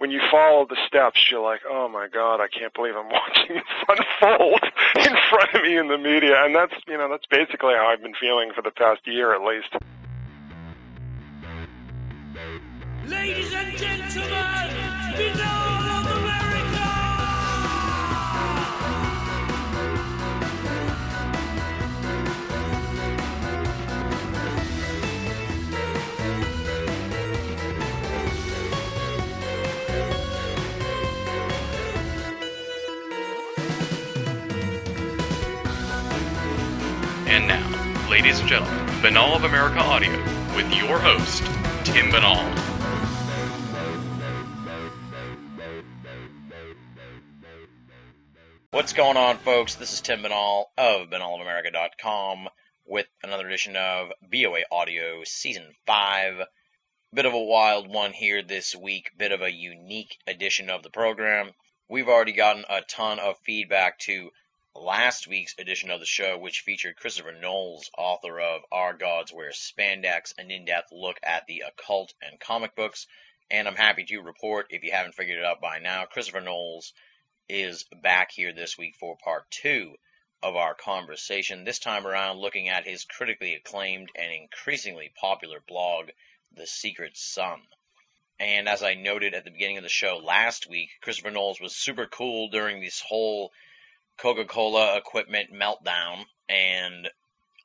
when you follow the steps, you're like, oh my god, I can't believe I'm watching this unfold in front of me in the media, and that's you know that's basically how I've been feeling for the past year at least. Ladies and gentlemen, below ladies and gentlemen, Binnall of America Audio with your host, Tim Binnall. What's going on, folks? This is Tim Binnall of BinnallofAmerica.com with another edition of BOA Audio Season 5. Bit of a wild one here this week, bit of a unique edition of the program. We've already gotten a ton of feedback to last week's edition of the show, which featured Christopher Knowles, author of Our Gods Wear Spandex, an in depth look at the occult and comic books. And I'm happy to report, if you haven't figured it out by now, Christopher Knowles is back here this week for part two of our conversation. This time around, looking at his critically acclaimed and increasingly popular blog, The Secret Sun. And as I noted at the beginning of the show last week, Christopher Knowles was super cool during this whole Coca Cola equipment meltdown and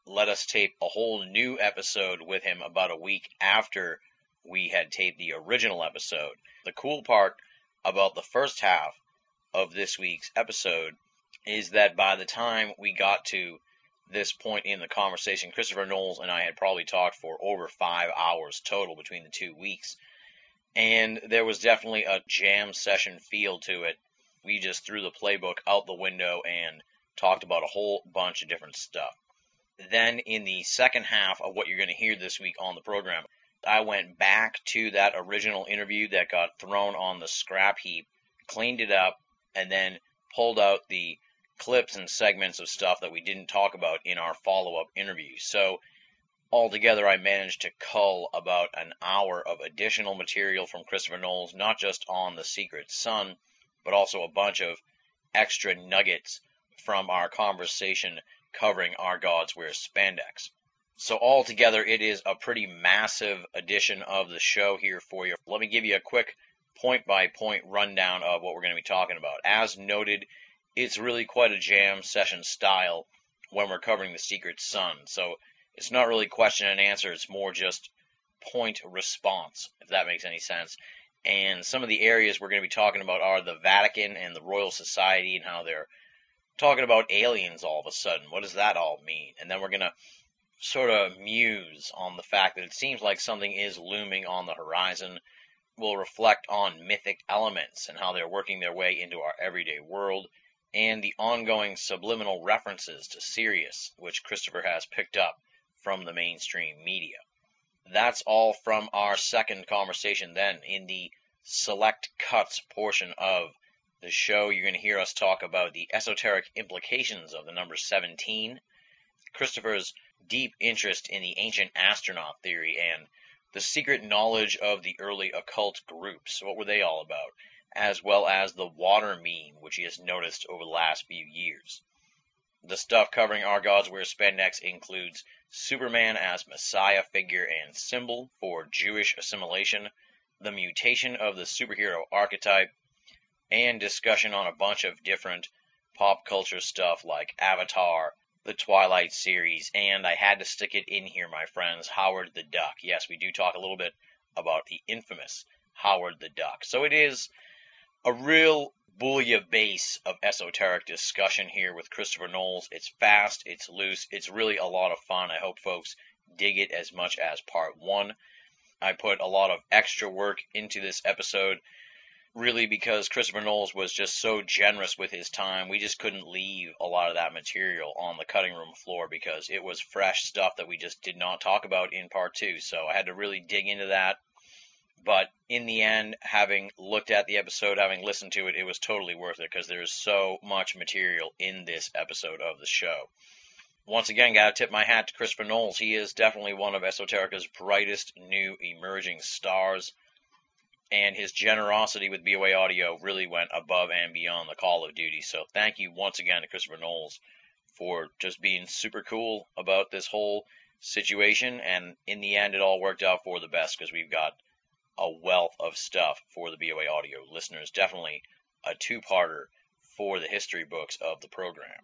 let us tape a whole new episode with him about a week after we had taped the original episode. The cool part about the first half of this week's episode is that by the time we got to this point in the conversation, Christopher Knowles and I had probably talked for over five hours total between the two weeks. And there was definitely a jam session feel to it we just threw the playbook out the window and talked about a whole bunch of different stuff. Then, in the second half of what you're going to hear this week on the program, I went back to that original interview that got thrown on the scrap heap, cleaned it up, and then pulled out the clips and segments of stuff that we didn't talk about in our follow up interview. So, altogether, I managed to cull about an hour of additional material from Christopher Knowles, not just on The Secret Sun, but also a bunch of extra nuggets from our conversation covering Our Gods Wear Spandex. So, altogether, it is a pretty massive edition of the show here for you. Let me give you a quick point by point rundown of what we're going to be talking about. As noted, it's really quite a jam session style when we're covering the Secret Sun. So, it's not really question and answer, it's more just point response, if that makes any sense. And some of the areas we're going to be talking about are the Vatican and the Royal Society and how they're talking about aliens all of a sudden. What does that all mean? And then we're going to sort of muse on the fact that it seems like something is looming on the horizon. We'll reflect on mythic elements and how they're working their way into our everyday world and the ongoing subliminal references to Sirius, which Christopher has picked up from the mainstream media. That's all from our second conversation. Then, in the select cuts portion of the show, you're going to hear us talk about the esoteric implications of the number 17, Christopher's deep interest in the ancient astronaut theory, and the secret knowledge of the early occult groups. What were they all about? As well as the water meme, which he has noticed over the last few years. The stuff covering our gods wear spandex includes Superman as messiah figure and symbol for Jewish assimilation, the mutation of the superhero archetype, and discussion on a bunch of different pop culture stuff like Avatar, the Twilight series, and I had to stick it in here, my friends, Howard the Duck. Yes, we do talk a little bit about the infamous Howard the Duck. So it is a real base of esoteric discussion here with Christopher Knowles. It's fast, it's loose, it's really a lot of fun. I hope folks dig it as much as part one. I put a lot of extra work into this episode, really because Christopher Knowles was just so generous with his time. We just couldn't leave a lot of that material on the cutting room floor because it was fresh stuff that we just did not talk about in part two. So I had to really dig into that but in the end, having looked at the episode, having listened to it, it was totally worth it because there's so much material in this episode of the show. Once again, got to tip my hat to Christopher Knowles. He is definitely one of Esoterica's brightest new emerging stars. and his generosity with BOA Audio really went above and beyond the call of duty. So thank you once again to Christopher Knowles for just being super cool about this whole situation. And in the end, it all worked out for the best because we've got a wealth of stuff for the BOA Audio listeners. Definitely a two-parter for the history books of the program.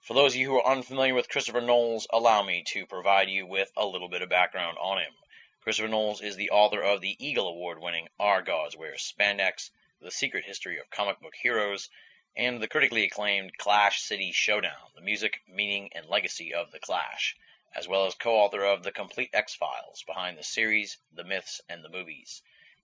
For those of you who are unfamiliar with Christopher Knowles, allow me to provide you with a little bit of background on him. Christopher Knowles is the author of the Eagle Award winning Our Gods Wear Spandex, The Secret History of Comic Book Heroes, and the critically acclaimed Clash City Showdown, The Music, Meaning, and Legacy of the Clash, as well as co author of The Complete X Files, behind the series, the myths, and the movies.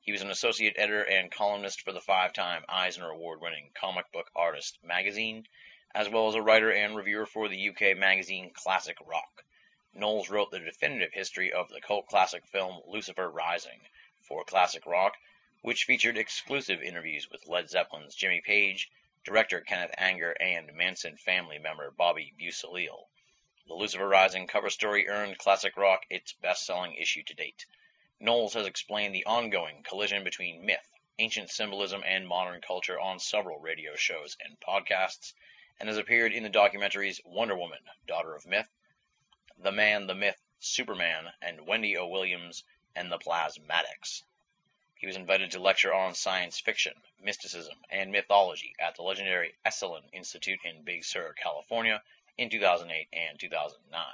He was an associate editor and columnist for the five time Eisner Award winning Comic Book Artist magazine, as well as a writer and reviewer for the UK magazine Classic Rock. Knowles wrote the definitive history of the cult classic film Lucifer Rising for Classic Rock, which featured exclusive interviews with Led Zeppelin's Jimmy Page, director Kenneth Anger, and Manson family member Bobby Beausoleil. The Lucifer Rising cover story earned Classic Rock its best selling issue to date. Knowles has explained the ongoing collision between myth, ancient symbolism, and modern culture on several radio shows and podcasts, and has appeared in the documentaries Wonder Woman, Daughter of Myth, the Man, the Myth, Superman, and Wendy O. Williams and the Plasmatics. He was invited to lecture on science fiction, mysticism, and mythology at the legendary Esalen Institute in Big Sur, California in 2008 and 2009.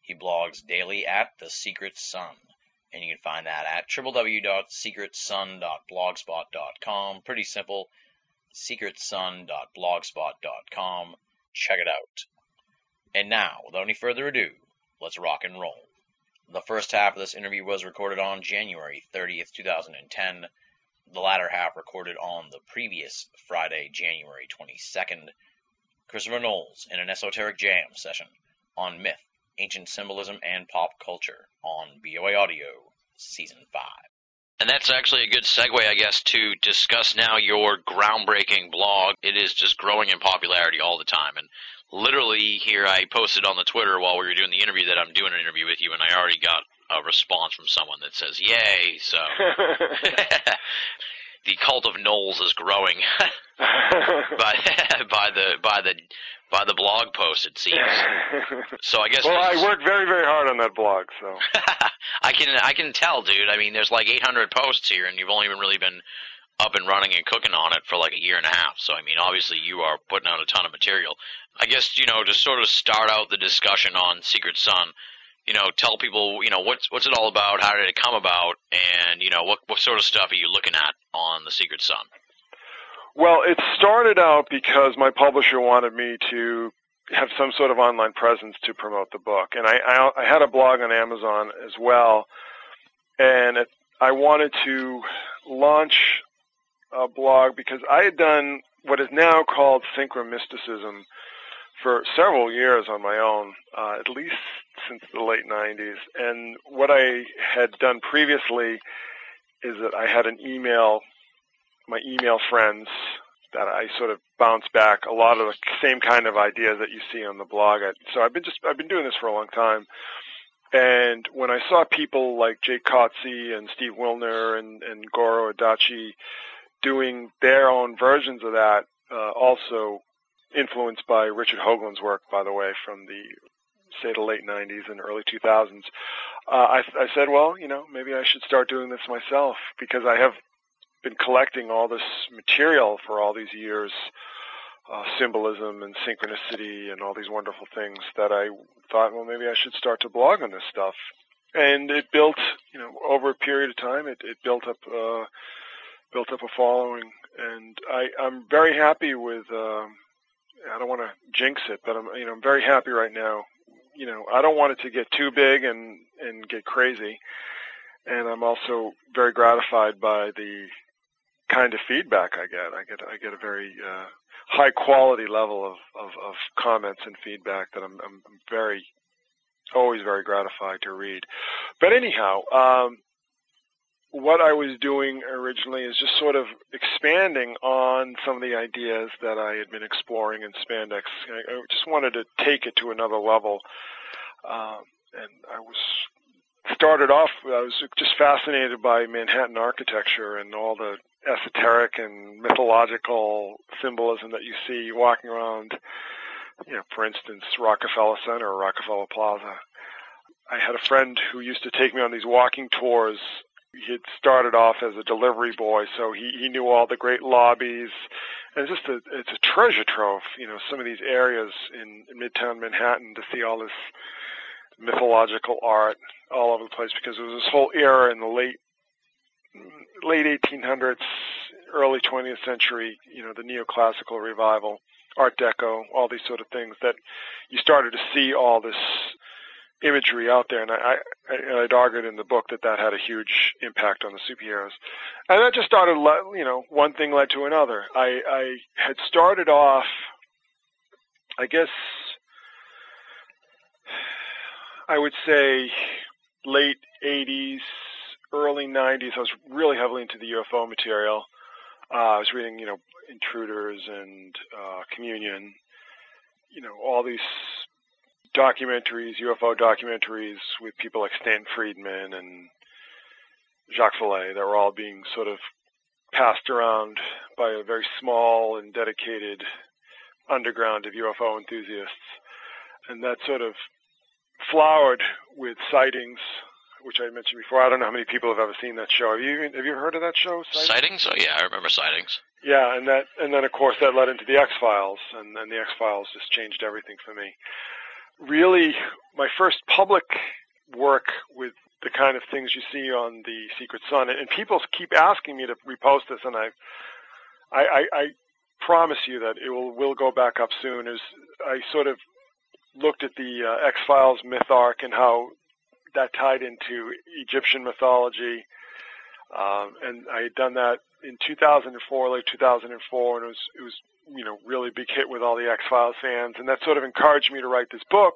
He blogs daily at The Secret Sun, and you can find that at www.secretsun.blogspot.com. Pretty simple, secretsun.blogspot.com. Check it out. And now, without any further ado, let's rock and roll. The first half of this interview was recorded on January 30th, 2010. The latter half recorded on the previous Friday, January 22nd. Christopher Knowles in an esoteric jam session on myth, ancient symbolism, and pop culture on BOA Audio, Season 5. And that's actually a good segue, I guess, to discuss now your groundbreaking blog. It is just growing in popularity all the time. And literally here I posted on the Twitter while we were doing the interview that I'm doing an interview with you, and I already got a response from someone that says, "Yay!" So the cult of Knowles is growing by by the by the by the blog post. It seems. So I guess. well, I worked very, very hard on that blog, so. I can I can tell, dude. I mean, there's like 800 posts here, and you've only been really been up and running and cooking on it for like a year and a half. So I mean, obviously you are putting out a ton of material. I guess you know to sort of start out the discussion on Secret Sun. You know, tell people you know what's what's it all about, how did it come about, and you know what what sort of stuff are you looking at on the Secret Sun? Well, it started out because my publisher wanted me to have some sort of online presence to promote the book, and I I, I had a blog on Amazon as well, and it, I wanted to launch a blog because I had done what is now called synchromysticism for several years on my own, uh, at least since the late 90s. And what I had done previously is that I had an email, my email friends, that I sort of bounce back a lot of the same kind of ideas that you see on the blog. So I've been just I've been doing this for a long time. And when I saw people like Jake Kotze and Steve Willner and, and Goro Adachi doing their own versions of that, uh, also influenced by Richard Hoagland's work, by the way, from the say the late 90s and early 2000s, uh, I, I said, well, you know, maybe I should start doing this myself because I have been collecting all this material for all these years, uh, symbolism and synchronicity and all these wonderful things that I thought, well, maybe I should start to blog on this stuff. And it built, you know, over a period of time, it, it built up, uh, built up a following, and I, I'm very happy with. Uh, I don't want to jinx it, but I'm, you know, I'm very happy right now. You know, I don't want it to get too big and and get crazy, and I'm also very gratified by the kind of feedback I get. I get I get a very uh, high quality level of, of, of comments and feedback that I'm, I'm very always very gratified to read. But anyhow, um, what I was doing originally is just sort of expanding on some of the ideas that I had been exploring in spandex. I, just wanted to take it to another level, um, and I was started off, I was just fascinated by Manhattan architecture and all the esoteric and mythological symbolism that you see walking around, you know, for instance, Rockefeller Center or Rockefeller Plaza. I had a friend who used to take me on these walking tours. He had started off as a delivery boy, so he, he knew all the great lobbies. And it's just a, it's a treasure trove, you know, some of these areas in, in Midtown Manhattan to see all this mythological art all over the place because there was this whole era in the late late 1800s, early 20th century, you know, the neoclassical revival, Art Deco, all these sort of things that you started to see all this imagery out there, and I, I I'd argued in the book that that had a huge impact on the superheroes, and that just started, you know, one thing led to another. I I had started off, I guess, I would say, late '80s, early '90s. I was really heavily into the UFO material. Uh, I was reading, you know, Intruders and uh, Communion, you know, all these documentaries, UFO documentaries with people like Stan Friedman and Jacques Vallée that were all being sort of passed around by a very small and dedicated underground of UFO enthusiasts. And that sort of flowered with sightings, which I mentioned before. I don't know how many people have ever seen that show. Have you have you heard of that show? Sightings? sightings? Oh yeah, I remember sightings. Yeah, and that and then of course that led into the X Files, and then the X Files just changed everything for me really my first public work with the kind of things you see on the Secret Sun, and people keep asking me to repost this, and I, I, I promise you that it will will go back up soon. As I sort of looked at the uh, X Files myth arc and how that tied into Egyptian mythology, um, and I had done that in 2004, late 2004, and it was it was you know really big hit with all the X Files fans, and that sort of encouraged me to write this book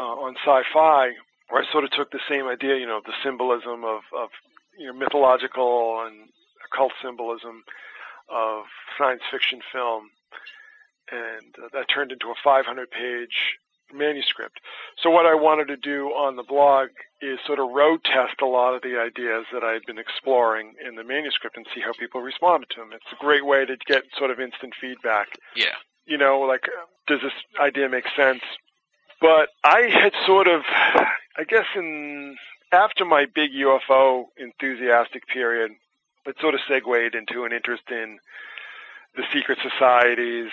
uh, on sci-fi, where I sort of took the same idea, you know, the symbolism of of you know mythological and occult symbolism of science fiction film, and uh, that turned into a 500-page manuscript. So what I wanted to do on the blog is sort of road test a lot of the ideas that I had been exploring in the manuscript and see how people responded to them. It's a great way to get sort of instant feedback. Yeah. You know, like, does this idea make sense? But I had sort of, I guess in, after my big UFO enthusiastic period, it sort of segued into an interest in the secret societies,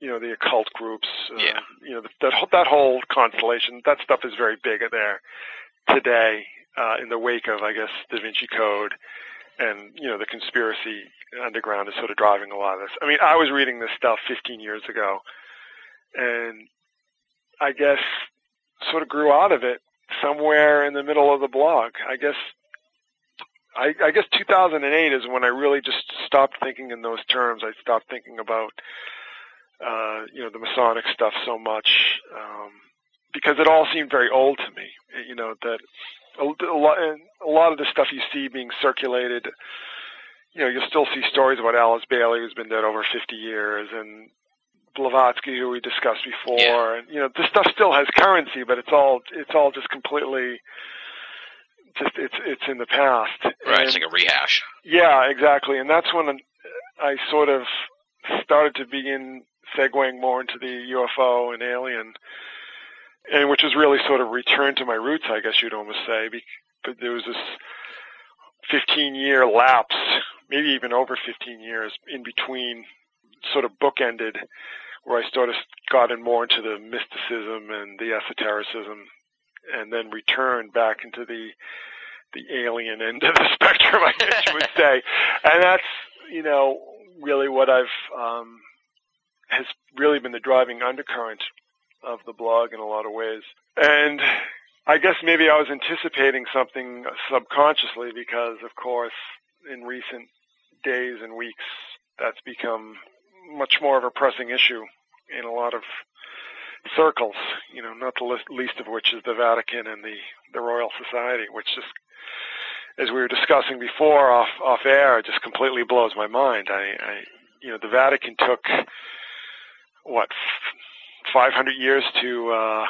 you know the occult groups. Uh, yeah. You know that that whole constellation. That stuff is very big there today uh, in the wake of I guess Da Vinci Code, and you know the conspiracy underground is sort of driving a lot of this. I mean, I was reading this stuff 15 years ago, and I guess sort of grew out of it somewhere in the middle of the blog. I guess I, I guess 2008 is when I really just stopped thinking in those terms. I stopped thinking about uh, you know, the Masonic stuff so much um, because it all seemed very old to me. You know that a, a lot, a lot of the stuff you see being circulated. You know, you'll still see stories about Alice Bailey, who's been dead over 50 years, and Blavatsky, who we discussed before. Yeah. And you know, this stuff still has currency, but it's all it's all just completely just it's it's in the past. Right, and, it's like a rehash. Yeah, exactly, and that's when I sort of started to begin segueing more into the UFO and alien, and which was really sort of return to my roots, I guess you'd almost say. But there was this 15 year lapse, maybe even over 15 years in between, sort of bookended, where I of got in more into the mysticism and the esotericism, and then returned back into the the alien end of the spectrum, I guess you would say. And that's you know really what I've um, has really been the driving undercurrent of the blog in a lot of ways. And I guess maybe I was anticipating something subconsciously because, of course, in recent days and weeks, that's become much more of a pressing issue in a lot of circles, you know, not the least of which is the Vatican and the, the Royal Society, which just, as we were discussing before off, off air, just completely blows my mind. I, I you know, the Vatican took what 500 years to uh,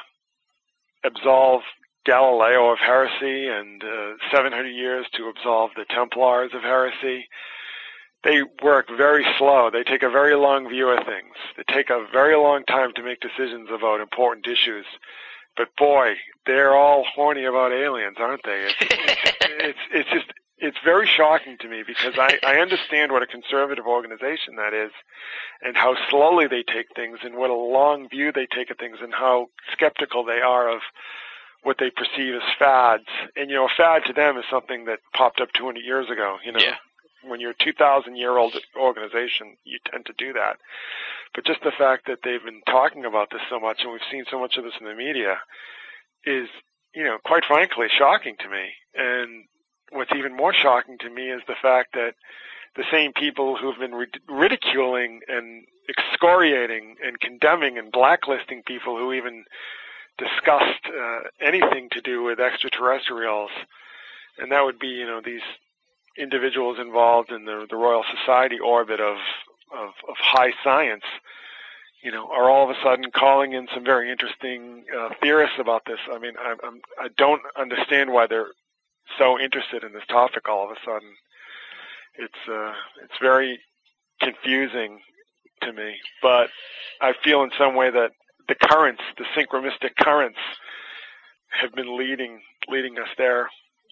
absolve Galileo of heresy and uh, 700 years to absolve the Templars of heresy. They work very slow. They take a very long view of things. They take a very long time to make decisions about important issues. But boy, they're all horny about aliens, aren't they? It's, it's, it's, it's just it's very shocking to me because I, I understand what a conservative organization that is and how slowly they take things and what a long view they take of things and how skeptical they are of what they perceive as fads. And, you know, a fad to them is something that popped up 200 years ago, you know. Yeah. When you're a 2,000 year old organization, you tend to do that. But just the fact that they've been talking about this so much and we've seen so much of this in the media is, you know, quite frankly, shocking to me. And what's even more shocking to me is the fact that the same people who've been ridiculing and excoriating and condemning and blacklisting people who even discussed uh, anything to do with extraterrestrials, and that would be, you know, these individuals involved in the, the Royal Society orbit of, of, of high science, you know, are all of a sudden calling in some very interesting uh, theorists about this. I mean, I, I'm, I don't understand why they're so interested in this topic all of a sudden. It's uh, it's very confusing to me, but I feel in some way that the currents, the synchronistic currents, have been leading leading us there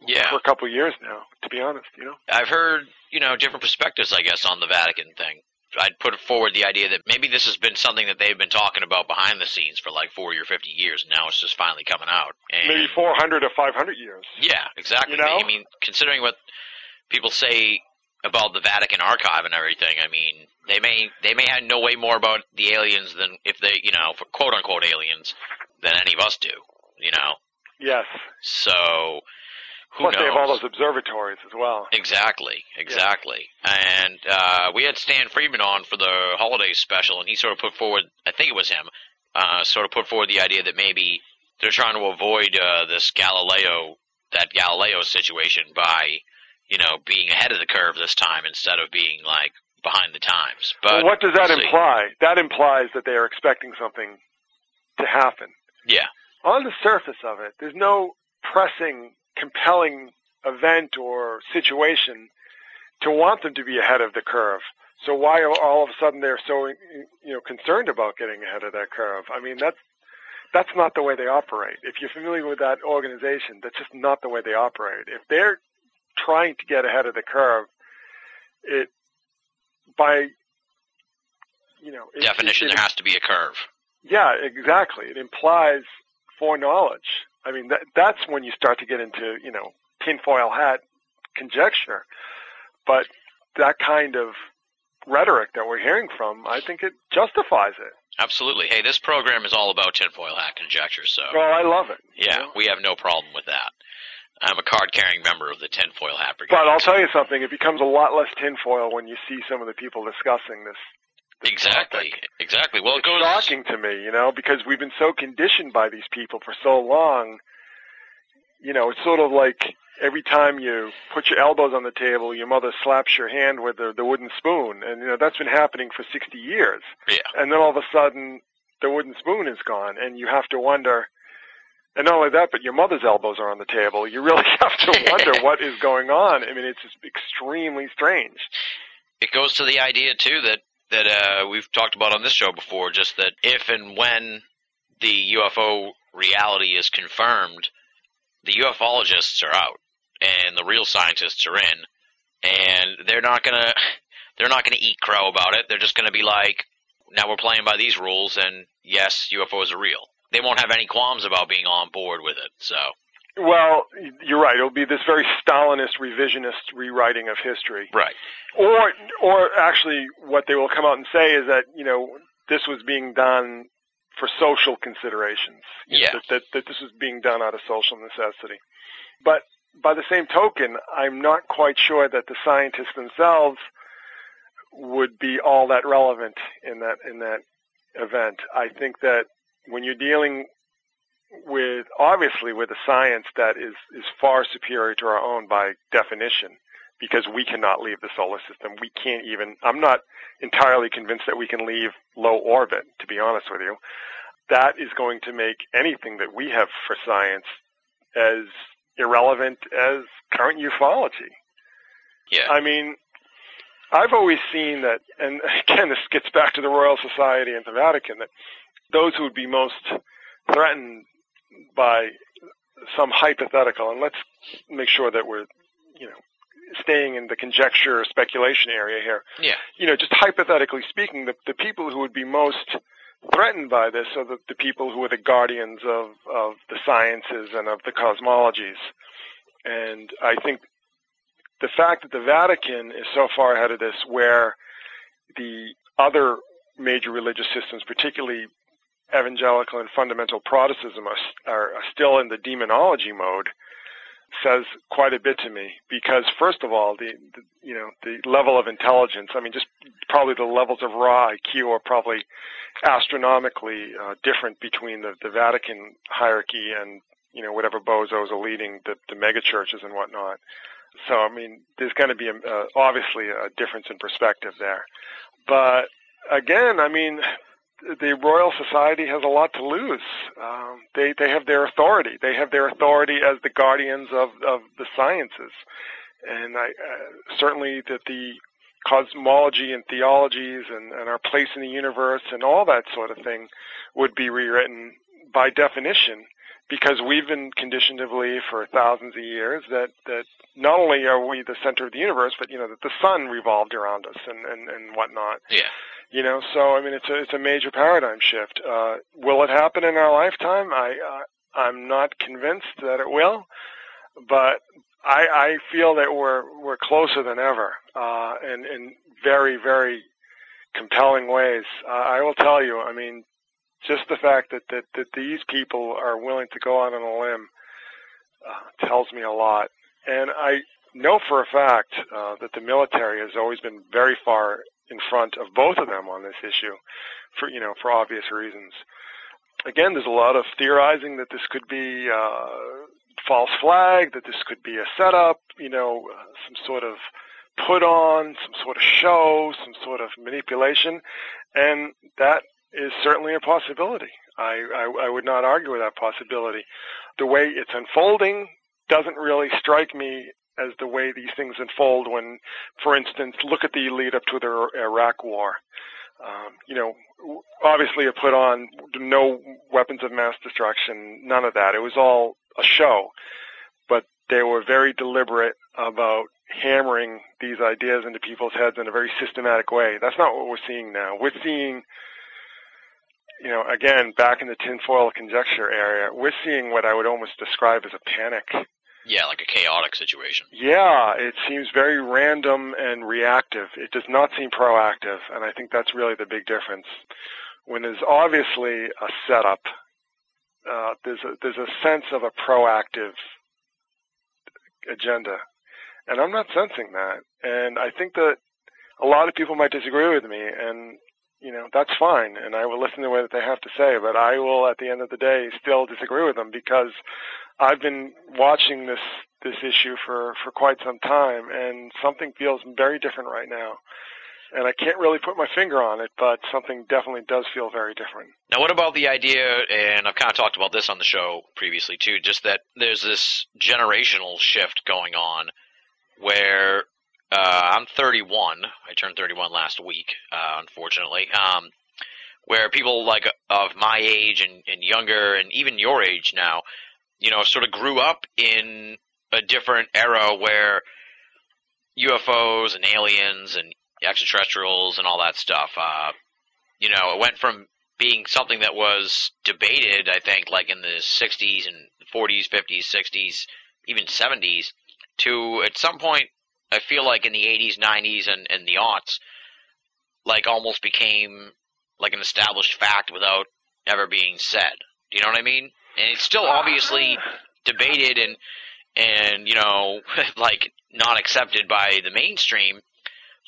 Yeah. for a couple of years now. To be honest, you know. I've heard, you know, different perspectives, I guess, on the Vatican thing. I'd put forward the idea that maybe this has been something that they've been talking about behind the scenes for like 40 or 50 years, and now it's just finally coming out. And Maybe 400 or 500 years. Yeah, exactly. You know? I mean, considering what people say about the Vatican archive and everything, I mean, they may they may have know way more about the aliens than if they, you know, quote unquote aliens than any of us do. You know, Yes. so who Plus, knows? they have all those observatories as well. Exactly, exactly. And uh, we had Stan Friedman on for the holiday special, and he sort of put forward, I think it was him, uh, sort of put forward the idea that maybe they're trying to avoid uh, this Galileo, that Galileo situation by, you know, being ahead of the curve this time instead of being like behind the times. But well, what does that we'll imply? That implies that they are expecting something to happen. Yeah, On the surface of it, there's no pressing, compelling event or situation to want them to be ahead of the curve. So why all of a sudden they're so you know concerned about getting ahead of that curve? I mean that's that's not the way they operate. If you're familiar with that organization, that's just not the way they operate. If they're trying to get ahead of the curve, it by you know it, definition, it, it, there has to be a curve. yeah, exactly. It implies foreknowledge. I mean, that, that's when you start to get into, you know, tinfoil hat conjecture. But that kind of rhetoric that we're hearing from, I think it justifies it. Absolutely. Hey, this program is all about tinfoil hat conjecture, so Well, I love it. you yeah, know? we have no problem with that. I'm a card-carrying member of the tinfoil hat brigade. But I'll tell you something, it becomes a lot less tinfoil when you see some of the people discussing this. Exactly. topic. Exactly. Well, it it's goes. shocking to me, you know, because we've been so conditioned by these people for so long. You know, it's sort of like every time you put your elbows on the table, your mother slaps your hand with the, the wooden spoon, and you know that's been happening for 60 years. Yeah. And then all of a sudden, the wooden spoon is gone, and you have to wonder. And not only that, but your mother's elbows are on the table. You really have to wonder what is going on. I mean, it's extremely strange. It goes to the idea too that that uh, we've talked about on this show before. Just that if and when the UFO reality is confirmed, the ufologists are out and the real scientists are in, and they're not gonna they're not gonna eat crow about it. They're just gonna be like, now we're playing by these rules, and yes, UFOs are real. They won't have any qualms about being on board with it. So Well, you're right. It'll be this very Stalinist, revisionist rewriting of history. right, Or, or actually, what they will come out and say is that you know this was being done for social considerations. Yeah. That, that that this was being done out of social necessity. But by the same token, I'm not quite sure that the scientists themselves would be all that relevant in that in that event. I think that when you're dealing with obviously with a science that is is far superior to our own by definition because we cannot leave the solar system. We can't even I'm not entirely convinced that we can leave low orbit to be honest with you. That is going to make anything that we have for science as irrelevant as current ufology. Yeah. I mean, I've always seen that, and again, this gets back to the Royal Society and the Vatican, that those who would be most threatened by some hypothetical, and let's make sure that we're, you know, staying in the conjecture or speculation area here. Yeah. You know, just hypothetically speaking, the, the people who would be most threatened by this are the, the people who are the guardians of, of the sciences and of the cosmologies. And I think the fact that the Vatican is so far ahead of this, where the other major religious systems, particularly evangelical and fundamental Protestantism, are, are, still in the demonology mode, says quite a bit to me. Because first of all, the, the you know the level of intelligence. I mean, just probably the levels of raw IQ are probably astronomically uh, different between the, the Vatican hierarchy and you know whatever bozos are leading the, the mega churches and whatnot. So I mean, there's going to be a, uh, obviously a difference in perspective there. But again, I mean, the Royal Society has a lot to lose. Um, they they have their authority. They have their authority as the guardians of of the sciences, and I uh, certainly that the cosmology and theologies and, and our place in the universe and all that sort of thing would be rewritten by definition because we've been conditioned to believe for thousands of years that that not only are we the center of the universe, but you know that the sun revolved around us and and, and whatnot. Yeah. You know, so I mean, it's a it's a major paradigm shift. Uh, will it happen in our lifetime? I uh, I'm not convinced that it will, but I I feel that we're we're closer than ever, uh, in in very very compelling ways. Uh, I will tell you. I mean, just the fact that, that, that these people are willing to go out on a limb uh, tells me a lot. And I know for a fact uh, that the military has always been very far in front of both of them on this issue, for you know for obvious reasons. Again, there's a lot of theorizing that this could be uh, false flag, that this could be a setup, you know, some sort of put on, some sort of show, some sort of manipulation, and that is certainly a possibility. I, I, I would not argue with that possibility. The way it's unfolding doesn't really strike me as the way these things unfold when, for instance, look at the lead up to the Iraq war. Um, you know, obviously it put on no weapons of mass destruction, none of that. It was all a show. But they were very deliberate about hammering these ideas into people's heads in a very systematic way. That's not what we're seeing now. We're seeing you know, again, back in the tinfoil conjecture area, we're seeing what I would almost describe as a panic. Yeah, like a chaotic situation. Yeah, it seems very random and reactive. It does not seem proactive, and I think that's really the big difference. When there's obviously a setup, uh, there's a there's a sense of a proactive agenda, and I'm not sensing that. And I think that a lot of people might disagree with me, and you know, that's fine, and I will listen to what they have to say. But I will, at the end of the day, still disagree with them because I've been watching this this issue for for quite some time, and something feels very different right now. And I can't really put my finger on it, but something definitely does feel very different. Now, what about the idea, and I've kind of talked about this on the show previously too, just that there's this generational shift going on where uh, I'm 31. I turned 31 last week, uh, unfortunately. Um, where people like of my age and, and younger, and even your age now, you know, sort of grew up in a different era where UFOs and aliens and extraterrestrials and all that stuff, uh, you know, it went from being something that was debated, I think, like in the 60s and 40s, 50s, 60s, even 70s, to at some point I feel like in the 80s, 90s, and, and the aughts, like almost became like an established fact without ever being said. Do you know what I mean? And it's still obviously debated and and you know like not accepted by the mainstream.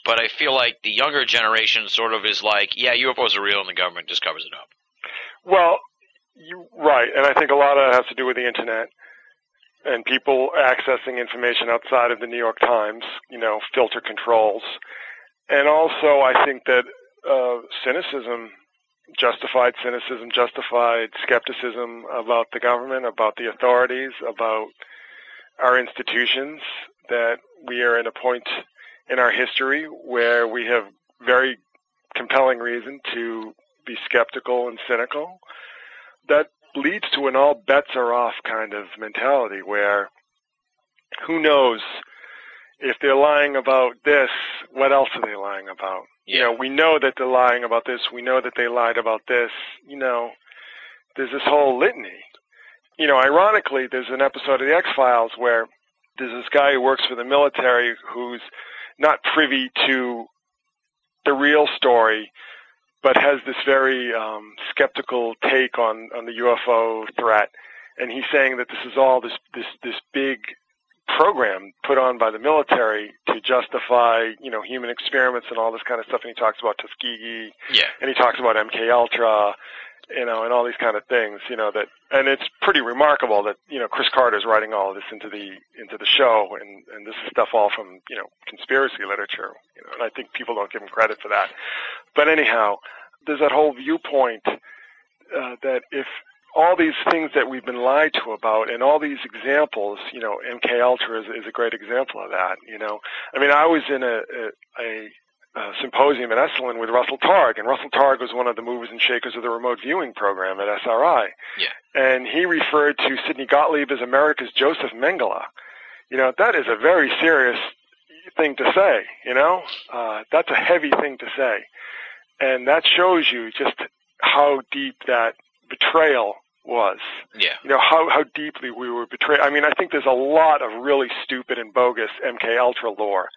But I feel like the younger generation sort of is like, yeah, UFOs are real, and the government just covers it up. Well, you right, and I think a lot of it has to do with the internet and people accessing information outside of the New York Times, you know, filter controls. And also, I think that uh, cynicism justified cynicism, justified skepticism about the government, about the authorities, about our institutions, that we are at a point in our history where we have very compelling reason to be skeptical and cynical. That leads to an all bets are off kind of mentality where who knows if they're lying about this, what else are they lying about? You know, we know that they're lying about this. We know that they lied about this. You know, there's this whole litany. You know, ironically, there's an episode of the X Files where there's this guy who works for the military who's not privy to the real story, but has this very um, skeptical take on on the UFO threat, and he's saying that this is all this this this big program put on by the military to justify, you know, human experiments and all this kind of stuff. And he talks about Tuskegee, Yeah. and he talks about MK Ultra, you know, and all these kind of things, you know, that, and it's pretty remarkable that, you know, Chris Carter's writing all this into the, into the show, and, and this is stuff all from, you know, conspiracy literature, you know, and I think people don't give him credit for that. But anyhow, there's that whole viewpoint, uh, that if all these things that we've been lied to about and all these examples, you know, MK Ultra is, is a great example of that, you know. I mean, I was in a, a, a uh, symposium at Esalen with Russell Targ, and Russell Targ was one of the movers and shakers of the remote viewing program at SRI. Yeah. And he referred to Sidney Gottlieb as America's Joseph Mengele. You know, that is a very serious thing to say, you know? Uh, that's a heavy thing to say. And that shows you just how deep that betrayal was Yeah. you know how how deeply we were betrayed. I mean, I think there's a lot of really stupid and bogus MK Ultra lore,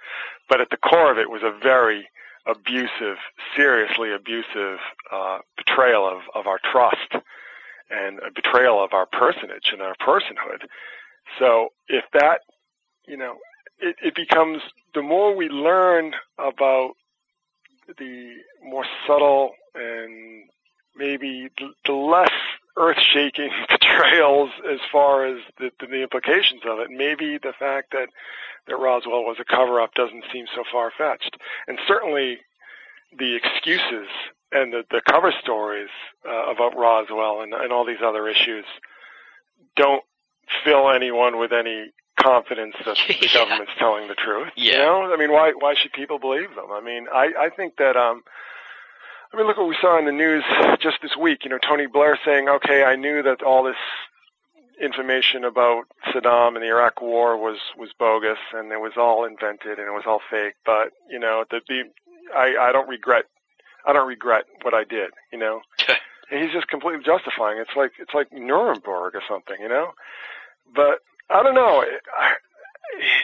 but at the core of it was a very abusive, seriously abusive uh, betrayal of of our trust and a betrayal of our personage and our personhood. So if that, you know, it, it becomes the more we learn about the more subtle and maybe the- the less earth-shaking betrayals as far as the, the implications of it. Maybe the fact that that Roswell was a cover-up doesn't seem so far-fetched, and certainly the excuses and the, the cover stories uh, about Roswell and, and all these other issues don't fill anyone with any confidence that the Yeah. government's telling the truth. Yeah. You know, I mean, why why should people believe them? I mean, I I think that um. I mean, look what we saw in the news just this week. You know, Tony Blair saying, "Okay, I knew that all this information about Saddam and the Iraq War was was bogus and it was all invented and it was all fake." But you know, the, the I I don't regret I don't regret what I did. You know, and he's just completely justifying. It's like it's like Nuremberg or something. You know, but I don't know. I,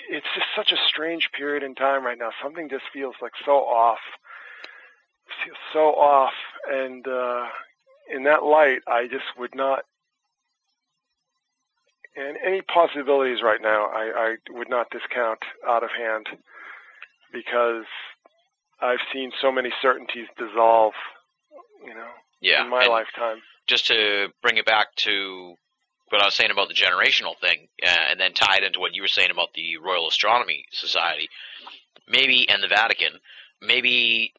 it's just such a strange period in time right now. Something just feels like so off so off and uh in that light I just would not and any possibilities right now I, I would not discount out of hand because I've seen so many certainties dissolve, you know, Yeah. in my and lifetime. just to bring it back to what I was saying about the generational thing, uh, and then tie it into what you were saying about the Royal Astronomy Society, maybe and the Vatican, maybe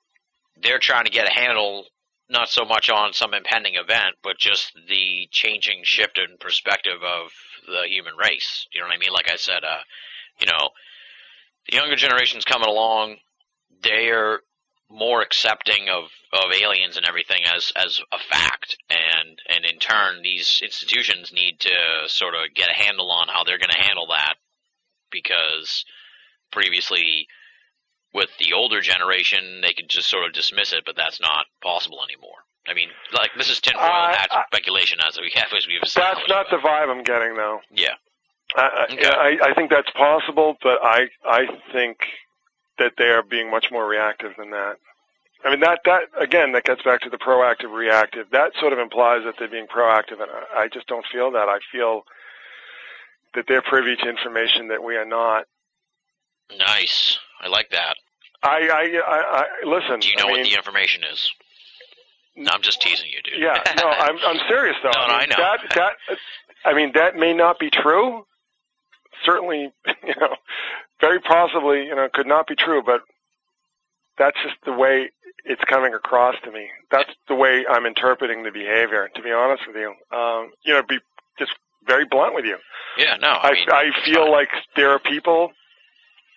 they're trying to get a handle not so much on some impending event, but just the changing shift in perspective of the human race. You know what I mean? Like I said, uh, you know, the younger generation's coming along. They're more accepting of, of aliens and everything as as a fact, and and in turn, these institutions need to sort of get a handle on how they're going to handle that, because previously, with the older generation, they could just sort of dismiss it, but that's not possible anymore. I mean, like this is tinfoil Uh, hat speculation as we have as we've That's established. not the vibe I'm getting though. yeah. I, I- Okay. I, I think that's possible, but I I think that they are being much more reactive than that. I mean that that again that gets back to the proactive reactive. That sort of implies that they're being proactive, and I, I just don't feel that. I feel that they're privy to information that we are not. Nice. I like that. I I, I, I listen. Do you know I mean, what the information is? No, I'm just teasing you, dude. Yeah, no, I'm I'm serious though. No, no, I, mean, I know. That that I mean that may not be true. Certainly, you know, very possibly, you know, could not be true, but that's just the way it's coming across to me. That's the way I'm interpreting the behavior. To be honest with you, um, you know, be just very blunt with you. Yeah, no, I, I, mean, I feel fine. like there are people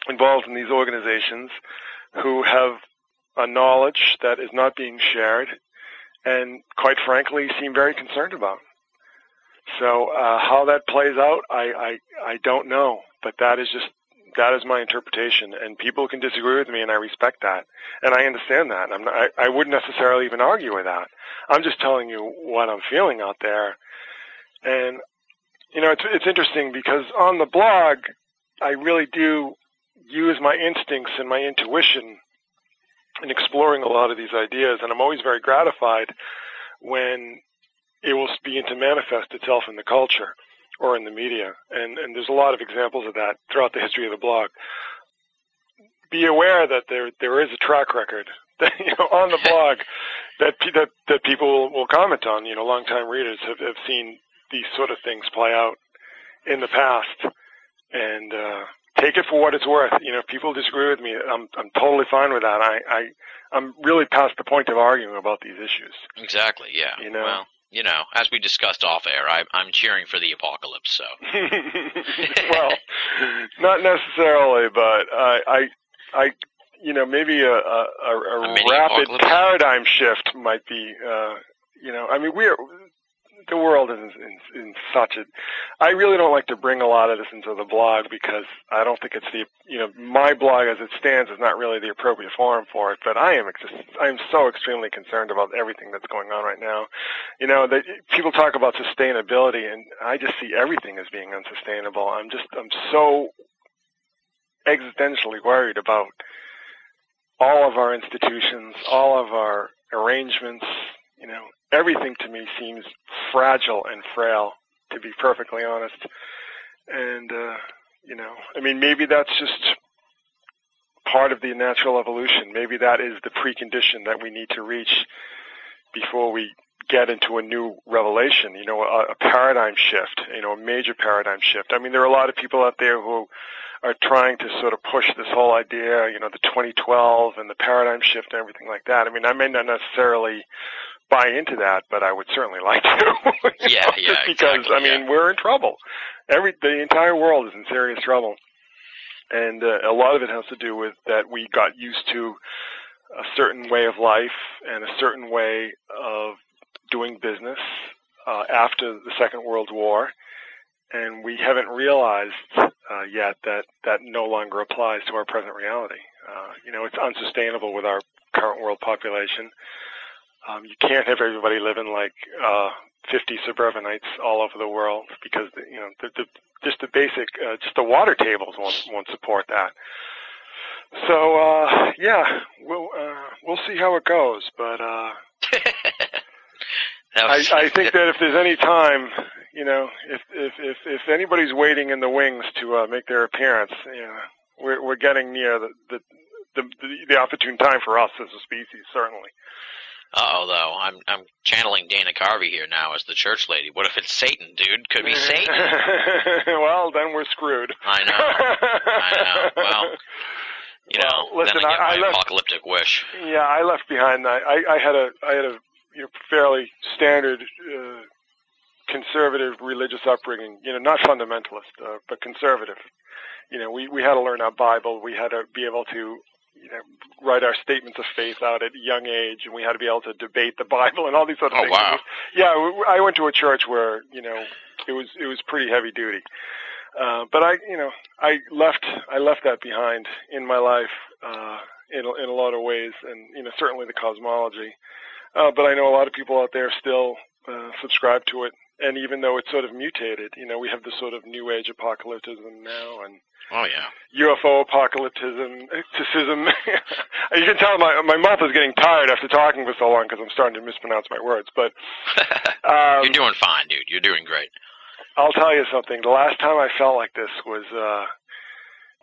involved in these organizations who have a knowledge that is not being shared, and quite frankly, seem very concerned about. So uh, how that plays out, I, I I don't know, but that is just that is my interpretation, and people can disagree with me, and I respect that, and I understand that. I'm not, I, I wouldn't necessarily even argue with that. I'm just telling you what I'm feeling out there, and you know, it's it's interesting because on the blog, I really do use my instincts and my intuition in exploring a lot of these ideas, and I'm always very gratified when it will begin to manifest itself in the culture or in the media. And and there's a lot of examples of that throughout the history of the blog. Be aware that there there is a track record that, you know, on the blog that that that people will, comment on. You know, longtime readers have, have seen these sort of things play out in the past, and uh, take it for what it's worth. You know, if people disagree with me, I'm I'm totally fine with that. I I I'm really past the point of arguing about these issues. exactly. Yeah. you know. Well, you know, as we discussed off air, I, I'm cheering for the apocalypse. So. well, not necessarily, but I, I, I, you know, maybe a, a, a, A rapid apocalypse? paradigm shift might be, uh, you know, I mean, we are, the world is in, in such a, I really don't like to bring a lot of this into the blog because I don't think it's the, you know, my blog as it stands is not really the appropriate forum for it, but I am just, I am so extremely concerned about everything that's going on right now. You know, that people talk about sustainability and I just see everything as being unsustainable. I'm just, I'm so existentially worried about all of our institutions, all of our arrangements, you know, everything to me seems fragile and frail, to be perfectly honest. And, uh, you know, I mean, maybe that's just part of the natural evolution. Maybe that is the precondition that we need to reach before we get into a new revelation, you know, a, a paradigm shift, you know, a major paradigm shift. I mean, there are a lot of people out there who are trying to sort of push this whole idea, you know, the 2012 and the paradigm shift and everything like that. I mean, I may not necessarily buy into that, but I would certainly like to. Yeah, know, yeah, just because exactly, I mean, we're in trouble. Every the entire world is in serious trouble, and uh, a lot of it has to do with that we got used to a certain way of life and a certain way of doing business uh, after the Second World War, and we haven't realized uh, yet that that no longer applies to our present reality. Uh, you know, it's unsustainable with our current world population. Um, you can't have everybody living like uh, 50 suburbanites all over the world because the, you know the, the just the basic uh, just the water tables won't won't support that. So uh, yeah, we'll uh, we'll see how it goes, but uh, I, I think that if there's any time, you know, if if if, if anybody's waiting in the wings to uh, make their appearance, you know, we're we're getting near the the, the, the opportune time for us as a species, certainly. Uh-oh, though. I'm I'm channeling Dana Carvey here now as the church lady. What if it's Satan, dude? Could be Satan. well, then we're screwed. I know. I know. Well, You know, Well, listen, then I get I- I my left- apocalyptic wish. Yeah, I left behind. I I, I had a I had a you know, fairly standard uh, conservative religious upbringing. You know, not fundamentalist, uh, but conservative. You know, we we had to learn our Bible. We had to be able to you know write our statements of faith out at a young age, and we had to be able to debate the Bible and all these other Oh, things. wow. Yeah, I went to a church where you know it was it was pretty heavy duty. Uh, but I, you know, I left I left that behind in my life uh, in in a lot of ways, and you know certainly the cosmology. Uh, but I know a lot of people out there still uh, subscribe to it, and even though it's sort of mutated, you know, we have this sort of new age apocalypticism now, and Oh yeah. UFO apocalypticism. you can tell my my mouth is getting tired after talking for so long because I'm starting to mispronounce my words. But um, You're doing fine, dude. You're doing great. I'll tell you something. The last time I felt like this was uh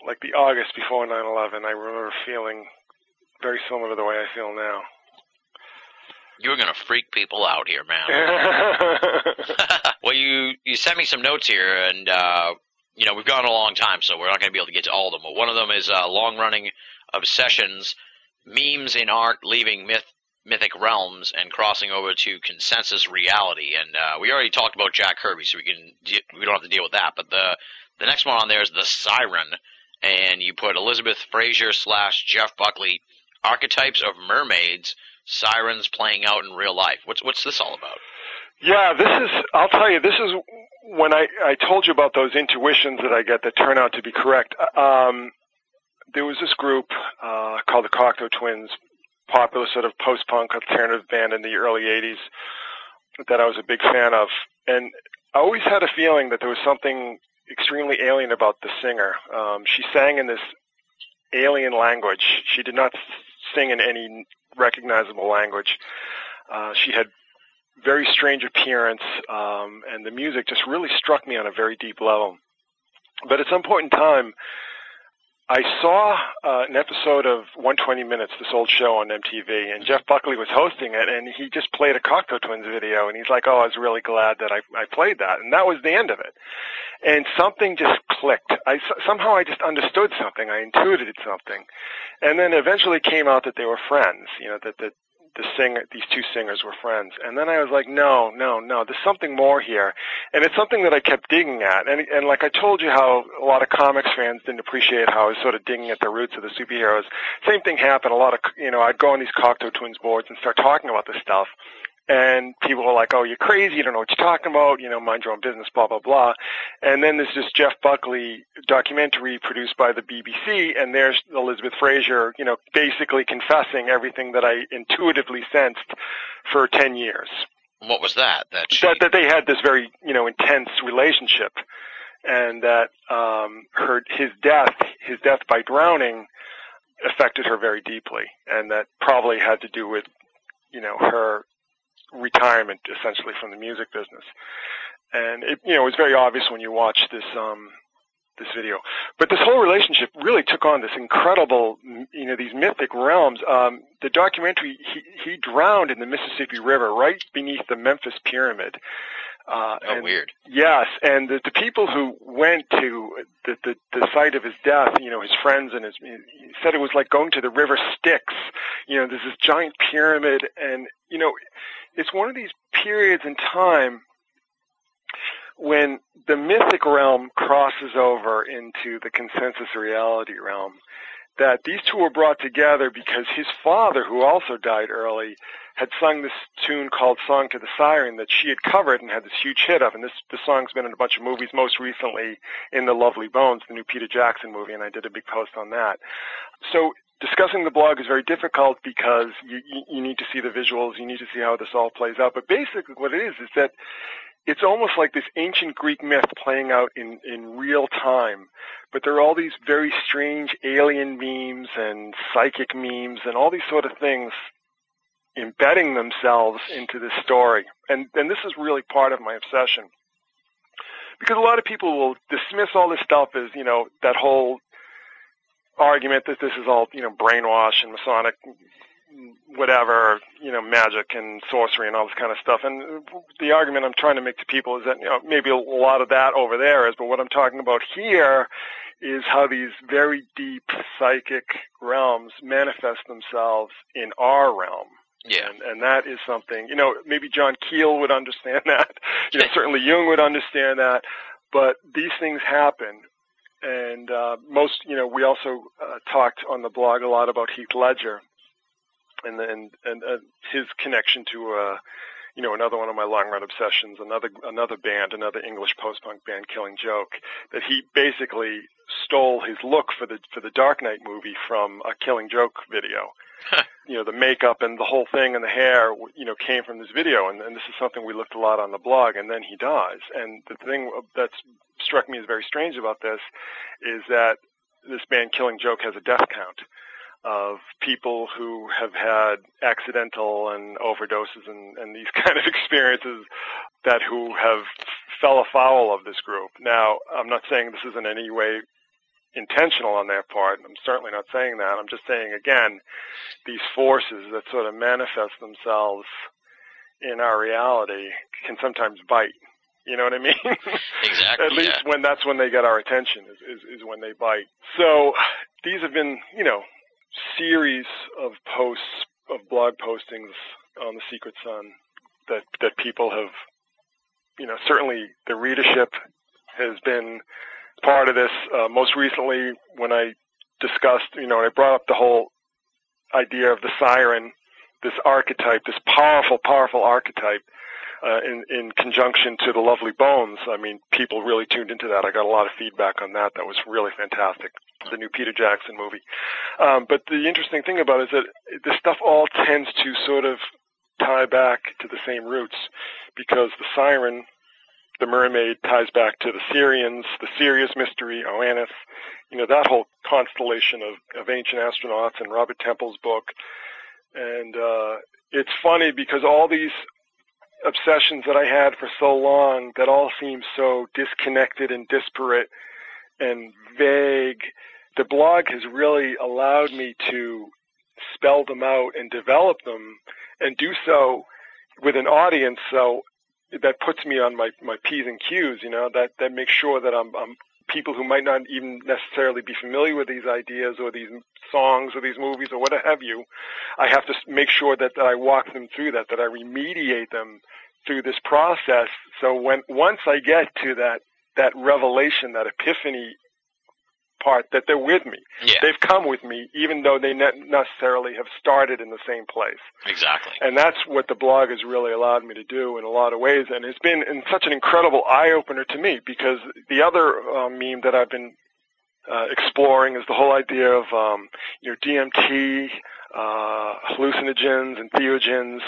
like the August before 9/11. I remember feeling very similar to the way I feel now. You were gonna freak people out here, man. well, you you sent me some notes here, and uh, you know we've gone a long time, so we're not going to be able to get to all of them. But one of them is uh, long running obsessions memes in art leaving myth mythic realms and crossing over to consensus reality. And uh, we already talked about Jack Kirby, so we can we don't have to deal with that. But the the next one on there is the Siren, and you put Elizabeth Fraser slash Jeff Buckley archetypes of mermaids, sirens playing out in real life. What's what's this all about? Yeah, this is. I'll tell you, this is when I I told you about those intuitions that I get that turn out to be correct. Um, there was this group uh, called the Cocteau Twins, popular sort of post-punk alternative band in the early '80s that I was a big fan of, and I always had a feeling that there was something extremely alien about the singer. Um, she sang in this alien language. She did not sing in any recognizable language. Uh, she had very strange appearance, um, and the music just really struck me on a very deep level. But at some point in time, I saw uh, an episode of 120 Minutes, this old show on MTV, and Jeff Buckley was hosting it, and he just played a Cocteau Twins video, and he's like, "Oh, I was really glad that I, I played that," and that was the end of it. And something just clicked. I somehow I just understood something. I intuited something, and then eventually came out that they were friends. You know that that the singer, these two singers were friends. And then I was like, no, no, no, there's something more here. And it's something that I kept digging at. And, and like I told you how a lot of comics fans didn't appreciate how I was sort of digging at the roots of the superheroes. Same thing happened. A lot of, you know, I'd go on these Cocteau Twins boards and start talking about this stuff and people were like, "Oh, you're crazy! You don't know what you're talking about! You know, mind your own business!" Blah blah blah. And then there's this Jeff Buckley documentary produced by the BBC, and there's Elizabeth Fraser, you know, basically confessing everything that I intuitively sensed for ten years. What was that? That she... that, that they had this very you know intense relationship, and that um, her his death his death by drowning affected her very deeply, and that probably had to do with you know her retirement essentially from the music business. And it, you know, it was very obvious when you watch this, um, this video. But this whole relationship really took on this incredible, you know, these mythic realms. Um, the documentary, he, he drowned in the Mississippi River right beneath the Memphis Pyramid. Uh, oh, and, weird. Yes, and the, the people who went to the, the the site of his death, you know, his friends and his, he said it was like going to the River Styx. You know, there's this giant pyramid, and you know, it's one of these periods in time when the mythic realm crosses over into the consensus reality realm. That these two were brought together because his father, who also died early, had sung this tune called "Song to the Siren" that she had covered and had this huge hit of. And this the song's been in a bunch of movies, most recently in "The Lovely Bones," the new Peter Jackson movie, and I did a big post on that. So discussing the blog is very difficult because you, you need to see the visuals, you need to see how this all plays out. But basically, what it is is that it's almost like this ancient Greek myth playing out in, in real time. But there are all these very strange alien memes and psychic memes and all these sort of things embedding themselves into this story. And, and this is really part of my obsession. Because a lot of people will dismiss all this stuff as, you know, that whole argument that this is all you know brainwash and Masonic whatever you know magic and sorcery and all this kind of stuff and the argument I'm trying to make to people is that you know maybe a lot of that over there is but what I'm talking about here is how these very deep psychic realms manifest themselves in our realm yeah. And, and that is something, you know, maybe John Keel would understand that. You know, certainly Jung would understand that. But these things happen and uh, most, you know, we also uh, talked on the blog a lot about Heath Ledger and and and uh, his connection to, uh, you know, another one of my long run obsessions, another another band, another English post punk band, Killing Joke, that he basically stole his look for the for the Dark Knight movie from a Killing Joke video. you know, the makeup and the whole thing and the hair, you know, came from this video. And, and this is something we looked a lot on the blog. And then he dies. And the thing that struck me as very strange about this is that this band Killing Joke has a death count of people who have had accidental and overdoses and, and these kind of experiences that who have fell afoul of this group. Now, I'm not saying this is in any way intentional on their part. I'm certainly not saying that. I'm just saying again, these forces that sort of manifest themselves in our reality can sometimes bite. You know what I mean? Exactly. At least yeah. when that's when they get our attention is, is, is when they bite. So these have been, you know, series of posts of blog postings on the Secret Sun that that people have, you know, certainly the readership has been part of this. Uh, most recently, when I discussed, you know, I brought up the whole idea of the siren, this archetype, this powerful, powerful archetype. Uh, in in conjunction to the Lovely Bones, I mean, people really tuned into that. I got a lot of feedback on that. That was really fantastic. The new Peter Jackson movie. Um, but the interesting thing about it is that this stuff all tends to sort of tie back to the same roots, because the siren, the mermaid, ties back to the Syrians, the Sirius mystery, Oannes, you know, that whole constellation of, of ancient astronauts and Robert Temple's book. And uh, it's funny because all these obsessions that I had for so long that all seem so disconnected and disparate and vague, the blog has really allowed me to spell them out and develop them and do so with an audience so that puts me on my, my P's and Q's, you know, that, that makes sure that I'm, I'm people who might not even necessarily be familiar with these ideas or these songs or these movies or what have you, I have to make sure that, that I walk them through that, that I remediate them through this process. So when once I get to that that revelation, that epiphany part, that they're with me. Yeah. They've come with me, even though they not necessarily have started in the same place. Exactly. And that's what the blog has really allowed me to do in a lot of ways. And it's been in such an incredible eye opener to me because the other uh, meme that I've been uh, exploring is the whole idea of um, you know DMT, uh, hallucinogens, and entheogens,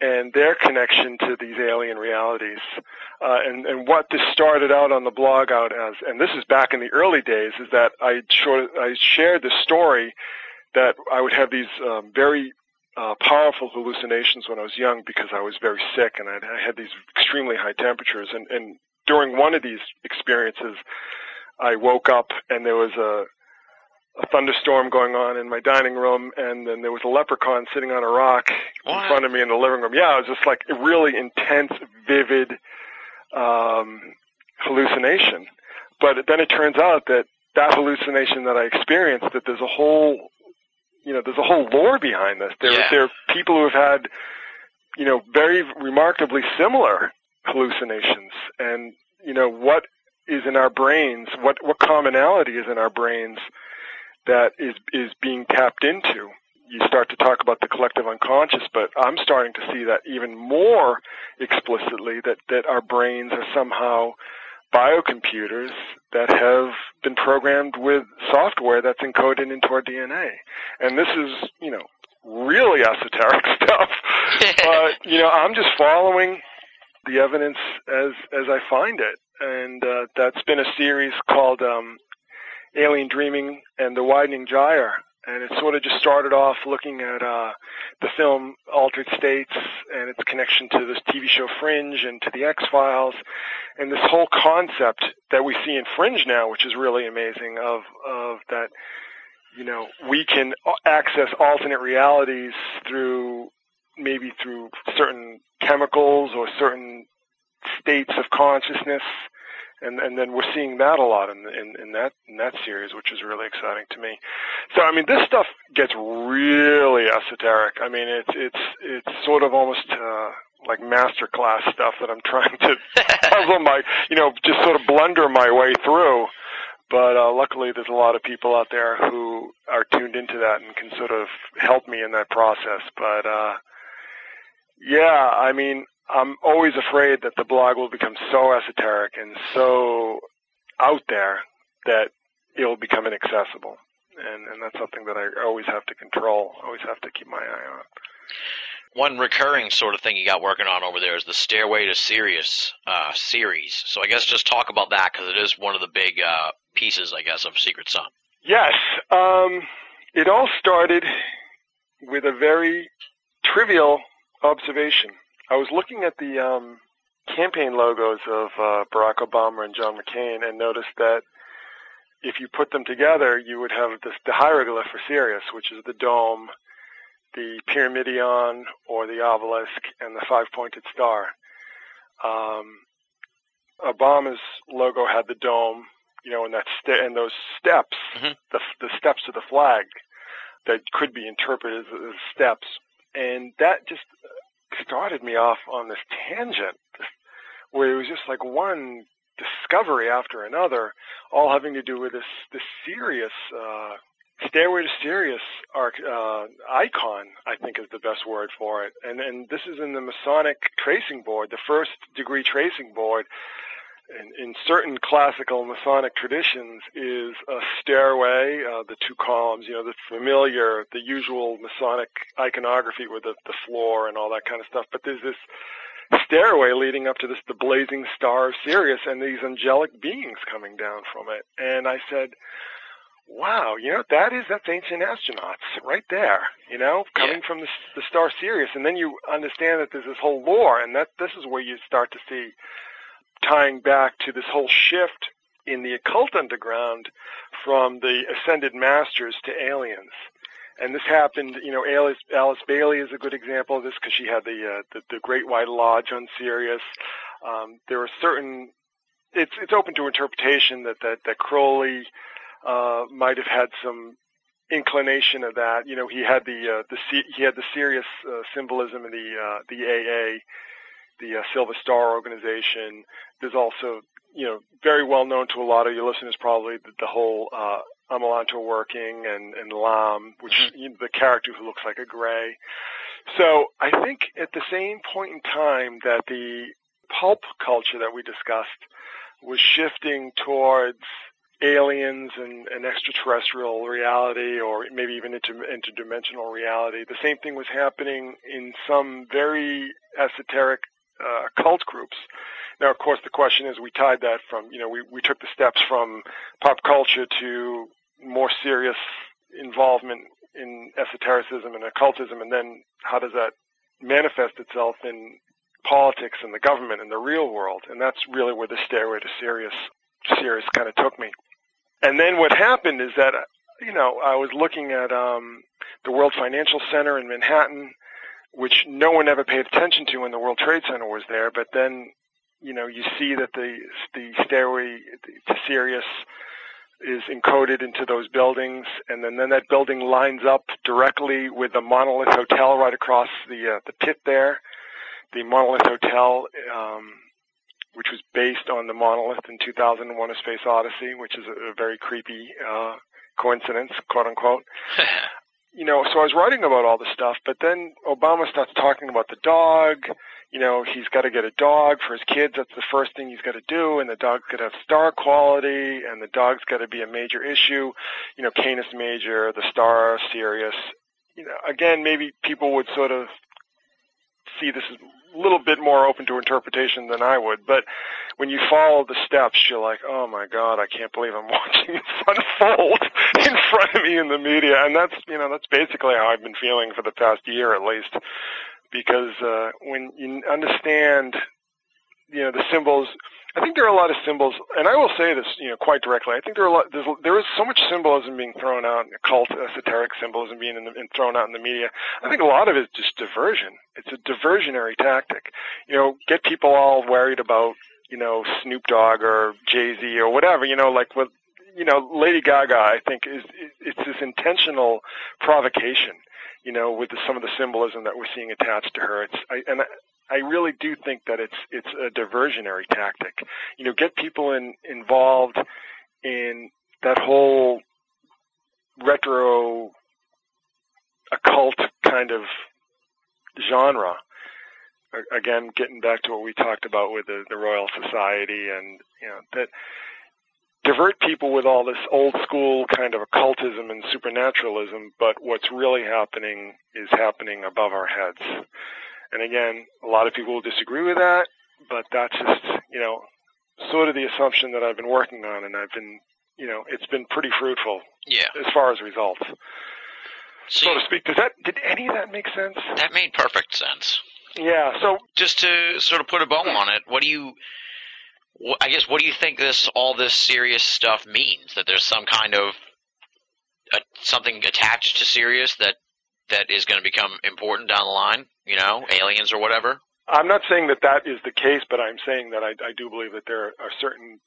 and their connection to these alien realities. Uh, and, and what this started out on the blog out as, and this is back in the early days, is that I, short, I shared the story that I would have these um, very uh, powerful hallucinations when I was young because I was very sick and I'd, I had these extremely high temperatures. And, and during one of these experiences, I woke up and there was a a thunderstorm going on in my dining room, and then there was a leprechaun sitting on a rock What? in front of me in the living room. Yeah, it was just like a really intense, vivid um, hallucination. But then it turns out that that hallucination that I experienced, that there's a whole, you know, there's a whole lore behind this. There, Yeah. there are people who have had, you know, very remarkably similar hallucinations, and you know what is in our brains, what what commonality is in our brains that is is being tapped into. You start to talk about the collective unconscious, but I'm starting to see that even more explicitly that that our brains are somehow biocomputers that have been programmed with software that's encoded into our DNA. And this is, you know, really esoteric stuff. but, you know, I'm just following the evidence as as I find it. And uh, that's been a series called um, Alien Dreaming and the Widening Gyre. And it sort of just started off looking at uh, the film Altered States and its connection to this TV show Fringe and to the X Files, and this whole concept that we see in Fringe now, which is really amazing, of of that, you know, we can access alternate realities through maybe through certain chemicals or certain states of consciousness and and then we're seeing that a lot in, in in that in that series, which is really exciting to me. So I mean, this stuff gets really esoteric. I mean, it's it's it's sort of almost uh, like master class stuff that I'm trying to puzzle my you know just sort of blunder my way through. But uh, luckily, there's a lot of people out there who are tuned into that and can sort of help me in that process. But uh, yeah, I mean, I'm always afraid that the blog will become so esoteric and so out there that it'll become inaccessible. And, and that's something that I always have to control, always have to keep my eye on. One recurring sort of thing you got working on over there is the Stairway to Sirius uh, series. So I guess just talk about that because it is one of the big uh, pieces, I guess, of Secret Sun. Yes, um, it all started with a very trivial observation. I was looking at the um, campaign logos of uh, Barack Obama and John McCain and noticed that if you put them together, you would have this, the hieroglyph for Sirius, which is the dome, the pyramidion or the obelisk, and the five-pointed star. Um, Obama's logo had the dome, you know, and that st- and those steps, Mhm. the the steps of the flag. that could be interpreted as, as steps, and that just started me off on this tangent where it was just like one discovery after another, all having to do with this this Sirius uh, Stairway to Sirius arc, uh, icon, I think is the best word for it. And and this is in the Masonic tracing board, the first degree tracing board. In, in certain classical Masonic traditions, is a stairway, uh, the two columns, you know, the familiar, the usual Masonic iconography with the, the floor and all that kind of stuff. But there's this stairway leading up to this the blazing star of Sirius and these angelic beings coming down from it. And I said, Wow, you know that is that's ancient astronauts right there. You know, coming Yeah. from the, the star Sirius, and then you understand that there's this whole lore, and that this is where you start to see tying back to this whole shift in the occult underground from the ascended masters to aliens. And this happened, you know, Alice, Alice Bailey is a good example of this because she had the, uh, the the Great White Lodge on Sirius. Um, there are certain, it's it's open to interpretation that that that Crowley uh, might have had some inclination of that. You know, he had the uh, the he had the Sirius uh, symbolism in the uh, the AA, the uh, Silver Star organization. There's also, you know, very well known to a lot of your listeners probably the, the whole uh, Amalantrah working and and Lam, which you know, the character who looks like a gray. So I think at the same point in time that the pulp culture that we discussed was shifting towards aliens and, and extraterrestrial reality or maybe even inter, interdimensional reality. The same thing was happening in some very esoteric uh, cult groups. Now, of course, the question is we tied that from, you know, we, we took the steps from pop culture to more serious involvement in esotericism and occultism, and then how does that manifest itself in politics and the government and the real world? And that's really where the stairway to Sirius, Sirius kind of took me. And then what happened is that, you know, I was looking at um, the World Financial Center in Manhattan, which no one ever paid attention to when the World Trade Center was there. But then, you know, you see that the the stairway to Sirius is encoded into those buildings, and then, then that building lines up directly with the Monolith Hotel right across the uh, the pit there. The Monolith Hotel, um, which was based on the Monolith in 2001: A Space Odyssey, which is a, a very creepy uh, coincidence, quote unquote you know, so I was writing about all this stuff, but then Obama starts talking about the dog. You know, he's got to get a dog for his kids. That's the first thing he's got to do, and the dog's got to have star quality, and the dog's got to be a major issue. You know, Canis Major, the star, Sirius. You know, again, maybe people would sort of see this as little bit more open to interpretation than I would, but when you follow the steps, you're like, oh my god, I can't believe I'm watching this unfold in front of me in the media, and that's you know that's basically how I've been feeling for the past year at least, because uh, when you understand, you know, the symbols. I think there are a lot of symbols, and I will say this, you know, quite directly. I think there are a lot. There's, there is so much symbolism being thrown out, occult, esoteric symbolism being in the, and thrown out in the media. I think a lot of it is just diversion. It's a diversionary tactic. You know, get people all worried about you know, Snoop Dogg or Jay Z or whatever, you know, like with, you know, Lady Gaga, I think is, it's this intentional provocation, you know, with the, some of the symbolism that we're seeing attached to her. It's, I, and I, I really do think that it's, it's a diversionary tactic. You know, get people in, involved in that whole retro occult kind of genre again, getting back to what we talked about with the, the Royal Society, and you know that divert people with all this old school kind of occultism and supernaturalism, but what's really happening is happening above our heads. And again, a lot of people will disagree with that, but that's just you know sort of the assumption that I've been working on, and I've been you know it's been pretty fruitful yeah. as far as results, See, so to speak. Does that did any of that make sense? that made perfect sense. Yeah. So Just to sort of put a bow on it, what do you? I guess what do you think this all this Sirius stuff means? That there's some kind of uh, something attached to Sirius that that is going to become important down the line. You know, aliens or whatever. I'm not saying that that is the case, but I'm saying that I, I do believe that there are certain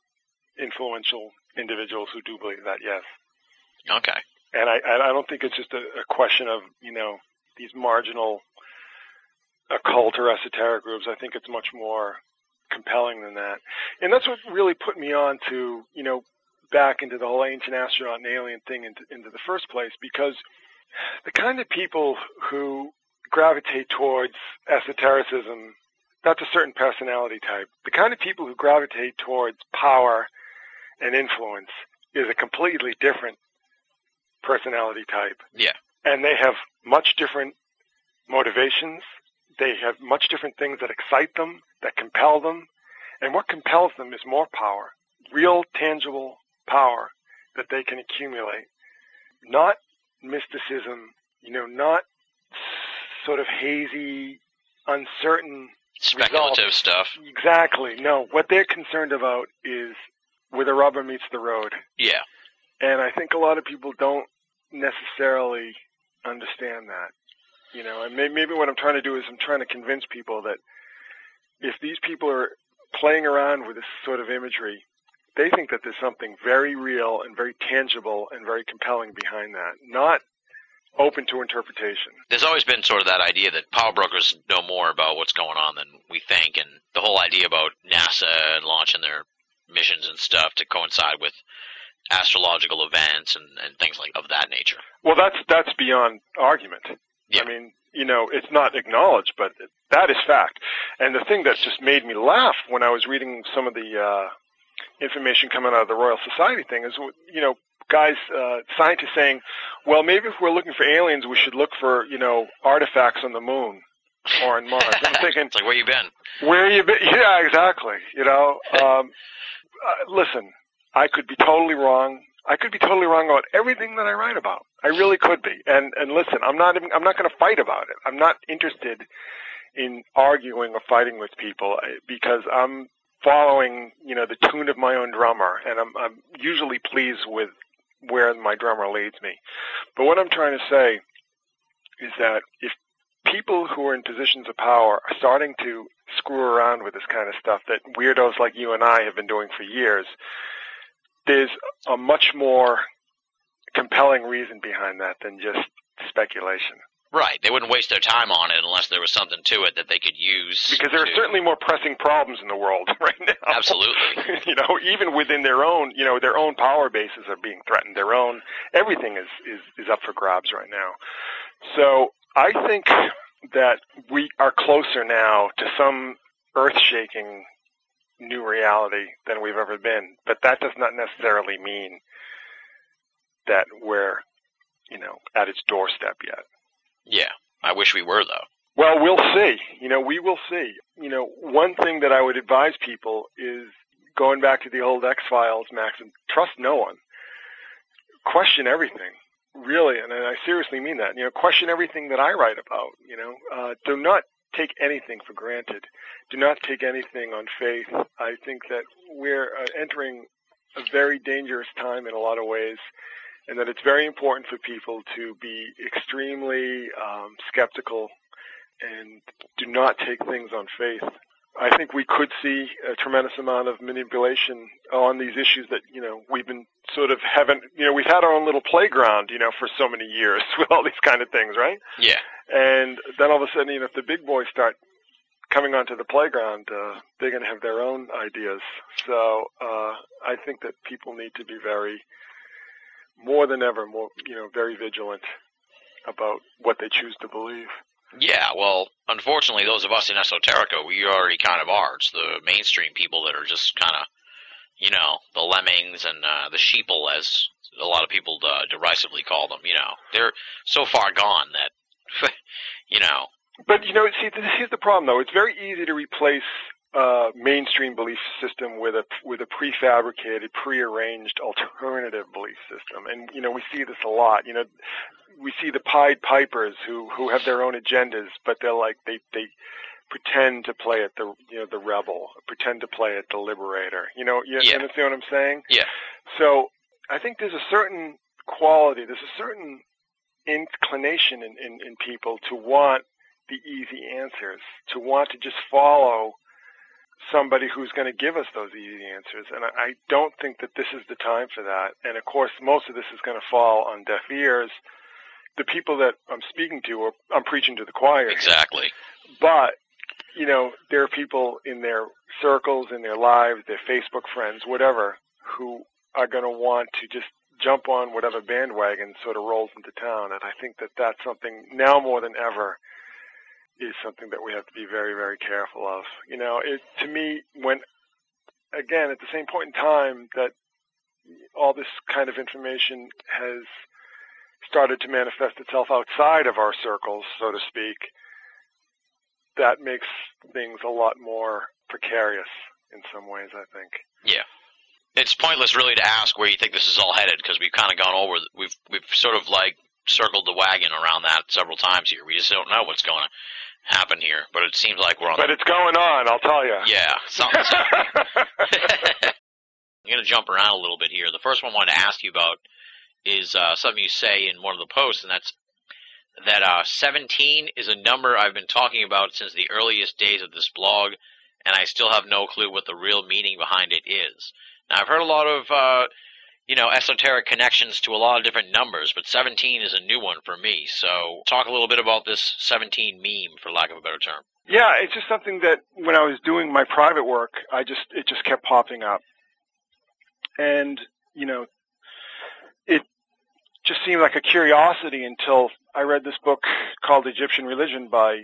influential individuals who do believe that. Yes. Okay. and I I don't think it's just a, a question of you know these marginal uh, occult or esoteric groups. I think it's much more compelling than that, and that's what really put me on to you know back into the whole ancient astronaut and alien thing into into the first place because the kind of people who gravitate towards esotericism that's a certain personality type. The kind of people who gravitate towards power and influence is a completely different personality type. Yeah. And they have much different motivations. They have much different things that excite them, that compel them. And what compels them is more power, real, tangible power that they can accumulate. Not mysticism, you know, not sort of hazy, uncertain Speculative results. stuff. Exactly. No, what they're concerned about is where the rubber meets the road. Yeah. And I think a lot of people don't necessarily understand that. You know, and may- maybe what I'm trying to do is I'm trying to convince people that if these people are playing around with this sort of imagery, they think that there's something very real and very tangible and very compelling behind that, not open to interpretation. There's always been sort of that idea that power brokers know more about what's going on than we think, and the whole idea about NASA and launching their missions and stuff to coincide with astrological events and, and things like of that nature. Well, that's that's beyond argument. Yeah. I mean, you know, it's not acknowledged, but that is fact. And the thing that just made me laugh when I was reading some of the uh, information coming out of the Royal Society thing is, you know, guys, uh, scientists saying, well, maybe if we're looking for aliens, we should look for, you know, artifacts on the moon or on Mars. I'm thinking, It's like where you been? where you been? Yeah, exactly. You know, um, uh, listen, I could be totally wrong. I could be totally wrong about everything that I write about. I really could be. And and listen, I'm not even, I'm not going to fight about it. I'm not interested in arguing or fighting with people uh, because I'm following, you know, the tune of my own drummer, and I'm I'm usually pleased with where my drummer leads me. But what I'm trying to say is that if people who are in positions of power are starting to screw around with this kind of stuff that weirdos like you and I have been doing for years, there's a much more compelling reason behind that than just speculation. Right. They wouldn't waste their time on it unless there was something to it that they could use. Because there are certainly more pressing problems in the world right now. Absolutely. you know, even within their own, you know, their own power bases are being threatened. Their own everything is is is up for grabs right now. So I think that we are closer now to some earth-shaking new reality than we've ever been. But that does not necessarily mean that we're, you know, at its doorstep yet. Yeah. I wish we were though. Well, we'll see. You know, we will see. You know, one thing that I would advise people is going back to the old X Files maxim: trust no one, question everything. Really, and I seriously mean that. You know, question everything that I write about. You know, uh, do not take anything for granted. Do not take anything on faith. I think that we're uh, entering a very dangerous time in a lot of ways and that it's very important for people to be extremely um, skeptical and do not take things on faith. I think we could see a tremendous amount of manipulation on these issues that you know we've been sort of having. You know, we've had our own little playground, you know, for so many years with all these kind of things, right? Yeah. And then all of a sudden, you know, if the big boys start coming onto the playground, uh, they're going to have their own ideas. So uh, I think that people need to be very more than ever, more you know, very vigilant about what they choose to believe. Yeah, well, unfortunately, those of us in Esoterica, we already kind of are. It's the mainstream people that are just kind of, you know, the lemmings and uh, the sheeple, as a lot of people uh, derisively call them. You know, they're so far gone that, you know, But you know, see, this here's the problem, though. It's very easy to replace uh, mainstream belief system with a with a prefabricated, prearranged alternative belief system, and you know, we see this a lot. You know, we see the Pied Pipers who who have their own agendas, but they're like they they pretend to play at the you know the rebel, pretend to play at the liberator. You know, you Yeah. understand what I'm saying? Yeah. So I think there's a certain quality, there's a certain inclination in, in, in people to want the easy answers, to want to just follow somebody who's going to give us those easy answers. And I, don't think that this is the time for that. And of course, most of this is going to fall on deaf ears. The people that I'm speaking to, are, I'm preaching to the choir. Exactly. But you know, there are people in their circles, in their lives, their Facebook friends, whatever, who are going to want to just jump on whatever bandwagon sort of rolls into town. And I think that that's something now more than ever is something that we have to be very, very careful of. You know, it to me when again at the same point in time that all this kind of information has started to manifest itself outside of our circles, so to speak, that makes things a lot more precarious in some ways, I think. Yeah. It's pointless really to ask where you think this is all headed because we've kind of gone over we've we've sort of like circled the wagon around that several times here. We just don't know what's going to happen here, but it seems like we're on But the it's going on, I'll tell you. Yeah, something's I'm going to jump around a little bit here. The first one I wanted to ask you about is uh, something you say in one of the posts, and that's that uh, 17 is a number I've been talking about since the earliest days of this blog, and I still have no clue what the real meaning behind it is. Now, I've heard a lot of, uh, you know, esoteric connections to a lot of different numbers, but 17 is a new one for me. So, talk a little bit about this 17 meme, for lack of a better term. Yeah, it's just something that when I was doing my private work, I just it just kept popping up, and you know, it just seemed like a curiosity until I read this book called Egyptian Religion by,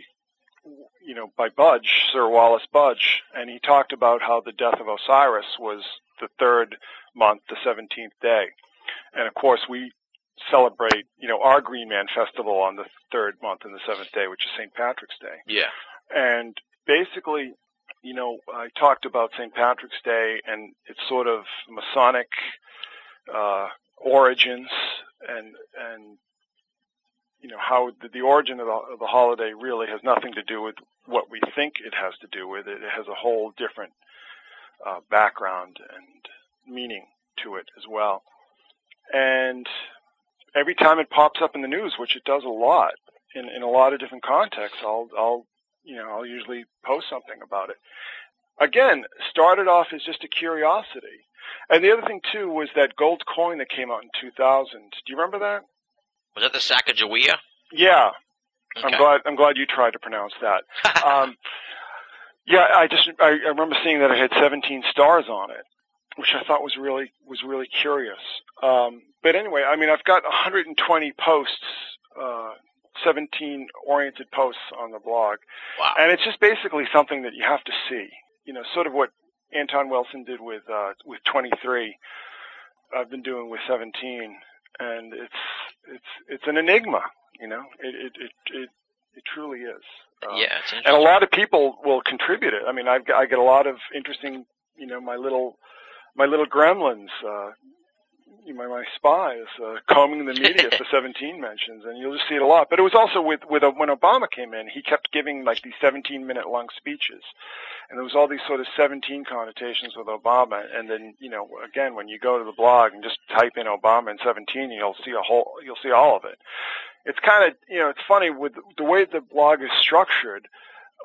you know, by Budge, Sir Wallis Budge, and he talked about how the death of Osiris was the third month, the 17th day, and of course we celebrate, you know, our Green Man Festival on the third month and the seventh day, which is St. Patrick's Day. Yeah. And basically, you know, I talked about St. Patrick's Day and its sort of Masonic uh, origins and and you know how the, the origin of the, of the holiday really has nothing to do with what we think it has to do with it. It has a whole different uh, background and meaning to it as well. And every time it pops up in the news, which it does a lot in, in a lot of different contexts, I'll I'll you know I'll usually post something about it. Again, started off as just a curiosity. And the other thing too was that gold coin that came out in 2000. Do you remember that? Was that the Sacagawea? Yeah, Okay. I'm glad. I'm glad you tried to pronounce that. Um, yeah, I just I, I remember seeing that it had 17 stars on it, which I thought was really was really curious. Um, but anyway, I mean, I've got 120 posts, uh, 17 oriented posts on the blog, wow. and it's just basically something that you have to see. You know, sort of what Anton Wilson did with uh, with 23. I've been doing with 17, and it's it's it's an enigma. You know, it it it it, it truly is. Uh, yeah, and a lot of people will contribute it. I mean, I've, I get a lot of interesting, you know, my little, my little gremlins, uh, you know, my spies, uh, combing the media for 17 mentions, and you'll just see it a lot. But it was also with, with uh when Obama came in, he kept giving like these 17 minute long speeches, and there was all these sort of 17 connotations with Obama. And then, you know, again, when you go to the blog and just type in Obama and 17, you'll see a whole, you'll see all of it it's kind of you know it's funny with the way the blog is structured.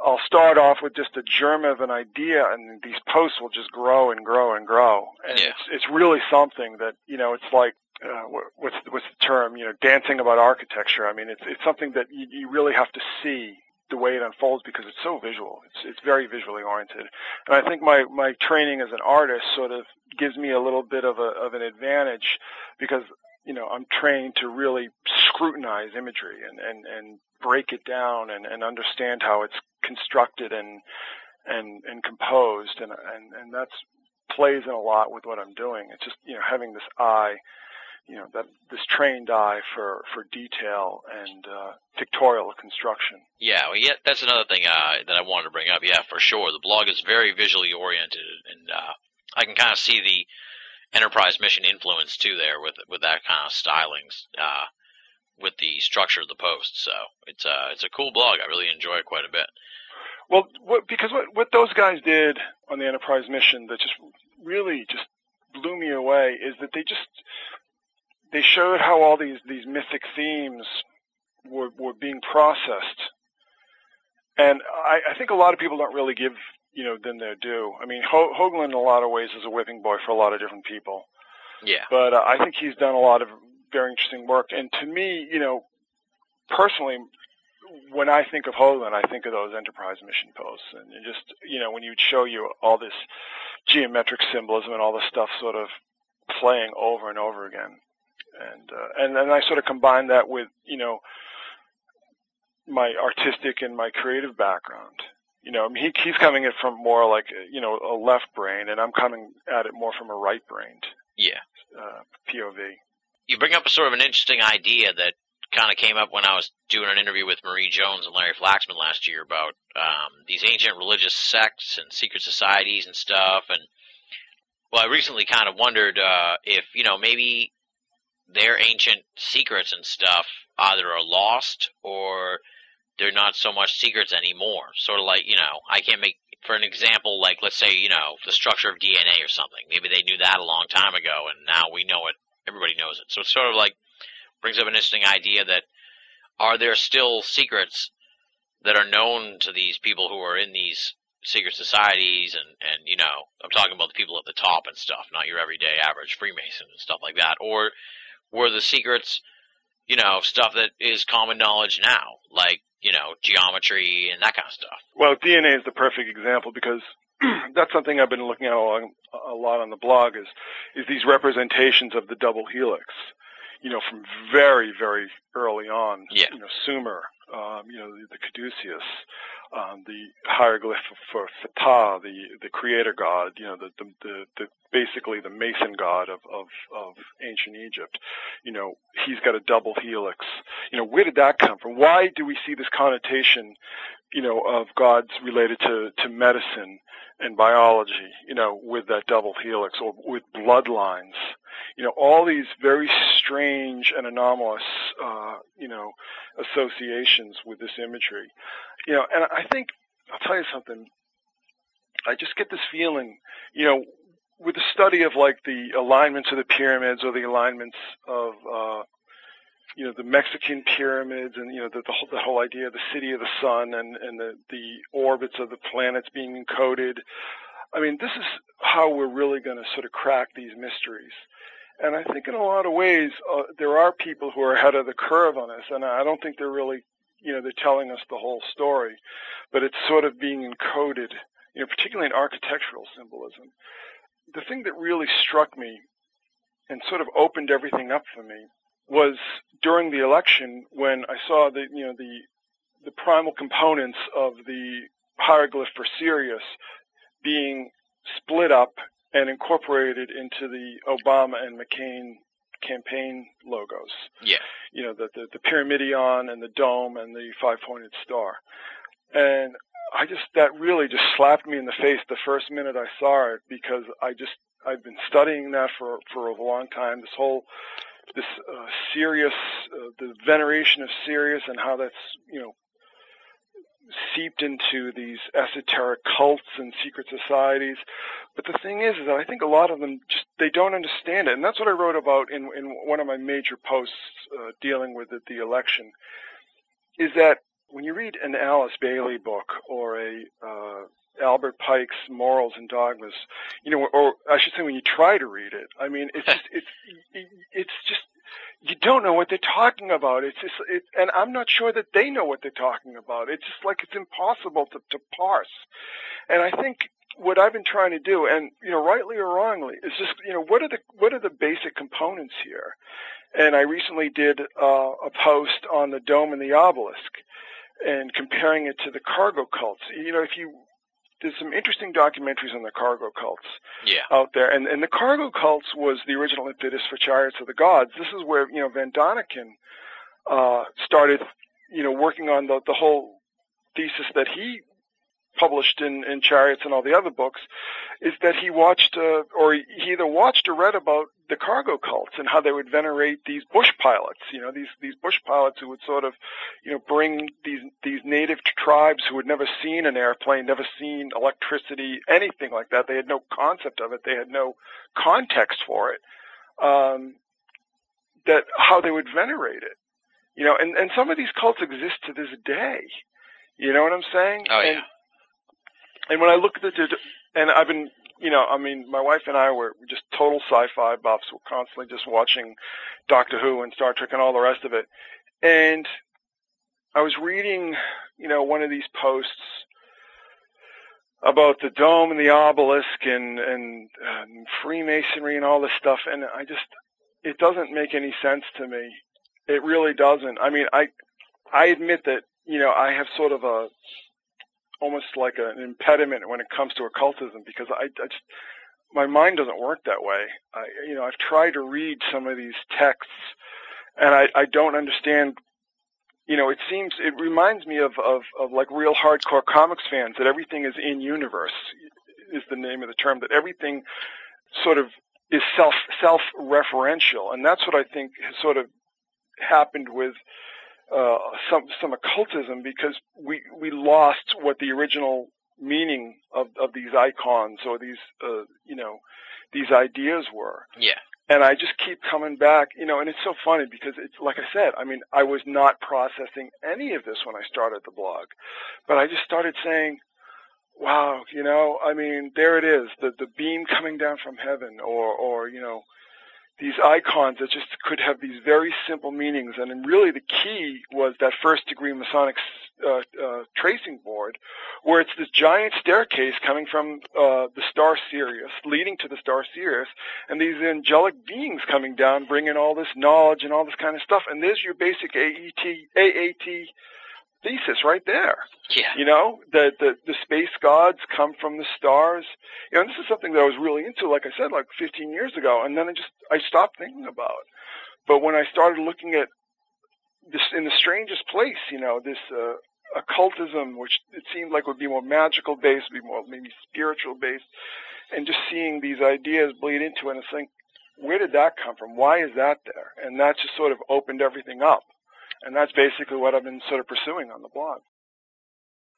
I'll start off with just a germ of an idea, and these posts will just grow and grow and grow. And Yeah. it's it's really something that you know it's like uh, what- what's the, what's the term? You know, dancing about architecture. I mean, it's it's something that you, you really have to see the way it unfolds because it's so visual. It's it's very visually oriented, and I think my my training as an artist sort of gives me a little bit of a of an advantage because you know, I'm trained to really scrutinize imagery and, and, and break it down and, and understand how it's constructed and, and, and composed. And, and, and that's plays in a lot with what I'm doing. It's just, you know, having this eye, you know, that this trained eye for, for detail and, uh, pictorial construction. Yeah, well, yeah, that's another thing uh, that I wanted to bring up. Yeah, for sure. The blog is very visually oriented, and uh, I can kind of see the enterprise mission influence too there with with that kind of stylings, uh, with the structure of the post. So it's uh, it's a cool blog. I really enjoy it quite a bit. Well, what, because what, what those guys did on the Enterprise mission that just really just blew me away is that they just they showed how all these these mythic themes were were being processed, and I, I think a lot of people don't really give you know, than they're due. I mean, Ho- Hoagland in a lot of ways is a whipping boy for a lot of different people, Yeah. but uh, I think he's done a lot of very interesting work. And to me, you know, personally, when I think of Hoagland, I think of those Enterprise mission posts, and just you know, when you'd show you all this geometric symbolism and all this stuff sort of playing over and over again, and uh, and then I sort of combine that with you know my artistic and my creative background. You know, I mean, he, he's coming at it from more like you know a left brain, and I'm coming at it more from a right brained Yeah. uh, POV. You bring up a sort of an interesting idea that kind of came up when I was doing an interview with Marie Jones and Larry Flaxman last year about um, these ancient religious sects and secret societies and stuff. And well, I recently kind of wondered uh, if you know maybe their ancient secrets and stuff either are lost or they're not so much secrets anymore. Sort of like you know, I can't make for an example, like let's say you know the structure of DNA or something. Maybe they knew that a long time ago, and now we know it. Everybody knows it. So it's sort of like brings up an interesting idea that are there still secrets that are known to these people who are in these secret societies and and you know I'm talking about the people at the top and stuff, not your everyday average Freemason and stuff like that, or were the secrets you know stuff that is common knowledge now, like you know geometry and that kind of stuff. Well, DNA is the perfect example because that's something I've been looking at a lot, a lot on the blog is is these representations of the double helix. You know, from very very early on. Yeah. You know, Sumer. Um, you know, the, the Caduceus, um, the hieroglyph for Ptah, the the creator god. You know, the the, the, the basically the Mason god of, of of ancient Egypt. You know, he's got a double helix. You know, where did that come from? Why do we see this connotation? You know, of gods related to to medicine and biology, you know, with that double helix or with bloodlines. You know, all these very strange and anomalous, uh, you know, associations with this imagery. You know, and I think, I'll tell you something, I just get this feeling, you know, with the study of like the alignments of the pyramids or the alignments of, uh, you know the Mexican pyramids and you know the, the, whole, the whole idea of the city of the sun and and the the orbits of the planets being encoded. I mean, this is how we're really going to sort of crack these mysteries. And I think in a lot of ways uh, there are people who are ahead of the curve on this, and I don't think they're really, you know, they're telling us the whole story, but it's sort of being encoded, you know, particularly in architectural symbolism. The thing that really struck me and sort of opened everything up for me was during the election when I saw the you know the the primal components of the hieroglyph for Sirius being split up and incorporated into the Obama and McCain campaign logos. Yeah. You know, the, the, the pyramidion and the dome and the five-pointed star. And I just, that really just slapped me in the face the first minute I saw it because I just, I've been studying that for, for a long time. This whole, this uh, Sirius, uh, the veneration of Sirius and how that's, you know, seeped into these esoteric cults and secret societies. But the thing is, is that I think a lot of them just they don't understand it, and that's what I wrote about in in one of my major posts uh, dealing with the, the election. Is that when you read an Alice Bailey book or a uh, Albert Pike's Morals and Dogmas, you know, or I should say when you try to read it, I mean, it's just, it's it's just you don't know what they're talking about. It's just, it, and I'm not sure that they know what they're talking about. It's just like it's impossible to, to parse. And I think what I've been trying to do, and you know, rightly or wrongly, is just you know, what are the what are the basic components here? And I recently did uh, a post on the dome and the obelisk, and comparing it to the cargo cults. You know, if you there's some interesting documentaries on the cargo cults Yeah. out there, and and the cargo cults was the original impetus for Chariots of the Gods. This is where you know Van Daniken uh, started, you know, working on the the whole thesis that he published in in Chariots and all the other books, is that he watched uh, or he either watched or read about the cargo cults and how they would venerate these bush pilots. You know, these these bush pilots who would sort of, you know, bring these these native tribes who had never seen an airplane, never seen electricity, anything like that. They had no concept of it. They had no context for it. Um, that how they would venerate it. You know, and and some of these cults exist to this day. You know what I'm saying? Oh yeah. And when I look at the, and I've been, you know, I mean, my wife and I were just total sci-fi buffs. We're constantly just watching Doctor Who and Star Trek and all the rest of it. And I was reading, you know, one of these posts about the dome and the obelisk and and um, Freemasonry and all this stuff, and I just it doesn't make any sense to me. It really doesn't. I mean, I I admit that you know I have sort of a almost like an impediment when it comes to occultism because I, I just my mind doesn't work that way. I you know I've tried to read some of these texts and I I don't understand you know, it seems it reminds me of, of of like real hardcore comics fans that everything is in universe is the name of the term that everything sort of is self self referential, and that's what I think has sort of happened with uh, some some occultism because we we lost what the original meaning of of these icons or these uh, you know these ideas were. Yeah and I just keep coming back, you know, and it's so funny because it's like I said, I mean, I was not processing any of this when I started the blog, but I just started saying, wow, you know, I mean, there it is, the the beam coming down from heaven, or or you know, these icons that just could have these very simple meanings. And really the key was that first degree Masonic uh, uh, tracing board, where it's this giant staircase coming from uh, the star Sirius, leading to the star Sirius, and these angelic beings coming down, bringing all this knowledge and all this kind of stuff. And there's your basic AET, AAT thesis right there. Yeah. You know, the, the, the space gods come from the stars. You know, and this is something that I was really into, like I said, like 15 years ago, and then I just, I stopped thinking about. it. But when I started looking at this in the strangest place, you know, this, uh, occultism, which it seemed like would be more magical based, be more maybe spiritual based, and just seeing these ideas bleed into it and think, where did that come from? Why is that there? And that just sort of opened everything up. And that's basically what I've been sort of pursuing on the blog.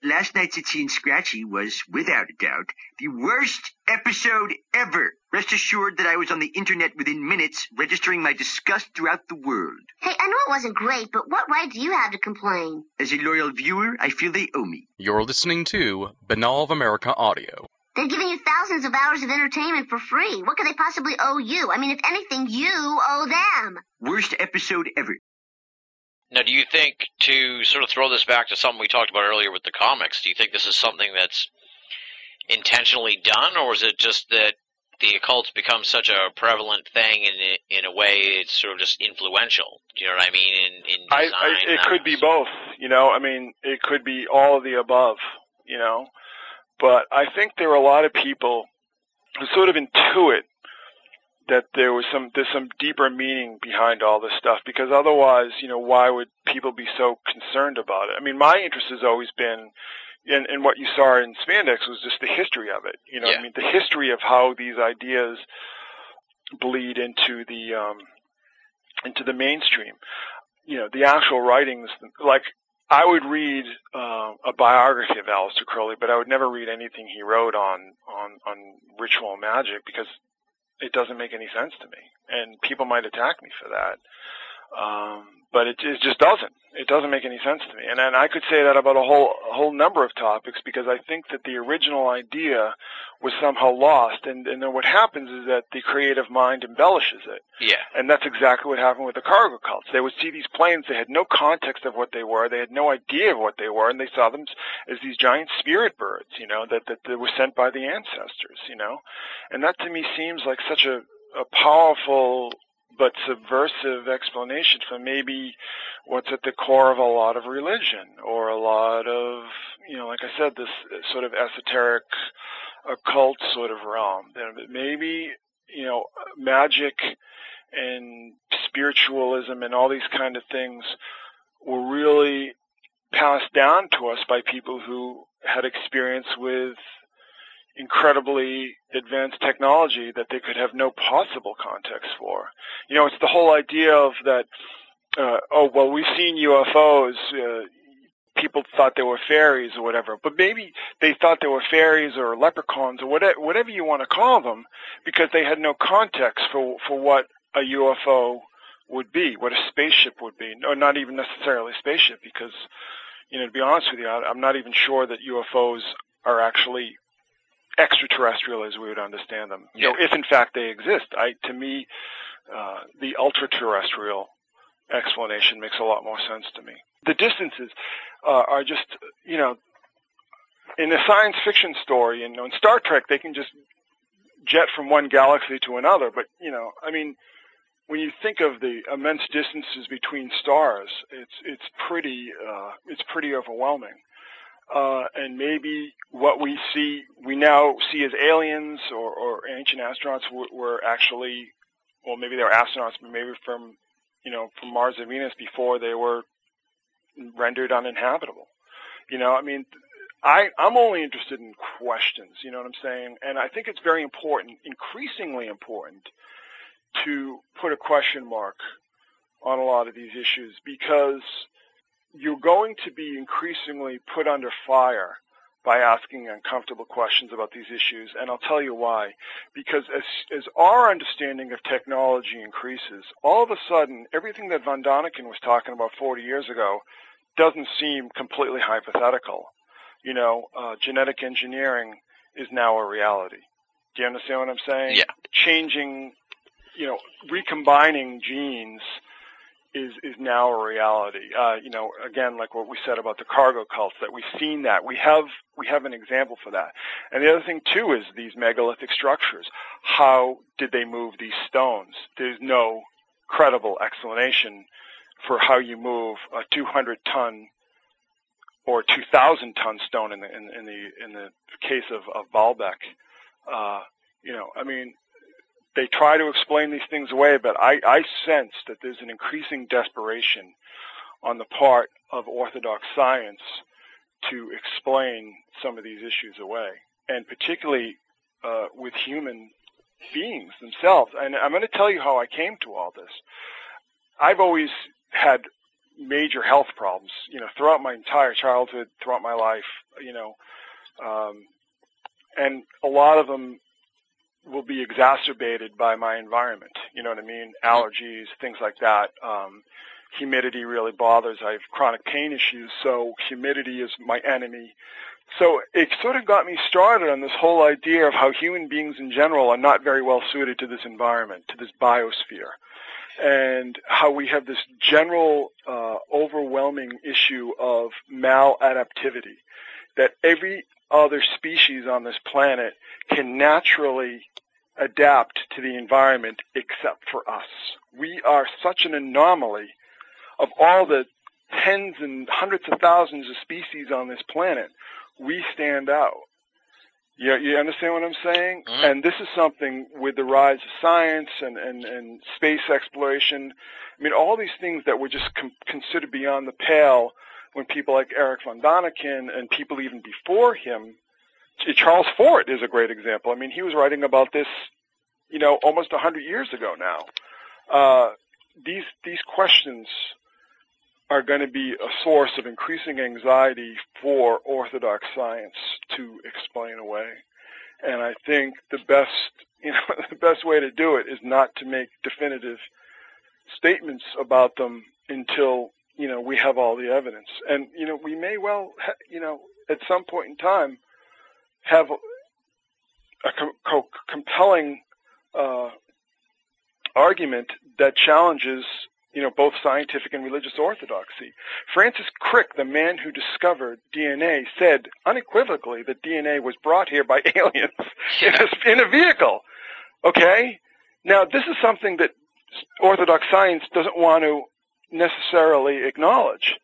Last night's Itchy and Scratchy was, without a doubt, the worst episode ever. Rest assured that I was on the internet within minutes, registering my disgust throughout the world. Hey, I know it wasn't great, but what right do you have to complain? As a loyal viewer, I feel they owe me. You're listening to Binnall of America Audio. They're giving you thousands of hours of entertainment for free. What could they possibly owe you? I mean, if anything, you owe them. Worst episode ever. Now, do you think to sort of throw this back to something we talked about earlier with the comics? Do you think this is something that's intentionally done, or is it just that the occult's become such a prevalent thing in in a way it's sort of just influential? Do you know what I mean? In in I, design, I, it that could be both. You know, I mean, it could be all of the above. You know, but I think there are a lot of people who sort of intuit that there was some there's some deeper meaning behind all this stuff because otherwise, you know, why would people be so concerned about it? I mean, my interest has always been and, and what you saw in spandex was just the history of it. You know, Yeah. I mean, the history of how these ideas bleed into the um, into the mainstream. You know, the actual writings, like I would read uh, a biography of Aleister Crowley, but I would never read anything he wrote on on on ritual magic because it doesn't make any sense to me, and people might attack me for that. Um, but it, it just doesn't. It doesn't make any sense to me, and and I could say that about a whole a whole number of topics because I think that the original idea was somehow lost, and and then what happens is that the creative mind embellishes it. Yeah. And that's exactly what happened with the cargo cults. They would see these planes, they had no context of what they were, they had no idea of what they were, and they saw them as these giant spirit birds, you know, that, that, that were sent by the ancestors, you know. And that to me seems like such a, a powerful but subversive explanation for maybe what's at the core of a lot of religion or a lot of, you know, like I said, this sort of esoteric occult sort of realm. Maybe, you know, magic and spiritualism and all these kind of things were really passed down to us by people who had experience with incredibly advanced technology that they could have no possible context for. You know, it's the whole idea of that, uh, oh, well, we've seen UFOs, uh, people thought they were fairies or whatever, but maybe they thought they were fairies or leprechauns or whatever, whatever you want to call them because they had no context for, for what a UFO would be, what a spaceship would be, or not even necessarily a spaceship because, you know, to be honest with you, I'm not even sure that UFOs are actually extraterrestrial as we would understand them. You know, if in fact they exist. I, to me, uh, the ultra-terrestrial explanation makes a lot more sense to me. The distances uh, are just, you know, in a science fiction story, you know, in Star Trek, they can just jet from one galaxy to another. But you know, I mean, when you think of the immense distances between stars, it's it's pretty uh, it's pretty overwhelming. Uh, and maybe what we see, we now see as aliens or, or ancient astronauts were, were actually, well, maybe they were astronauts, but maybe from, you know, from Mars and Venus before they were rendered uninhabitable. You know, I mean, I, I'm only interested in questions, you know what I'm saying? And I think it's very important, increasingly important, to put a question mark on a lot of these issues because you're going to be increasingly put under fire by asking uncomfortable questions about these issues, and I'll tell you why. Because as, as our understanding of technology increases, all of a sudden, everything that von Daniken was talking about 40 years ago doesn't seem completely hypothetical you know, uh, genetic engineering is now a reality. Do you understand what I'm saying? Yeah. Changing, you know, recombining genes is is now a reality. Uh, you know, again, like what we said about the cargo cults, that we've seen that. We have we have an example for that. And the other thing too is these megalithic structures. How did they move these stones? There's no credible explanation for how you move a 200 ton or 2,000 ton stone in the in, in the in the case of of Baalbek. Uh, you know, I mean, they try to explain these things away, but I, I sense that there's an increasing desperation on the part of Orthodox science to explain some of these issues away, and particularly uh, with human beings themselves. And I'm going to tell you how I came to all this. I've always had major health problems, you know, throughout my entire childhood, throughout my life, you know, um, and a lot of them will be exacerbated by my environment. You know what I mean? Allergies, things like that. Um, humidity really bothers. I have chronic pain issues, so humidity is my enemy. So it sort of got me started on this whole idea of how human beings in general are not very well suited to this environment, to this biosphere and how we have this general uh, overwhelming issue of maladaptivity, that every other species on this planet can naturally adapt to the environment except for us. We are such an anomaly of all the tens and hundreds of thousands of species on this planet. We stand out. You, you understand what I'm saying? Mhm. And this is something with the rise of science and, and, and space exploration. I mean, all these things that were just com- considered beyond the pale when people like Eric von Daniken and people even before him, Charles Fort is a great example. I mean, he was writing about this, you know, almost hundred years ago now. Uh, these these questions are going to be a source of increasing anxiety for orthodox science to explain away. And I think the best, you know, the best way to do it is not to make definitive statements about them until, you know, we have all the evidence. And, you know, we may well, you know, at some point in time have a co- compelling uh, argument that challenges you know, both scientific and religious orthodoxy. Francis Crick, the man who discovered DNA, said unequivocally that DNA was brought here by aliens in, a, in a vehicle. Okay? Now, this is something that orthodox science doesn't want to necessarily acknowledge.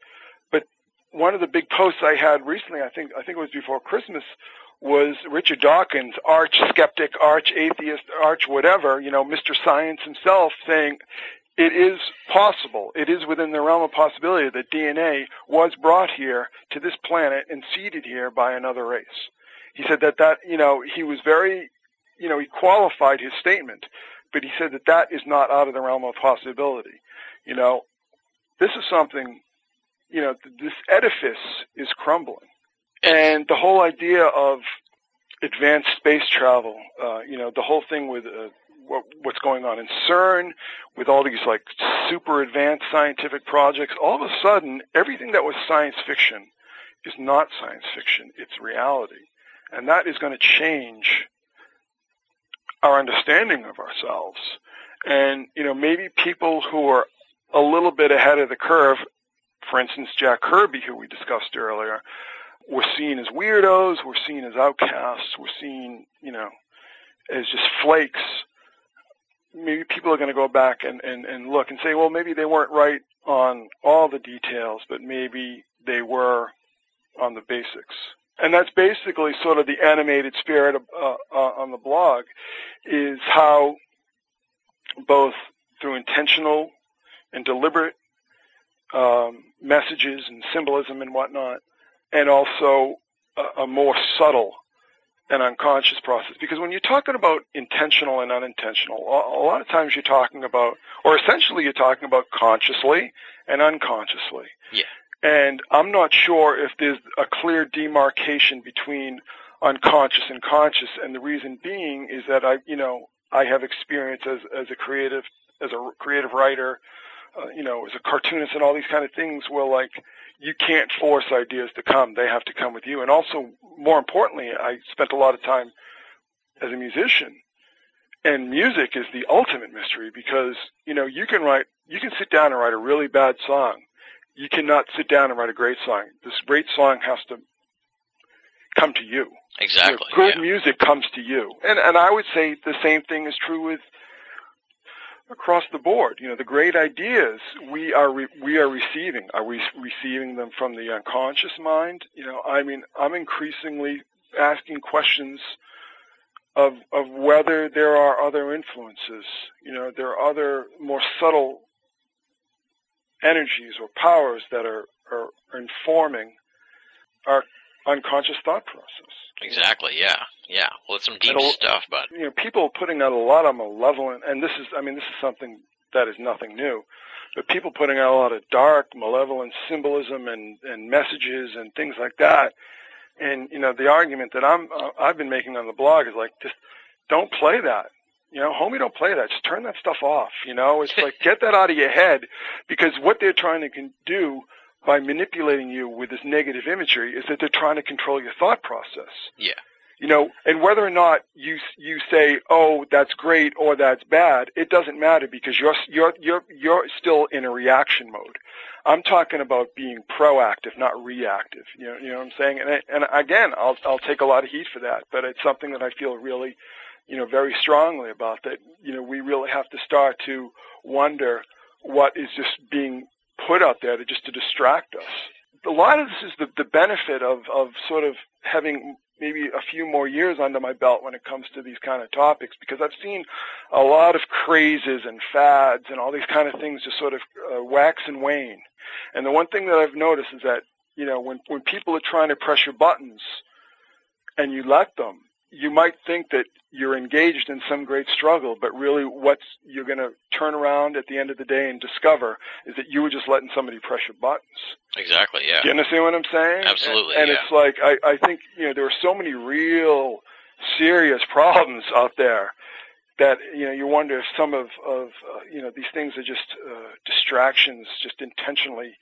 But one of the big posts I had recently, I think, I think it was before Christmas, was Richard Dawkins, arch skeptic, arch atheist, arch whatever, you know, Mr. Science himself saying, it is possible, it is within the realm of possibility that DNA was brought here to this planet and seeded here by another race. He said that that, you know, he was very, you know, he qualified his statement, but he said that that is not out of the realm of possibility. You know, this is something, you know, this edifice is crumbling. And the whole idea of advanced space travel, uh, you know, the whole thing with uh, what, what's going on in CERN, with all these like super advanced scientific projects, all of a sudden, everything that was science fiction is not science fiction, it's reality. and that is going to change our understanding of ourselves. And you know, maybe people who are a little bit ahead of the curve, for instance, Jack Kirby, who we discussed earlier, were seen as weirdos, were seen as outcasts, were seen, you know, as just flakes. Maybe people are going to go back and, and, and look and say, well, maybe they weren't right on all the details, but maybe they were on the basics. And that's basically sort of the animated spirit of, uh, uh, on the blog, is how both through intentional and deliberate um, messages and symbolism and whatnot, and also a, a more subtle and unconscious process. Because when you're talking about intentional and unintentional, a, a lot of times you're talking about, or essentially you're talking about consciously and unconsciously. Yeah. And I'm not sure if there's a clear demarcation between unconscious and conscious. And the reason being is that I, you know, I have experience as, as a creative, as a creative writer, uh, you know, as a cartoonist and all these kind of things Well, like, you can't force ideas to come. They have to come with you. And also, more importantly, I spent a lot of time as a musician. And music is the ultimate mystery because, you know, you can write, you can sit down and write a really bad song. You cannot sit down and write a great song. This great song has to come to you. Exactly. You know, good yeah. music comes to you. And, and I would say the same thing is true with across the board. You know, the great ideas we are re- we are receiving. Are we receiving them from the unconscious mind? You know, I mean, I'm increasingly asking questions of of whether there are other influences. You know, there are other more subtle energies or powers that are are informing our unconscious thought process. Exactly. Yeah. Yeah. Well, it's some deep It'll- stuff, but you know, people putting out a lot of malevolent, and this is, I mean, this is something that is nothing new, but people putting out a lot of dark, malevolent symbolism and, and messages and things like that. And, you know, the argument that I'm, uh, I've been making on the blog is like, just don't play that. You know, homie, don't play that. Just turn that stuff off. You know, it's like, get that out of your head because what they're trying to do by manipulating you with this negative imagery is that they're trying to control your thought process yeah. you know, and whether or not you you say, "Oh, that's great" or "That's bad," it doesn't matter because you're you're you're you're still in a reaction mode. I'm talking about being proactive, not reactive. You know, you know what I'm saying? And I, and again, I'll I'll take a lot of heat for that, but it's something that I feel really, you know, very strongly about. That you know, we really have to start to wonder what is just being put out there just to distract us. A lot of this is the, the benefit of, of sort of having maybe a few more years under my belt when it comes to these kind of topics because I've seen a lot of crazes and fads and all these kind of things just sort of uh, wax and wane. And the one thing that I've noticed is that, you know, when, when people are trying to press your buttons and you let them, you might think that you're engaged in some great struggle, but really what's you're going to turn around at the end of the day and discover is that you were just letting somebody press your buttons. Exactly. Yeah. Do you understand what I'm saying? Absolutely, And, and yeah. it's like I, I think you know there are so many real serious problems out there that you know you wonder if some of of uh, you know these things are just uh, distractions, just intentionally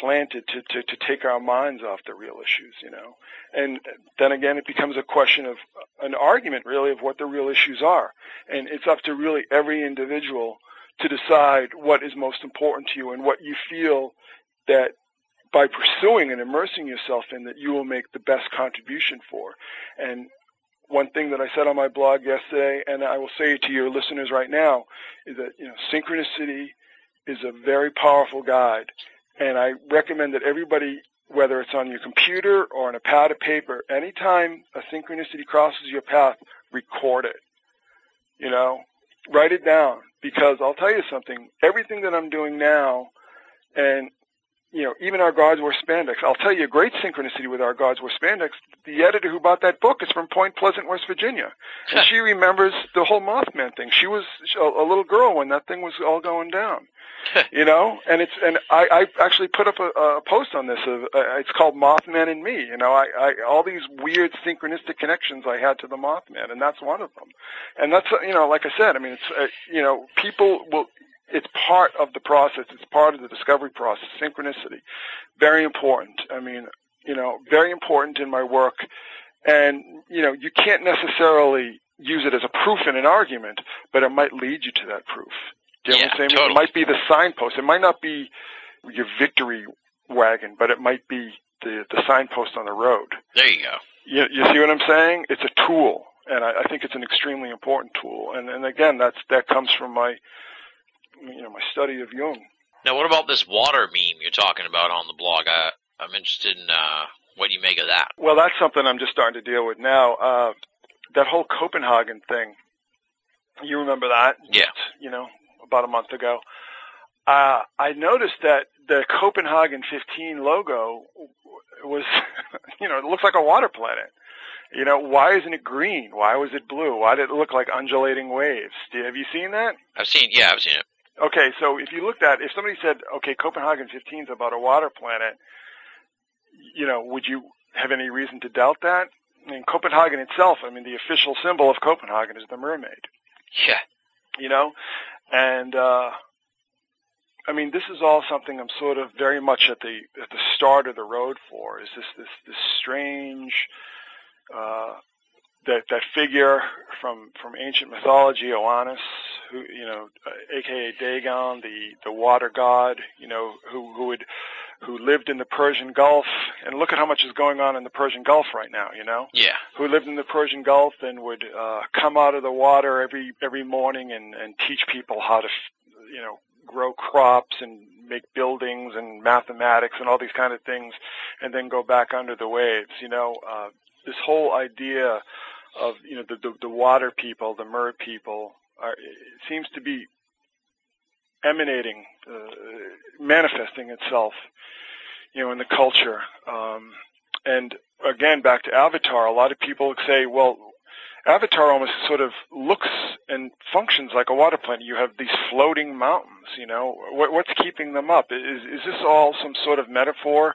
planted to, to to take our minds off the real issues. You know, and then again it becomes a question of an argument really of what the real issues are, and it's up to really every individual to decide what is most important to you and what you feel that by pursuing and immersing yourself in that you will make the best contribution for. And one thing that I said on my blog yesterday, and I will say to your listeners right now, is that you know synchronicity is a very powerful guide, and I recommend that everybody, whether it's on your computer or on a pad of paper, anytime a synchronicity crosses your path, record it. You know, write it down because I'll tell you something. Everything that I'm doing now, and you know, even our gods wear spandex. I'll tell you a great synchronicity with our gods wear spandex. The editor who bought that book is from Point Pleasant, West Virginia, and she remembers the whole Mothman thing. She was a, little girl when that thing was all going down. you know, and it's and I, I actually put up a, a post on this. Of, uh, it's called Mothman and Me. You know, I, I all these weird synchronistic connections I had to the Mothman, and that's one of them. And that's you know, like I said, I mean, it's uh, you know, people will it's part of the process. It's part of the discovery process. Synchronicity, very important. I mean, you know, very important in my work and you know you can't necessarily use it as a proof in an argument, but it might lead you to that proof. Do you know Yeah, what I'm saying? totally. It might be the signpost. It might not be your victory wagon, but it might be the the signpost on the road. There you go. You, you see what I'm saying? It's a tool, and I, I think it's an extremely important tool. And and again, that's that comes from my you know my study of Jung. Now, what about this water meme you're talking about on the blog? I, I'm interested in uh, what you make of that. Well, that's something I'm just starting to deal with now. Uh, that whole Copenhagen thing. You remember that? Yeah. You know, about a month ago. Uh, I noticed that the Copenhagen 15 logo was, you know, it looks like a water planet. You know, why isn't it green? Why was it blue? Why did it look like undulating waves? Have you seen that? I've seen, yeah, I've seen it. Okay, so if you looked at, if somebody said, okay, Copenhagen 15 is about a water planet, you know, would you have any reason to doubt that? I mean, Copenhagen itself, I mean, the official symbol of Copenhagen is the mermaid, Yeah. you know? And, uh, I mean, this is all something I'm sort of very much at the, at the start of the road for, is this, this, this strange, uh, that, that figure from, from ancient mythology, Oannes, who, you know, uh, aka Dagon, the, the water god, you know, who, who would, who lived in the Persian Gulf, and look at how much is going on in the Persian Gulf right now, you know? Yeah. who lived in the Persian Gulf and would uh, come out of the water every every morning and and teach people how to, you know, grow crops and make buildings and mathematics and all these kind of things, and then go back under the waves. You know, uh, this whole idea of you know the the, the water people, the mer people, are, it seems to be emanating, uh, manifesting itself, you know, in the culture. Um, and again, back to Avatar, a lot of people say, well, Avatar almost sort of looks and functions like a water planet. You have these floating mountains, you know. What, what's keeping them up? Is, is this all some sort of metaphor,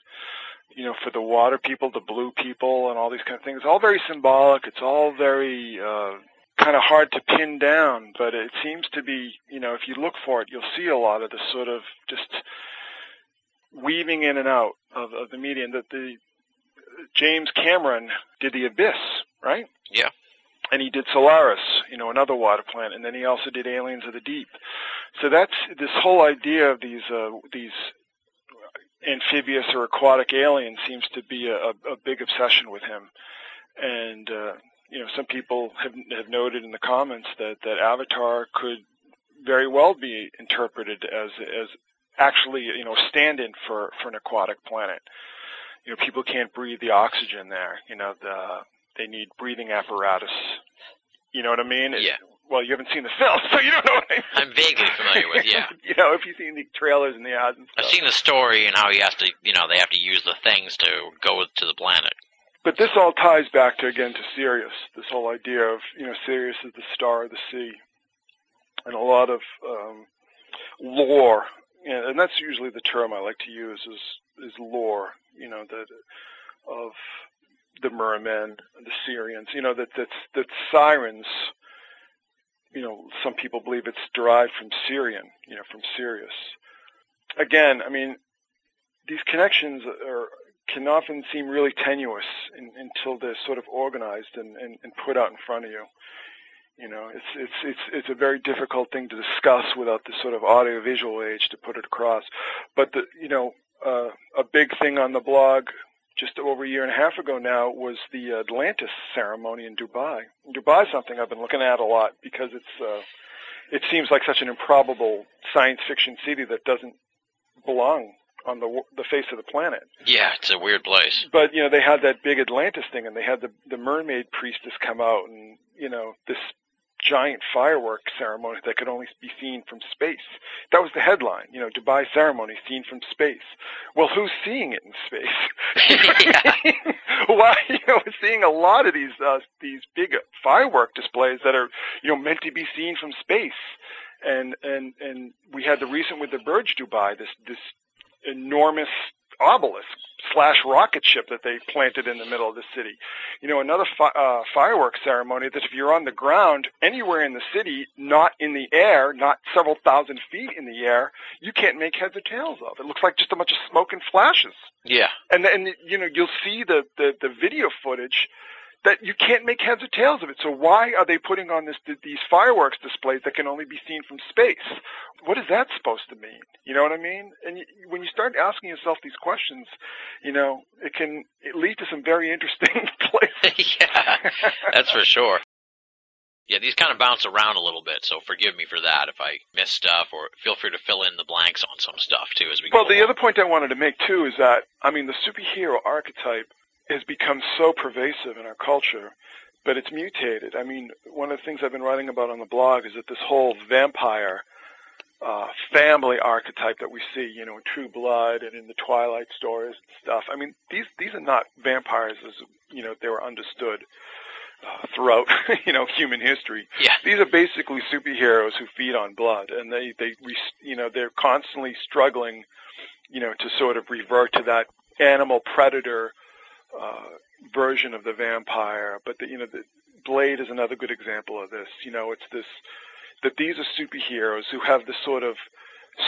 you know, for the water people, the blue people, and all these kind of things? It's all very symbolic. It's all very uh, kind of hard to pin down, but it seems to be, you know, if you look for it, you'll see a lot of this sort of just weaving in and out of, of the media. And that the James Cameron did The Abyss, right? Yeah. And he did Solaris, you know, another water planet, and then he also did Aliens of the Deep. So that's this whole idea of these uh, these amphibious or aquatic aliens seems to be a, a big obsession with him. And uh, you know, some people have have noted in the comments that that Avatar could very well be interpreted as as actually you know stand-in for for an aquatic planet. You know, people can't breathe the oxygen there. You know, the they need breathing apparatus. You know what I mean? It- Yeah. Well, you haven't seen the film, so you don't know I mean. I'm vaguely familiar with, yeah. you know, if you've seen the trailers and the ads and I've seen the story and how he has to, you know, they have to use the things to go to the planet. But this all ties back to again to Sirius. This whole idea of you know Sirius is the star of the sea, and a lot of um, lore, and and that's usually the term I like to use is is lore. You know that of the mermen, the Syrians. You know that that's that sirens. You know, some people believe it's derived from Syrian. You know, from Sirius. Again, I mean, these connections are can often seem really tenuous in, until they're sort of organized and, and, and put out in front of you. You know, it's it's it's it's a very difficult thing to discuss without the sort of audio-visual age to put it across. But the you know uh, a big thing on the blog just over a year and a half ago now was the Atlantis ceremony in Dubai. Dubai is something I've been looking at a lot because it's uh, it seems like such an improbable science fiction city that doesn't belong on the the face of the planet. Yeah, it's a weird place. But you know, they had that big Atlantis thing, and they had the the mermaid priestess come out, and you know, this giant firework ceremony that could only be seen from space. That was the headline. You know, Dubai ceremony seen from space. Well, who's seeing it in space? Why? You know, we're seeing a lot of these uh, these big firework displays that are you know meant to be seen from space. And and and we had the recent with the Burj Dubai, this this enormous obelisk slash rocket ship that they planted in the middle of the city. You know, another fi- uh, fireworks ceremony that if you're on the ground anywhere in the city, not in the air, not several thousand feet in the air, you can't make heads or tails of. It looks like just a bunch of smoke and flashes. Yeah. And and you know, you'll see the the, the video footage that you can't make heads or tails of it. So why are they putting on this these fireworks displays that can only be seen from space? What is that supposed to mean? You know what I mean? And when you start asking yourself these questions, you know, it can it lead to some very interesting places. yeah, that's for sure. Yeah, these kind of bounce around a little bit, so forgive me for that if I miss stuff, or feel free to fill in the blanks on some stuff too as we Well, go. Well, the along. other point I wanted to make too is that I mean the superhero archetype has become so pervasive in our culture, but it's mutated. I mean, one of the things I've been writing about on the blog is that this whole vampire uh, family archetype that we see, you know, in True Blood and in the Twilight stories and stuff. I mean, these these are not vampires as you know they were understood uh, throughout you know human history. Yeah. These are basically superheroes who feed on blood, and they they you know they're constantly struggling, you know, to sort of revert to that animal predator uh, version of the vampire. But the, you know, the Blade is another good example of this. You know, it's this that these are superheroes who have this sort of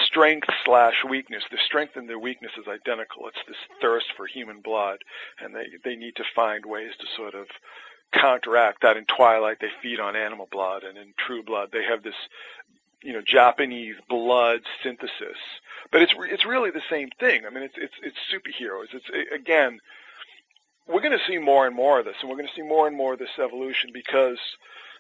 strength slash weakness. Their strength and their weakness is identical. It's this thirst for human blood, and they they need to find ways to sort of counteract that. In Twilight, they feed on animal blood, and in True Blood, they have this you know Japanese blood synthesis. But it's it's really the same thing. I mean, it's it's it's superheroes. It's again, we're going to see more and more of this, and we're going to see more and more of this evolution because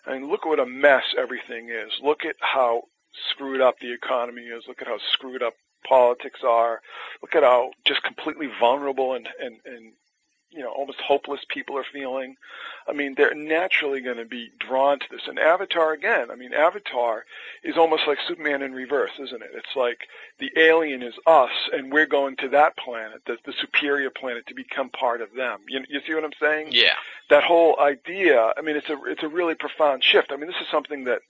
I mean, look what a mess everything is. Look at how screwed up the economy is. Look at how screwed up politics are. Look at how just completely vulnerable and and and you know almost hopeless people are feeling. I mean, they're naturally going to be drawn to this. And Avatar again. I mean, Avatar is almost like Superman in reverse, isn't it? It's like the alien is us, and we're going to that planet, the, the superior planet, to become part of them. You, you see what I'm saying? yeah, that whole idea. I mean, it's a it's a really profound shift. I mean, this is something that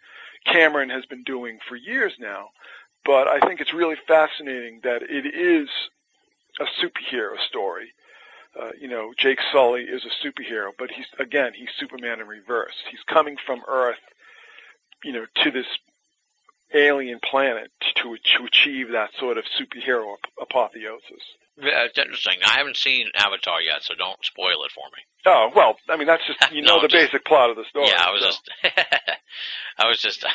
Cameron has been doing for years now, but I think it's really fascinating that it is a superhero story. Uh, you know, Jake Sully is a superhero, but he's again he's Superman in reverse. He's coming from Earth, you know, to this alien planet to to achieve that sort of superhero ap- apotheosis. Yeah, it's interesting. I haven't seen Avatar yet, so don't spoil it for me. Oh well, I mean that's just you No, know the just- basic plot of the story. yeah, I was so. just, I was just.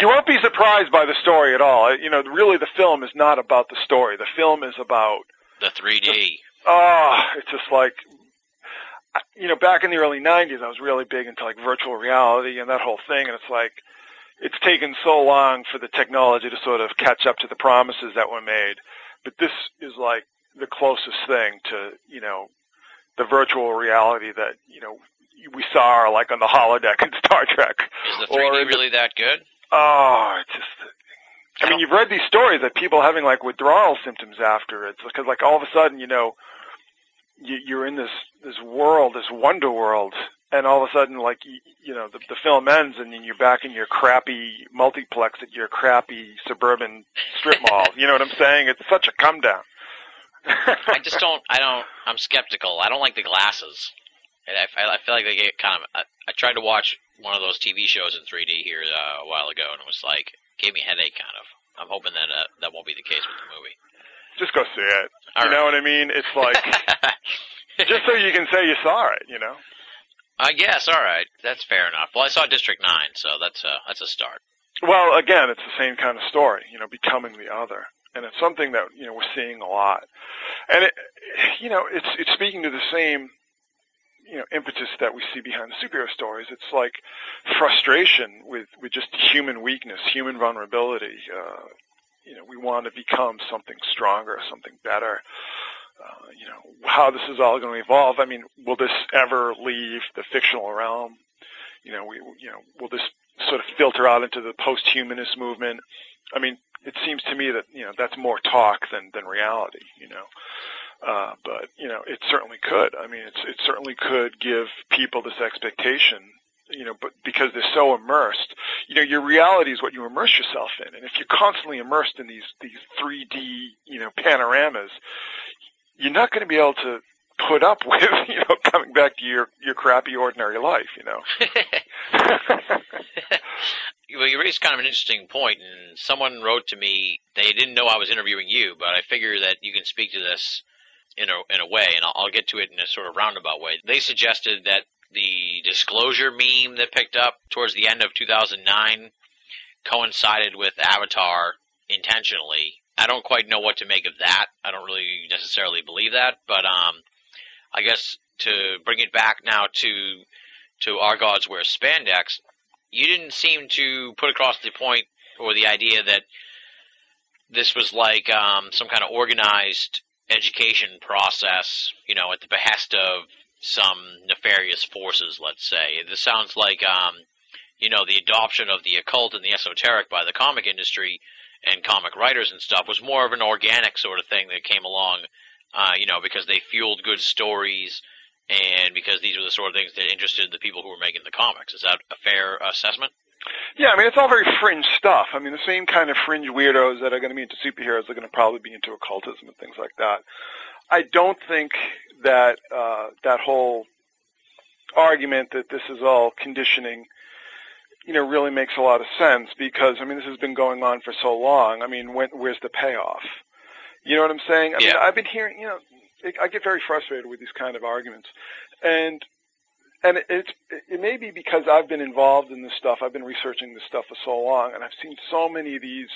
you won't be surprised by the story at all. You know, really, the film is not about the story. The film is about, the 3D. Oh, it's just like, you know, back in the early '90s, I was really big into like virtual reality and that whole thing, and it's like, it's taken so long for the technology to sort of catch up to the promises that were made, but this is like the closest thing to, you know, the virtual reality that you know we saw like on the holodeck in Star Trek. Is the 3D is it- really that good? Oh, it's just. I mean, you've read these stories that people having like withdrawal symptoms after it's because like all of a sudden, you know, you, you're in this this world, this wonder world, and all of a sudden, like you, you know, the, the film ends, and then you're back in your crappy multiplex at your crappy suburban strip mall. You know what I'm saying? It's such a come down. I just don't. I don't. I'm skeptical. I don't like the glasses. And I, I feel like they get kind of. I, I tried to watch one of those TV shows in 3D here uh, a while ago, and it was like gave me a headache. Kind of. I'm hoping that uh, that won't be the case with the movie. Just go see it. All you right. know what I mean? It's like just so you can say you saw it. You know. I guess. All right. That's fair enough. Well, I saw District Nine, so that's a that's a start. Well, again, it's the same kind of story, you know, becoming the other, and it's something that you know we're seeing a lot, and it, you know, it's it's speaking to the same, you know, impetus that we see behind the superhero stories. It's like frustration with with just human weakness, human vulnerability. Uh, you know, we want to become something stronger, something better. Uh, you know, how this is all going to evolve. I mean, will this ever leave the fictional realm? You know, we, you know, will this sort of filter out into the post-humanist movement? I mean, it seems to me that you know that's more talk than than reality. You know, uh, but you know, it certainly could. I mean, it's it certainly could give people this expectation. You know, but because they're so immersed, you know, your reality is what you immerse yourself in, and if you're constantly immersed in these these 3D, you know, panoramas, you're not going to be able to put up with, you know, coming back to your your crappy ordinary life. You know. well, you raised kind of an interesting point, and someone wrote to me. They didn't know I was interviewing you, but I figure that you can speak to this in a in a way, and I'll, I'll get to it in a sort of roundabout way. They suggested that the disclosure meme that picked up towards the end of 2009 coincided with Avatar intentionally. I don't quite know what to make of that. I don't really necessarily believe that, but um, I guess to bring it back now to to Our Gods Wear Spandex, you didn't seem to put across the point or the idea that this was like um, some kind of organized education process, you know, at the behest of some nefarious forces, let's say. This sounds like, um, you know, the adoption of the occult and the esoteric by the comic industry and comic writers and stuff was more of an organic sort of thing that came along, uh, you know, because they fueled good stories and because these were the sort of things that interested the people who were making the comics. Is that a fair assessment? Yeah, I mean, it's all very fringe stuff. I mean, the same kind of fringe weirdos that are going to be into superheroes are going to probably be into occultism and things like that. I don't think that uh, that whole argument that this is all conditioning, you know, really makes a lot of sense because I mean, this has been going on for so long. I mean, when, where's the payoff? You know what I'm saying? I Yeah. mean, I've been hearing, you know, it, I get very frustrated with these kind of arguments, and and it, it's it may be because I've been involved in this stuff. I've been researching this stuff for so long, and I've seen so many of these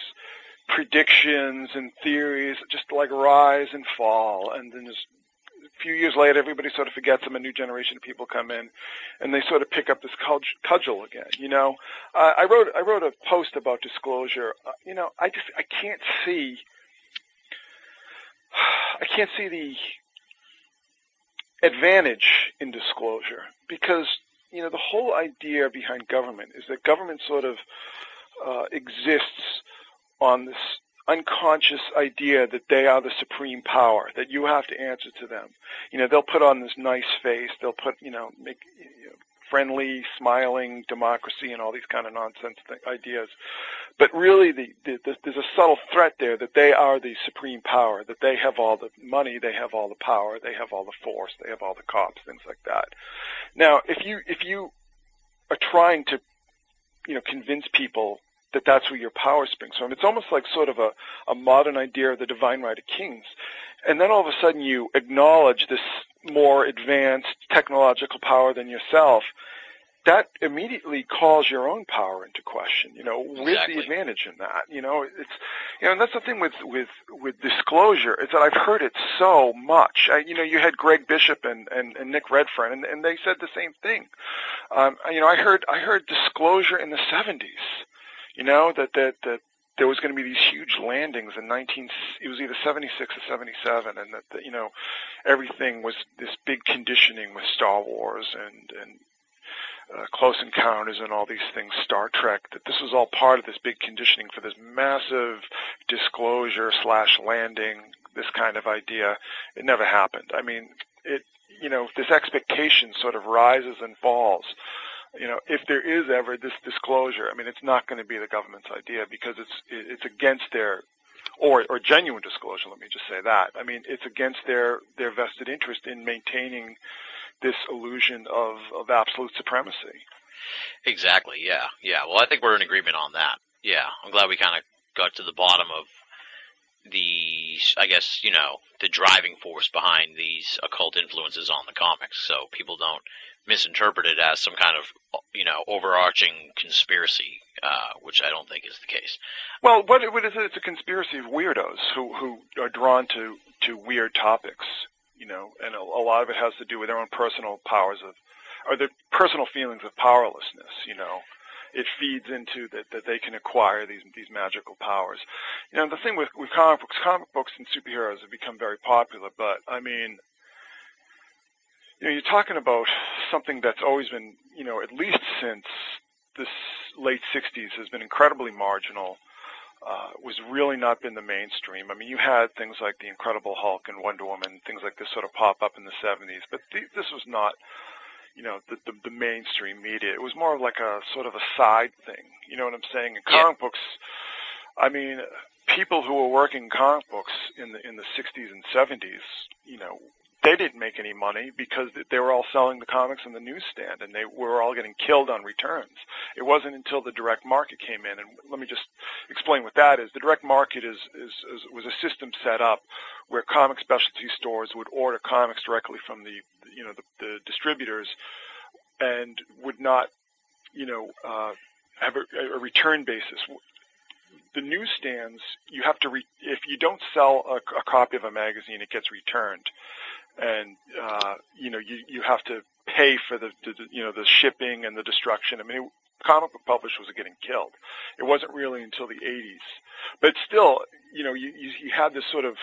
predictions and theories just like rise and fall, and then just few years later, everybody sort of forgets them. A new generation of people come in, and they sort of pick up this cudgel again. You know, uh, I wrote I wrote a post about disclosure. Uh, you know, I just I can't see. I can't see the advantage in disclosure because you know the whole idea behind government is that government sort of uh, exists on this unconscious idea that they are the supreme power that you have to answer to them. You know they'll put on this nice face. They'll put you know make you know, friendly smiling democracy and all these kind of nonsense th- ideas. But really the, the, the, there's a subtle threat there that they are the supreme power that they have all the money they have all the power they have all the force they have all the cops things like that. Now if you if you are trying to you know convince people that that's where your power springs from it's almost like sort of a, a modern idea of the divine right of kings and then all of a sudden you acknowledge this more advanced technological power than yourself that immediately calls your own power into question. You know, where's Exactly. the advantage in that? You know, it's you know, and that's the thing with with with disclosure is that I've heard it so much. I, you know, you had Greg Bishop and and, and Nick Redfern, and, and they said the same thing. Um, you know, I heard I heard disclosure in the '70s. You know that that that there was going to be these huge landings in 19 it was either 76 or 77 and that, that you know everything was this big conditioning with Star Wars and and uh, Close Encounters and all these things, Star Trek, that this was all part of this big conditioning for this massive disclosure slash landing, this kind of idea. It never happened. I mean, it, you know, this expectation sort of rises and falls. You know, if there is ever this disclosure, I mean, it's not going to be the government's idea because it's it's against their or or genuine disclosure. Let me just say that. I mean, it's against their their vested interest in maintaining this illusion of, of absolute supremacy. Exactly. Yeah. Yeah. Well, I think we're in agreement on that. Yeah. I'm glad we kind of got to the bottom of the, I guess, you know, the driving force behind these occult influences on the comics, so people don't misinterpret it as some kind of, you know, overarching conspiracy, uh, which I don't think is the case. Well, what, what is it? It's a conspiracy of weirdos who, who are drawn to, to weird topics, you know, and a, a lot of it has to do with their own personal powers of, or their personal feelings of powerlessness, you know. It feeds into that, that they can acquire these these magical powers. You know, the thing with, with comic books, comic books and superheroes have become very popular, but I mean, you know, you're talking about something that's always been, you know, at least since this late 60s has been incredibly marginal, uh, was really not been the mainstream. I mean, you had things like the Incredible Hulk and Wonder Woman, things like this sort of pop up in the 70s, but th- this was not, you know, the, the, the mainstream media. It was more of like a sort of a side thing. You know what I'm saying? In Yeah. comic books, I mean, people who were working comic books in the in the 60s and 70s, you know, they didn't make any money because they were all selling the comics in the newsstand and they were all getting killed on returns. It wasn't until the direct market came in, and let me just explain what that is. The direct market is, is, is was a system set up where comic specialty stores would order comics directly from the you know the, the distributors and would not, you know, uh, have a, a return basis. The newsstands, you have to re- if you don't sell a, a copy of a magazine, it gets returned, and uh, you know you you have to pay for the, the you know the shipping and the destruction. I mean, it, comic book publishers was getting killed. It wasn't really until the 80s, but still, you know, you you, you had this sort of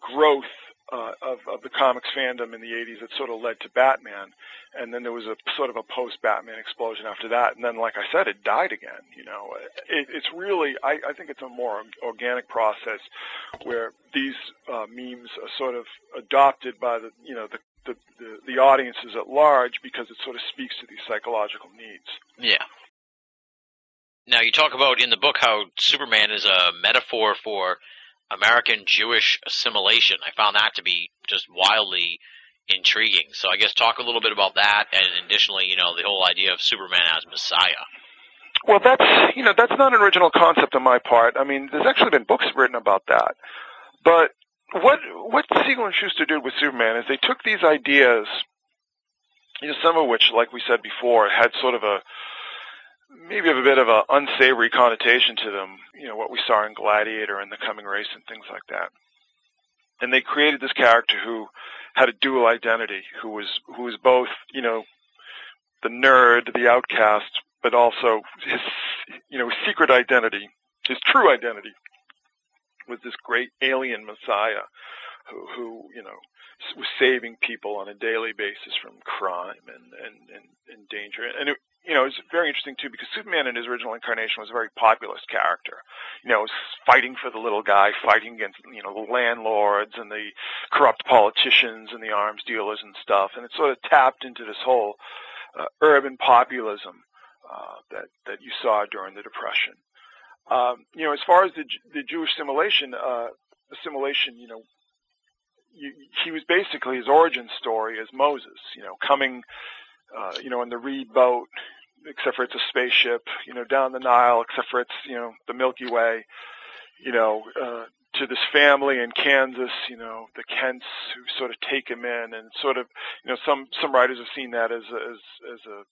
growth uh, of, of the comics fandom in the 80s that sort of led to Batman, and then there was a sort of a post-Batman explosion after that, and then, like I said, it died again. You know, it, it's really, I, I think it's a more organic process where these uh, memes are sort of adopted by the, you know, the, the, the, the audiences at large because it sort of speaks to these psychological needs. Yeah. Now you talk about in the book how Superman is a metaphor for American Jewish assimilation. I found that to be just wildly intriguing. So I guess talk a little bit about that, and additionally, you know, the whole idea of Superman as Messiah. Well, that's you know that's not an original concept on my part. I mean, there's actually been books written about that. But what what Siegel and Shuster did with Superman is they took these ideas, you know, some of which, like we said before, had sort of a maybe have a bit of an unsavory connotation to them. You know, what we saw in Gladiator and The Coming Race and things like that. And they created this character who had a dual identity, who was who was both, you know, the nerd, the outcast, but also his, you know, secret identity, his true identity, was this great alien Messiah, who, who you know, was saving people on a daily basis from crime and and and, and danger. And it, you know, it's very interesting too because Superman in his original incarnation was a very populist character. You know, fighting for the little guy, fighting against you know the landlords and the corrupt politicians and the arms dealers and stuff, and it sort of tapped into this whole uh, urban populism uh, that that you saw during the Depression. Um, you know, as far as the the Jewish assimilation, uh, assimilation, you know, you, he was basically his origin story as Moses. You know, coming, uh, you know, in the reed boat, except for it's a spaceship, you know, down the Nile, except for it's, you know, the Milky Way, you know, uh, to this family in Kansas, you know, the Kents who sort of take him in and sort of, you know, some, some writers have seen that as, a, as, as a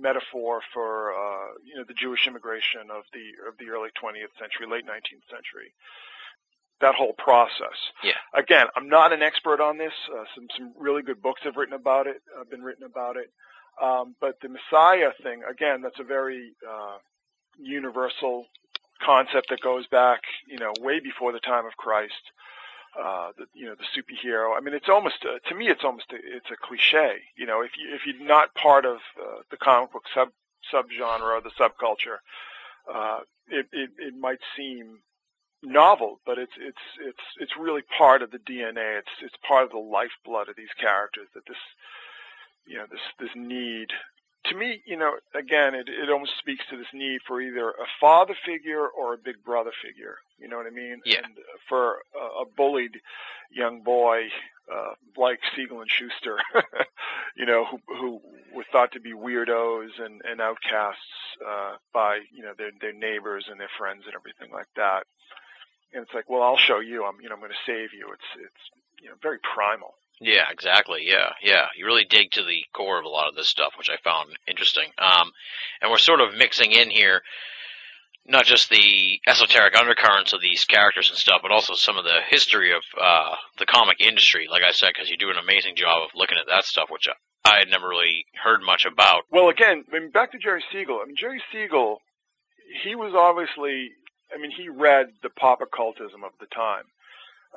metaphor for, uh, you know, the Jewish immigration of the, of the early 20th century, late 19th century. That whole process. Yeah. Again, I'm not an expert on this. Uh, some, some really good books have written about it, have been written about it. Um, but the Messiah thing, again, that's a very uh, universal concept that goes back, you know, way before the time of Christ. Uh, the, you know, the superhero. I mean, it's almost uh, to me, it's almost a, it's a cliche. You know, if you if you're not part of uh, the comic book sub subgenre or the subculture, uh, it, it it might seem novel, but it's it's it's it's really part of the DNA. It's it's part of the lifeblood of these characters. That this you know this this need. To me you know again it it almost speaks to this need for either a father figure or a big brother figure. You know what i mean? Yeah. and for a, a bullied young boy uh like siegel and Shuster you know who who were thought to be weirdos and and outcasts uh by you know their their neighbors and their friends and everything like that. And it's like well i'll show you. I'm you know i'm going to save you. It's it's you know very primal Yeah, exactly. Yeah, yeah. You really dig to the core of a lot of this stuff, which I found interesting. Um, and we're sort of mixing in here not just the esoteric undercurrents of these characters and stuff, but also some of the history of uh, the comic industry. Like I said, because you do an amazing job of looking at that stuff, which I had never really heard much about. Well, again, I mean, back to Jerry Siegel. I mean, Jerry Siegel, he was obviously, I mean, he read the pop occultism of the time.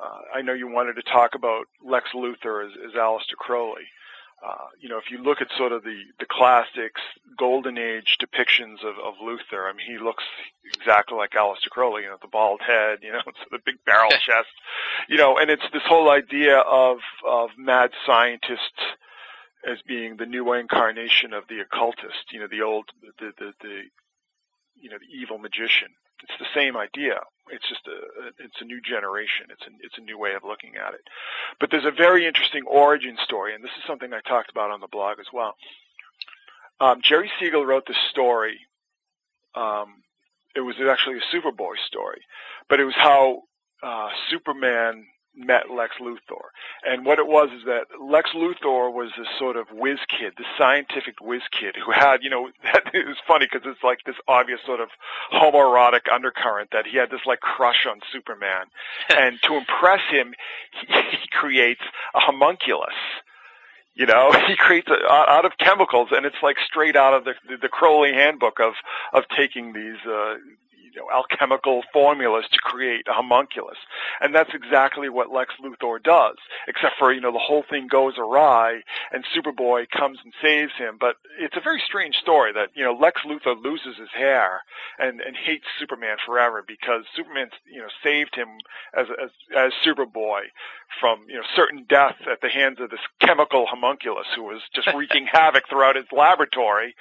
Uh, I know you wanted to talk about Lex Luthor as, as Aleister Crowley. Uh, you know, if you look at sort of the, the classics, golden age depictions of, of Luthor, I mean, he looks exactly like Aleister Crowley, you know, the bald head, you know, the big barrel chest, you know, and it's this whole idea of, of mad scientists as being the new incarnation of the occultist, you know, the old, the, the, the, you know, the evil magician. It's the same idea. It's just a, it's a new generation. It's a, it's a new way of looking at it. But there's a very interesting origin story, and this is something I talked about on the blog as well. Um, Jerry Siegel wrote this story. Um, it was actually a Superboy story, but it was how uh, Superman met Lex Luthor. And what it was is that Lex Luthor was this sort of whiz kid, this scientific whiz kid who had, you know, it was funny because it's like this obvious sort of homoerotic undercurrent that he had this like crush on Superman. and to impress him, he, he creates a homunculus. You know, he creates a, out of chemicals, and it's like straight out of the the Crowley Handbook of of taking these uh, you know, alchemical formulas to create a homunculus. And that's exactly what Lex Luthor does, except for, you know, the whole thing goes awry and Superboy comes and saves him. But it's a very strange story that, you know, Lex Luthor loses his hair and, and hates Superman forever because Superman, you know, saved him as, as, as Superboy from, you know, certain death at the hands of this chemical homunculus who was just wreaking havoc throughout his laboratory.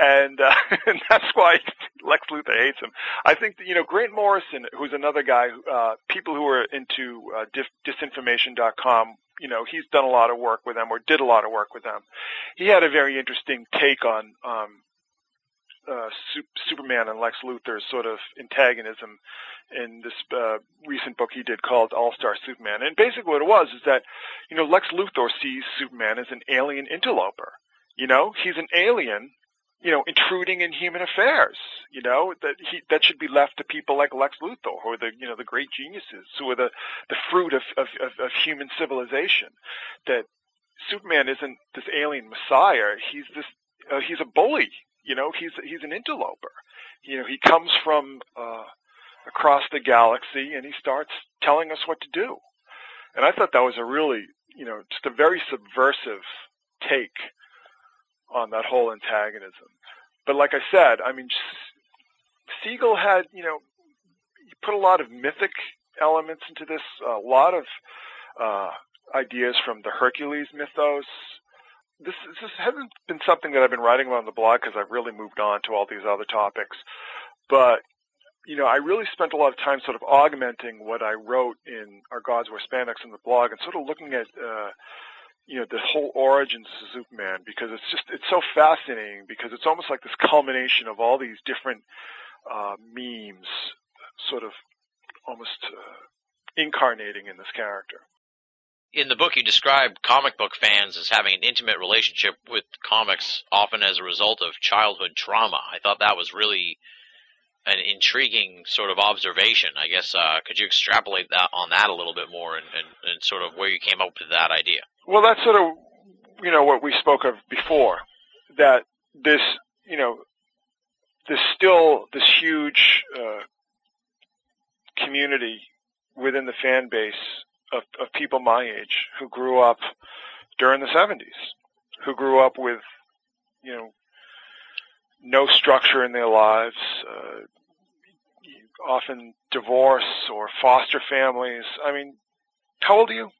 And, uh, and that's why Lex Luthor hates him. I think that, you know Grant Morrison, who's another guy. Uh, people who are into uh, dis- disinformation.com, you know, he's done a lot of work with them or did a lot of work with them. He had a very interesting take on um, uh, Superman and Lex Luthor's sort of antagonism in this uh, recent book he did called All Star Superman. And basically, what it was is that, you know, Lex Luthor sees Superman as an alien interloper. You know, he's an alien you know, intruding in human affairs. You know that he that should be left to people like Lex Luthor, who are the you know the great geniuses, who are the the fruit of of, of, of human civilization. That Superman isn't this alien messiah. He's this uh, he's a bully. You know, he's he's an interloper. You know, he comes from uh, across the galaxy and he starts telling us what to do. And I thought that was a really you know just a very subversive take on that whole antagonism. But like I said, I mean, Siegel had, you know, he put a lot of mythic elements into this, a lot of uh, ideas from the Hercules mythos. This, this hasn't been something that I've been writing about on the blog because I've really moved on to all these other topics. But you know, I really spent a lot of time sort of augmenting what I wrote in Our Gods Wear Spandex in the blog and sort of looking at uh, you know the whole origins of Superman because it's just it's so fascinating because it's almost like this culmination of all these different uh, memes, sort of almost uh, incarnating in this character. In the book, you describe comic book fans as having an intimate relationship with comics, often as a result of childhood trauma. I thought that was really an intriguing sort of observation. I guess uh, could you extrapolate that on that a little bit more and, and, and sort of where you came up with that idea? Well, that's sort of you know what we spoke of before. That this you know there's still this huge uh, community within the fan base of, of people my age who grew up during the 70s, who grew up with you know no structure in their lives, uh, often divorce or foster families. I mean, how old are you?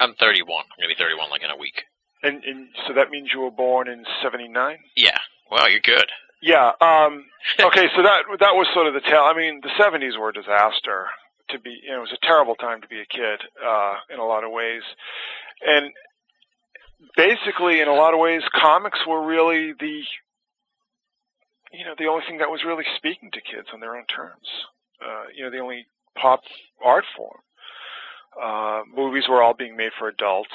I'm 31. I'm gonna be 31 like in a week. And, and so that means you were born in '79. Yeah. Wow, you're good. Yeah. Um, okay. so that that was sort of the tale. I mean, the '70s were a disaster. To be, you know, it was a terrible time to be a kid uh, in a lot of ways, and basically, in a lot of ways, comics were really the you know, the only thing that was really speaking to kids on their own terms. Uh, you know, the only pop art form. Uh, movies were all being made for adults.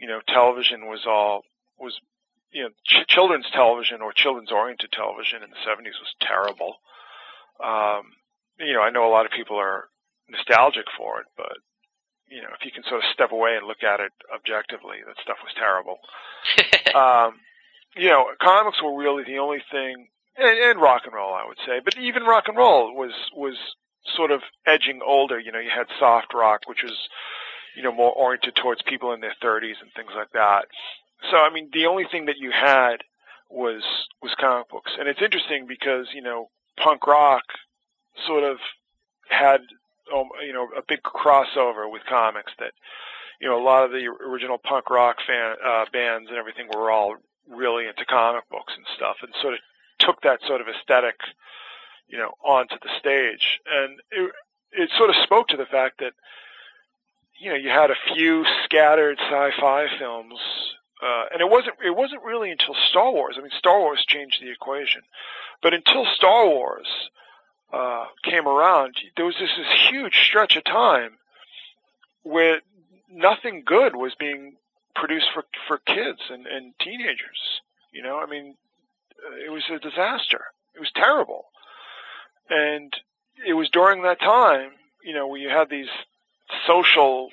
You know, television was all was you know ch- children's television or children's oriented television in the 70s was terrible. Um, you know, I know a lot of people are nostalgic for it, but you know, if you can sort of step away and look at it objectively, that stuff was terrible. um, you know, comics were really the only thing and, and rock and roll, I would say. But even rock and roll was was sort of edging older. You know, you had soft rock, which was you know more oriented towards people in their 30s and things like that. So I mean, the only thing that you had was was comic books, and it's interesting because you know punk rock sort of had um, you know a big crossover with comics that you know a lot of the original punk rock fan uh, bands and everything were all really into comic books and stuff, and sort of took that sort of aesthetic, you know, onto the stage, and it, it sort of spoke to the fact that, you know, you had a few scattered sci-fi films, uh, and it wasn't it wasn't really until Star Wars. I mean, Star Wars changed the equation, but until Star Wars uh, came around, there was this, this huge stretch of time where nothing good was being produced for for kids and and teenagers. You know, I mean, Uh, it was a disaster. It was terrible, and it was during that time, you know, where you had these social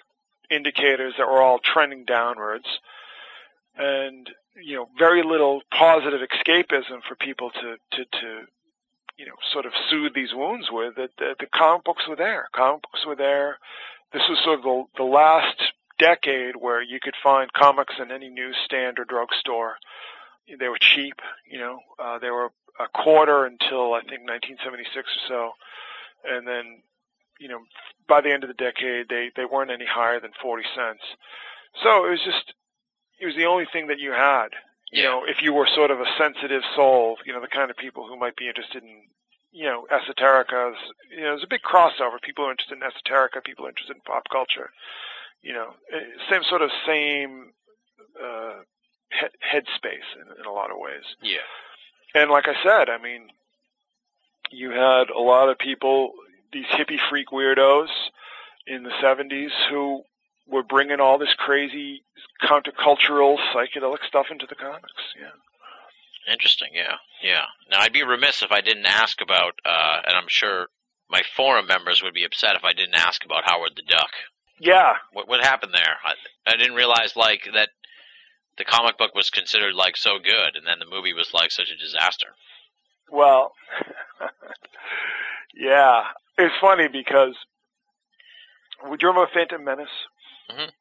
indicators that were all trending downwards, and you know, very little positive escapism for people to to to you know sort of soothe these wounds with. That the, the comic books were there. Comic books were there. This was sort of the, the last decade where you could find comics in any newsstand or drugstore. They were cheap, you know. Uh, they were a quarter until I think 1976 or so, and then, you know, by the end of the decade, they they weren't any higher than 40 cents. So it was just, it was the only thing that you had. You Yeah. know, if you were sort of a sensitive soul, you know, the kind of people who might be interested in, you know, esoterica. You know, there's a big crossover. People are interested in esoterica. People are interested in pop culture you know, eh, same sort of same uh, head, headspace in, in a lot of ways. Yeah. And like I said, I mean, you had a lot of people, these hippie freak weirdos in the 70s who were bringing all this crazy countercultural psychedelic stuff into the comics. Yeah. Interesting. Yeah. Yeah. Now I'd be remiss if I didn't ask about, uh, and I'm sure my forum members would be upset if I didn't ask about Howard the Duck. Yeah. What what happened there? I, I didn't realize like that the comic book was considered like so good, and then the movie was like such a disaster. Well, yeah. It's funny because would you remember Phantom Menace? Mhm.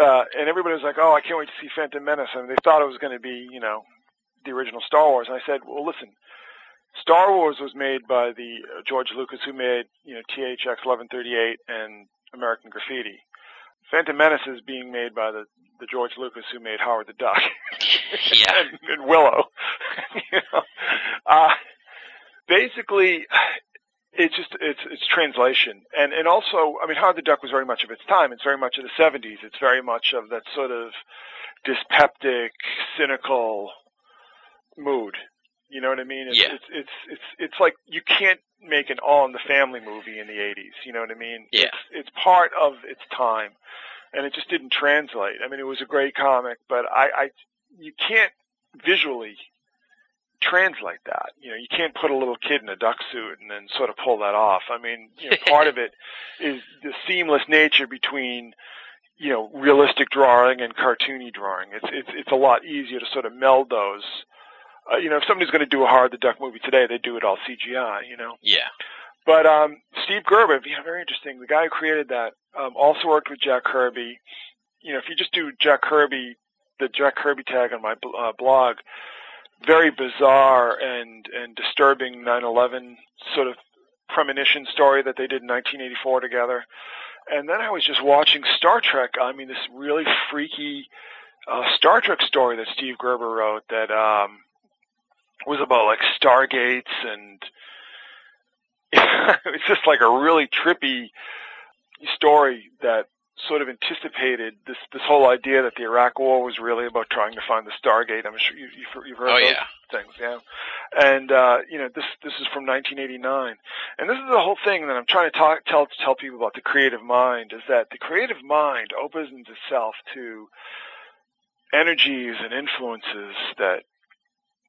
Uh, and everybody was like, "Oh, I can't wait to see Phantom Menace," and they thought it was going to be, you know, the original Star Wars. And I said, "Well, listen, Star Wars was made by the uh, George Lucas who made, you know, THX 1138 and American Graffiti. Phantom Menace is being made by the the George Lucas who made Howard the Duck." Yeah. and, and Willow. you know, uh, basically, it's just it's it's translation, and and also, I mean, Howard the Duck was very much of its time. It's very much of the '70s. It's very much of that sort of dyspeptic, cynical mood. You know what I mean? It's, Yeah. It's it's it's it's like you can't make an All in the Family movie in the '80s. You know what I mean? Yeah. It's, it's part of its time, and it just didn't translate. I mean, it was a great comic, but I, I you can't visually translate that. You know, you can't put a little kid in a duck suit and then sort of pull that off. I mean, you know, part of it is the seamless nature between you know realistic drawing and cartoony drawing. It's it's it's a lot easier to sort of meld those. Uh, you know, if somebody's going to do a Howard the Duck movie today, they do it all CGI. You know, Yeah. but um, Steve Gerber, yeah, very interesting. The guy who created that um, also worked with Jack Kirby. You know, if you just do Jack Kirby, the Jack Kirby tag on my uh, blog, very bizarre and and disturbing 9/11 sort of premonition story that they did in 1984 together. And then I was just watching Star Trek. I mean, this really freaky uh, Star Trek story that Steve Gerber wrote that um, was about like stargates and it was just like a really trippy story that sort of anticipated this this whole idea that the Iraq War was really about trying to find the Stargate. I'm sure you, you've, you've heard Oh those yeah. things, yeah. And uh, you know, this this is from 1989, and this is the whole thing that I'm trying to talk, tell tell people about the creative mind is that the creative mind opens itself to energies and influences that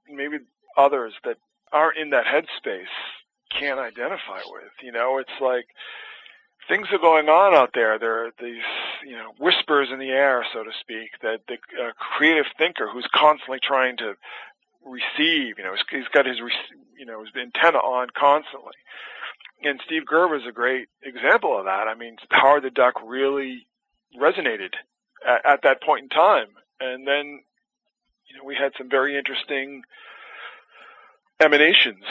maybe others that aren't in that headspace can't identify with. You know, it's like things are going on out there. There are these, you know, whispers in the air, so to speak, that the uh, creative thinker who's constantly trying to receive, you know, he's- got his, you know, his antenna on constantly. And Steve Gerber is a great example of that. I mean, Howard the Duck really resonated at, at that point in time. And then, you know, we had some very interesting emanations,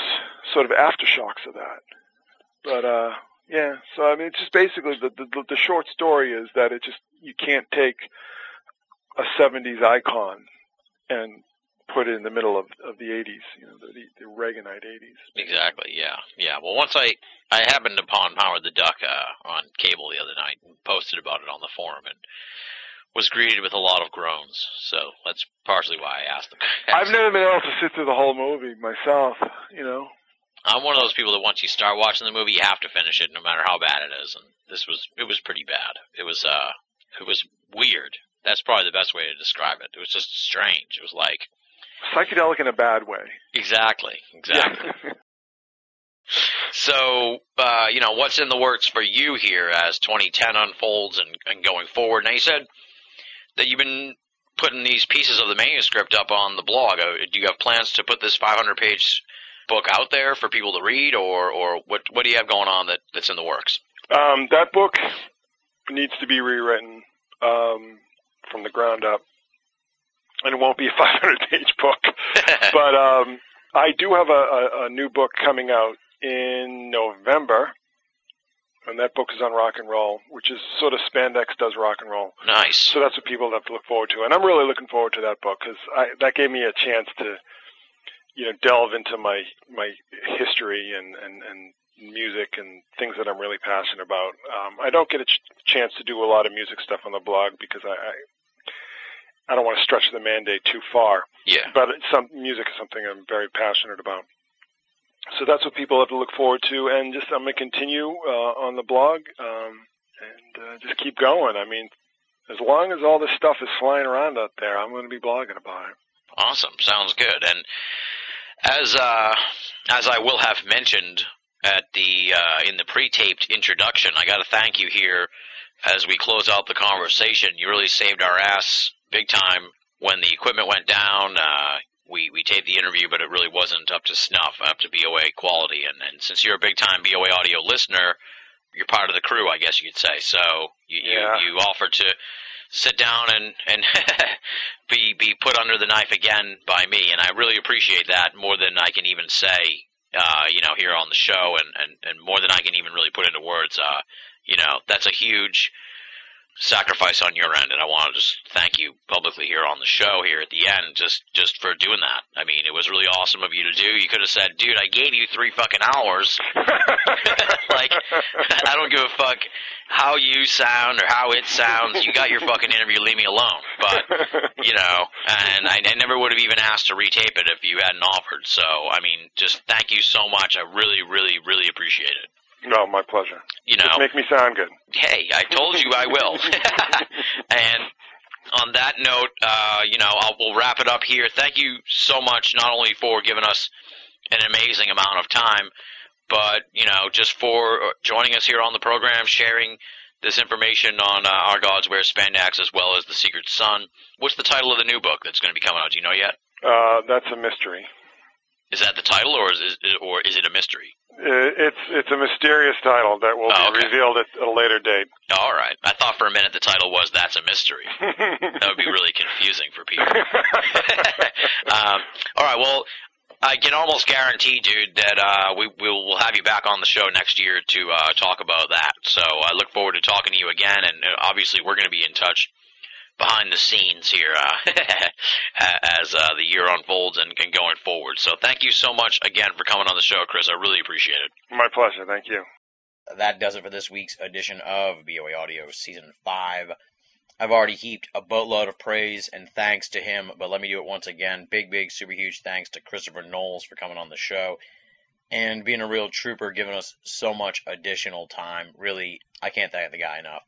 sort of aftershocks of that. But uh yeah, so I mean, it's just basically the, the the short story is that it just you can't take a '70s icon and put it in the middle of of the '80s, you know, the the, Reaganite '80s. Exactly. Yeah. Yeah. Well, once I I happened upon Howard the Duck uh, on cable the other night and posted about it on the forum and was greeted with a lot of groans. So that's partially why I asked them. I've never been able to sit through the whole movie myself, you know. I'm one of those people that once you start watching the movie, you have to finish it, no matter how bad it is. And this was it was pretty bad. It was uh It was weird. That's probably the best way to describe it. It was just strange. It was like Psychedelic in a bad way. exactly, exactly. Yeah. So, uh, you know, what's in the works for you here as 2010 unfolds and, and going forward? Now, you said that you've been putting these pieces of the manuscript up on the blog. Uh, Do you have plans to put this 500 page book out there for people to read, or, or what, what do you have going on that, that's in the works? Um, that book needs to be rewritten um, from the ground up, and it won't be a 500-page book. but um, I do have a, a, a new book coming out in November, and that book is on rock and roll, which is sort of spandex does rock and roll. nice. So that's what people have to look forward to, and I'm really looking forward to that book because that gave me a chance to, you know, delve into my my history and and and music and things that I'm really passionate about. Um, I don't get a ch- chance to do a lot of music stuff on the blog because I. I I don't want to stretch the mandate too far, Yeah. but it's some music is something I'm very passionate about. So that's what people have to look forward to, and just I'm going to continue uh, on the blog um, and uh, just keep going. I mean, as long as all this stuff is flying around out there, I'm going to be blogging about it. Awesome. Sounds good. And as uh, as I will have mentioned at the uh, in the pre-taped introduction, I got to thank you here as we close out the conversation. You really saved our ass big time when the equipment went down. We we taped the interview, but it really wasn't up to snuff, up to BOA quality. And, and since you're a big time BOA audio listener, you're part of the crew, I guess you could say. So you Yeah. you, you offered to sit down and and be be put under the knife again by me, and I really appreciate that more than I can even say. Uh, you know, here on the show, and, and, and more than I can even really put into words. Uh, you know, that's a huge sacrifice on your end, and I want to just thank you publicly here on the show here at the end, just just for doing that. I mean, it was really awesome of you to do. You could have said, "Dude, I gave you three fucking hours." like, I don't give a fuck how you sound or how it sounds. You got your fucking interview. Leave me alone. But you know, and I, I never would have even asked to retape it if you hadn't offered. So, I mean, just thank you so much. I really, really, really appreciate it. No, my pleasure. You know, Just make me sound good. hey, I told you I will. and on that note, uh, you know, I'll, we'll wrap it up here. Thank you so much, not only for giving us an amazing amount of time, but you know, just for joining us here on the program, sharing this information on uh, Our Gods Wear Spandex as well as The Secret Sun. What's the title of the new book that's going to be coming out? Do you know yet? Uh, that's a mystery. Is that the title, or is it, or is it a mystery? Uh, It's it's a mysterious title that will Oh, be okay. revealed at a later date. All right. I thought for a minute the title was "That's a Mystery." That would be really confusing for people. um, all right. Well, I can almost guarantee, dude, that uh, we we will have you back on the show next year to uh, talk about that. So I look forward to talking to you again, and uh, obviously we're going to be in touch behind the scenes here uh, as uh, the year unfolds and, and going forward. So thank you so much again for coming on the show, Chris. I really appreciate it. My pleasure. Thank you. that does it for this week's edition of BOA Audio Season 5. I've already heaped a boatload of praise and thanks to him, but let me do it once again. Big, big, super huge thanks to Christopher Knowles for coming on the show and being a real trooper, giving us so much additional time. Really, I can't thank the guy enough.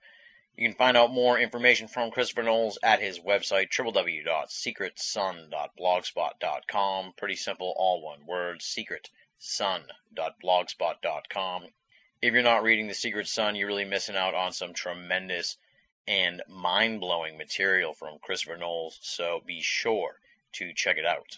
You can find out more information from Christopher Knowles at his website, www.secretsun.blogspot.com. Pretty simple, all one word, secretsun.blogspot.com. If you're not reading The Secret Sun, you're really missing out on some tremendous and mind blowing material from Christopher Knowles, so be sure to check it out.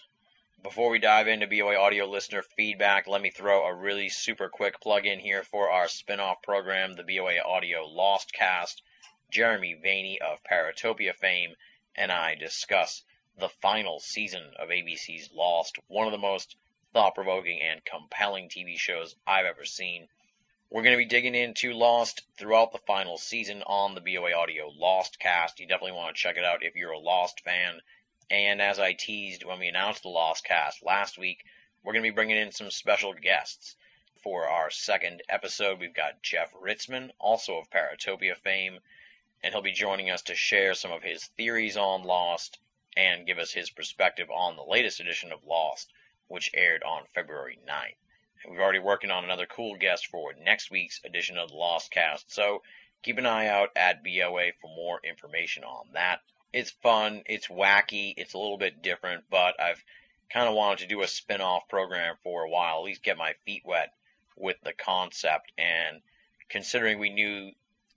Before we dive into BOA audio listener feedback, let me throw a really super quick plug in here for our spin off program, the BOA Audio Lost Cast. Jeremy Vaeni of Paratopia fame and I discuss the final season of ABC's Lost, one of the most thought provoking and compelling TV shows I've ever seen. We're going to be digging into Lost throughout the final season on the BOA Audio Lost cast. You definitely want to check it out if you're a Lost fan. And as I teased when we announced the Lost cast last week, we're going to be bringing in some special guests. For our second episode, we've got Jeff Ritzmann, also of Paratopia fame, and he'll be joining us to share some of his theories on Lost and give us his perspective on the latest edition of Lost, which aired on February 9th. And we're already working on another cool guest for next week's edition of the Lost Cast, so keep an eye out at BOA for more information on that. It's fun, it's wacky, it's a little bit different, but I've kind of wanted to do a spin off program for a while, at least get my feet wet with the concept. And considering we knew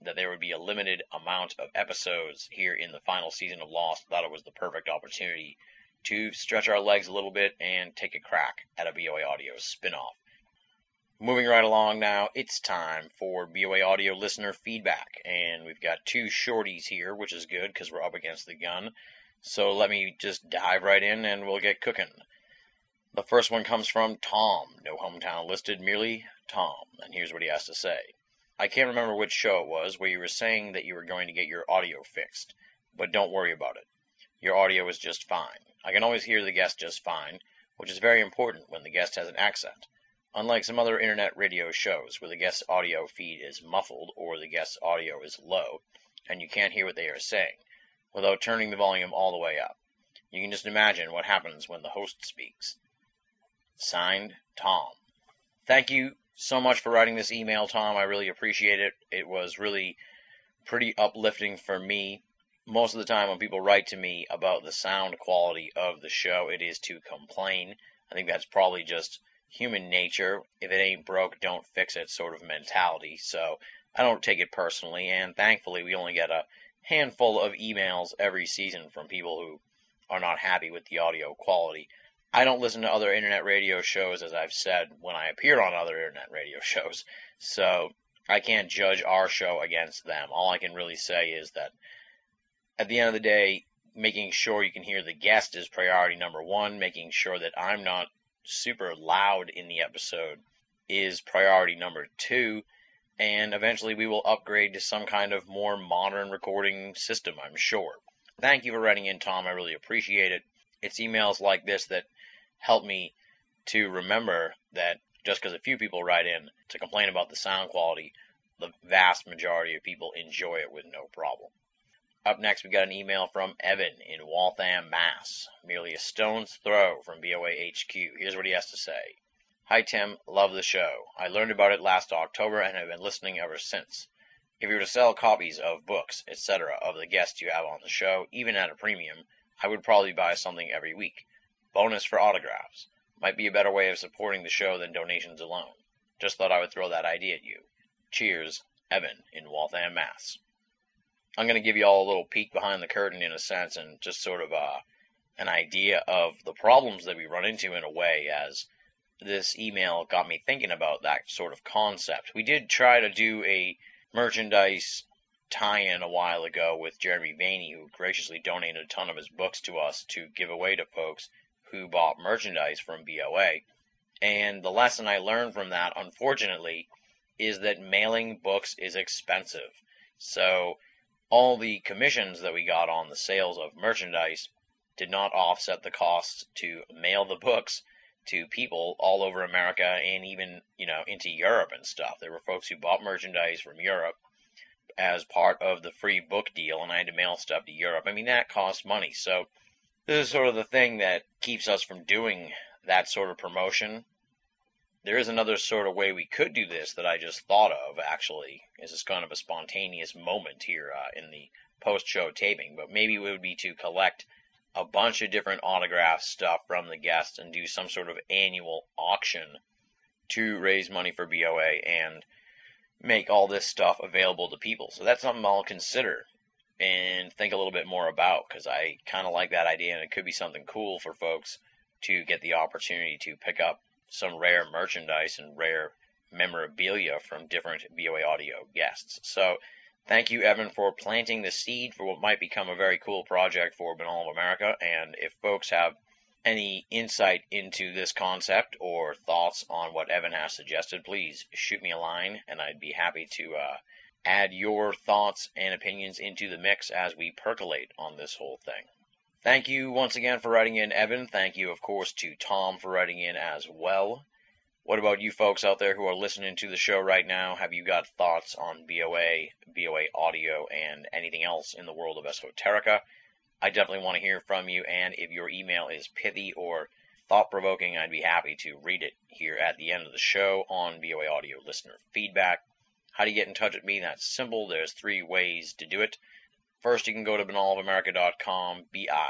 that there would be a limited amount of episodes here in the final season of Lost, thought it was the perfect opportunity to stretch our legs a little bit and take a crack at a BOA Audio spin off. Moving right along now, it's time for BOA Audio listener feedback. And we've got two shorties here, which is good because we're up against the gun. So let me just dive right in and we'll get cooking. The first one comes from Tom, no hometown listed, merely Tom. And here's what he has to say I can't remember which show it was where you were saying that you were going to get your audio fixed, but don't worry about it. Your audio is just fine. I can always hear the guest just fine, which is very important when the guest has an accent. Unlike some other internet radio shows where the guest's audio feed is muffled or the guest's audio is low and you can't hear what they are saying without turning the volume all the way up. You can just imagine what happens when the host speaks. Signed, Tom. Thank you so much for writing this email, Tom. I really appreciate it. It was really pretty uplifting for me. Most of the time, when people write to me about the sound quality of the show, it is to complain. I think that's probably just human nature. If it ain't broke, don't fix it sort of mentality. So I don't take it personally. And thankfully, we only get a handful of emails every season from people who are not happy with the audio quality. I don't listen to other internet radio shows, as I've said when I appear on other internet radio shows. So I can't judge our show against them. All I can really say is that at the end of the day, making sure you can hear the guest is priority number one. Making sure that I'm not super loud in the episode is priority number two. And eventually we will upgrade to some kind of more modern recording system, I'm sure. Thank you for writing in, Tom. I really appreciate it. It's emails like this that help me to remember that just because a few people write in to complain about the sound quality, the vast majority of people enjoy it with no problem. Up next, we got an email from Evan in Waltham, Mass. Merely a stone's throw from BOA HQ. Here's what he has to say. Hi, Tim. Love the show. I learned about it last October and have been listening ever since. If you were to sell copies of books, etc., of the guests you have on the show, even at a premium, I would probably buy something every week. Bonus for autographs. Might be a better way of supporting the show than donations alone. Just thought I would throw that idea at you. Cheers, Evan in Waltham, Mass. I'm going to give you all a little peek behind the curtain in a sense and just sort of uh, an idea of the problems that we run into in a way as this email got me thinking about that sort of concept. We did try to do a merchandise tie-in a while ago with Jeremy Vaeni, who graciously donated a ton of his books to us to give away to folks who bought merchandise from BOA. And the lesson I learned from that, unfortunately, is that mailing books is expensive. So all the commissions that we got on the sales of merchandise did not offset the costs to mail the books to people all over America and even, you know, into Europe and stuff. There were folks who bought merchandise from Europe as part of the free book deal, and I had to mail stuff to Europe. I mean, that costs money. So this is sort of the thing that keeps us from doing that sort of promotion there is another sort of way we could do this that I just thought of, actually. This is kind of a spontaneous moment here uh, in the post show taping, but maybe it would be to collect a bunch of different autograph stuff from the guests and do some sort of annual auction to raise money for BOA and make all this stuff available to people. So that's something I'll consider and think a little bit more about because I kind of like that idea and it could be something cool for folks to get the opportunity to pick up some rare merchandise and rare memorabilia from different BOA audio guests. So thank you, Evan, for planting the seed for what might become a very cool project for Binnall of America. And if folks have any insight into this concept or thoughts on what Evan has suggested, please shoot me a line and I'd be happy to uh, add your thoughts and opinions into the mix as we percolate on this whole thing. Thank you once again for writing in, Evan. Thank you, of course, to Tom for writing in as well. What about you folks out there who are listening to the show right now? Have you got thoughts on BOA, BOA audio, and anything else in the world of esoterica? I definitely want to hear from you, and if your email is pithy or thought provoking, I'd be happy to read it here at the end of the show on BOA Audio listener feedback. How do you get in touch with me? That's simple. There's three ways to do it. First, you can go to binnallofamerica.com, B-I-N-N-A-L-L,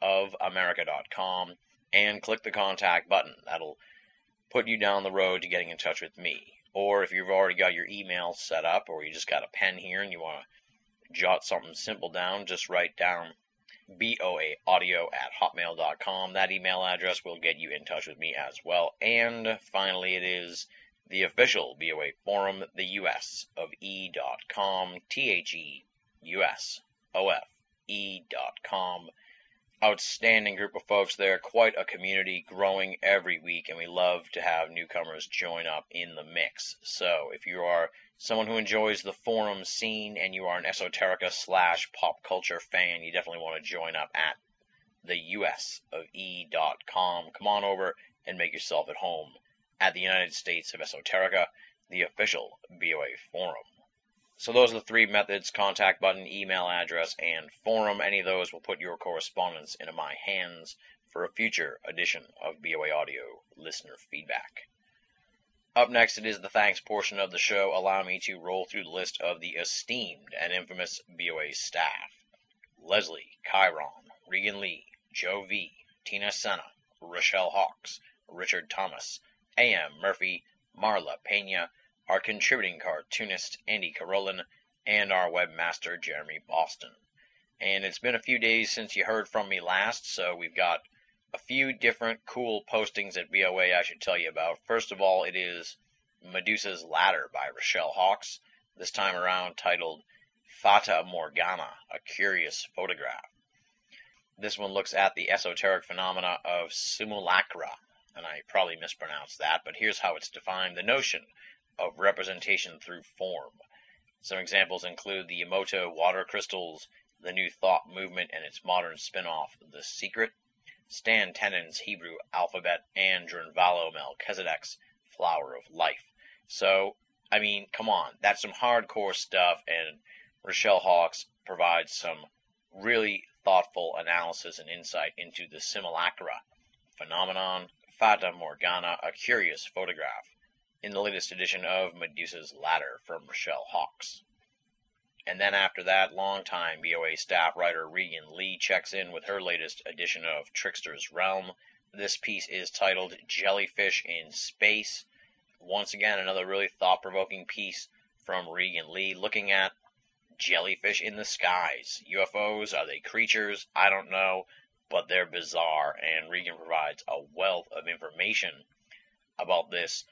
of America.com, and click the contact button. That'll put you down the road to getting in touch with me. Or if you've already got your email set up, or you just got a pen here and you want to jot something simple down, just write down BOA audio at hotmail.com. That email address will get you in touch with me as well. And finally, it is the official BOA forum, the US of E.com, T H E U S O F E.com. Outstanding group of folks there, quite a community growing every week, and we love to have newcomers join up in the mix. So if you are someone who enjoys the forum scene and you are an esoterica slash pop culture fan, you definitely want to join up at the US of E.com. Come on over and make yourself at home at the United States of Esoterica, the official BOA forum. So those are the three methods, contact button, email address, and forum. Any of those will put your correspondence into my hands for a future edition of BOA Audio listener feedback. Up next, it is the thanks portion of the show. Allow me to roll through the list of the esteemed and infamous BOA staff. Leslie, Chiron, Regan Lee, Joe V, Tina Senna, Rochelle Hawks, Richard Thomas, A.M. Murphy, Marla Pena, our contributing cartoonist Andy Carolin, and our webmaster Jeremy Boston. And it's been a few days since you heard from me last, so we've got a few different cool postings at BOA I should tell you about. First of all, it is Medusa's Ladder by Rochelle Hawks, this time around titled Fata Morgana, a curious photograph. This one looks at the esoteric phenomena of simulacra, and I probably mispronounced that, but here's how it's defined the notion of representation through form. Some examples include the Emoto water crystals, the New Thought movement and its modern spin off, The Secret, Stan Tenen's Hebrew alphabet, and Drunvalo Melchizedek's Flower of Life. So, I mean, come on, that's some hardcore stuff, and Rochelle Hawks provides some really thoughtful analysis and insight into the simulacra phenomenon, Fata Morgana, a curious photograph, in the latest edition of Medusa's Ladder from Rochelle Hawks. And then after that, longtime BOA staff writer Regan Lee checks in with her latest edition of Trickster's Realm. This piece is titled Jellyfish in Space. Once again, another really thought provoking piece from Regan Lee looking at jellyfish in the skies. UFOs, are they creatures? I don't know, but they're bizarre, and Regan provides a wealth of information about this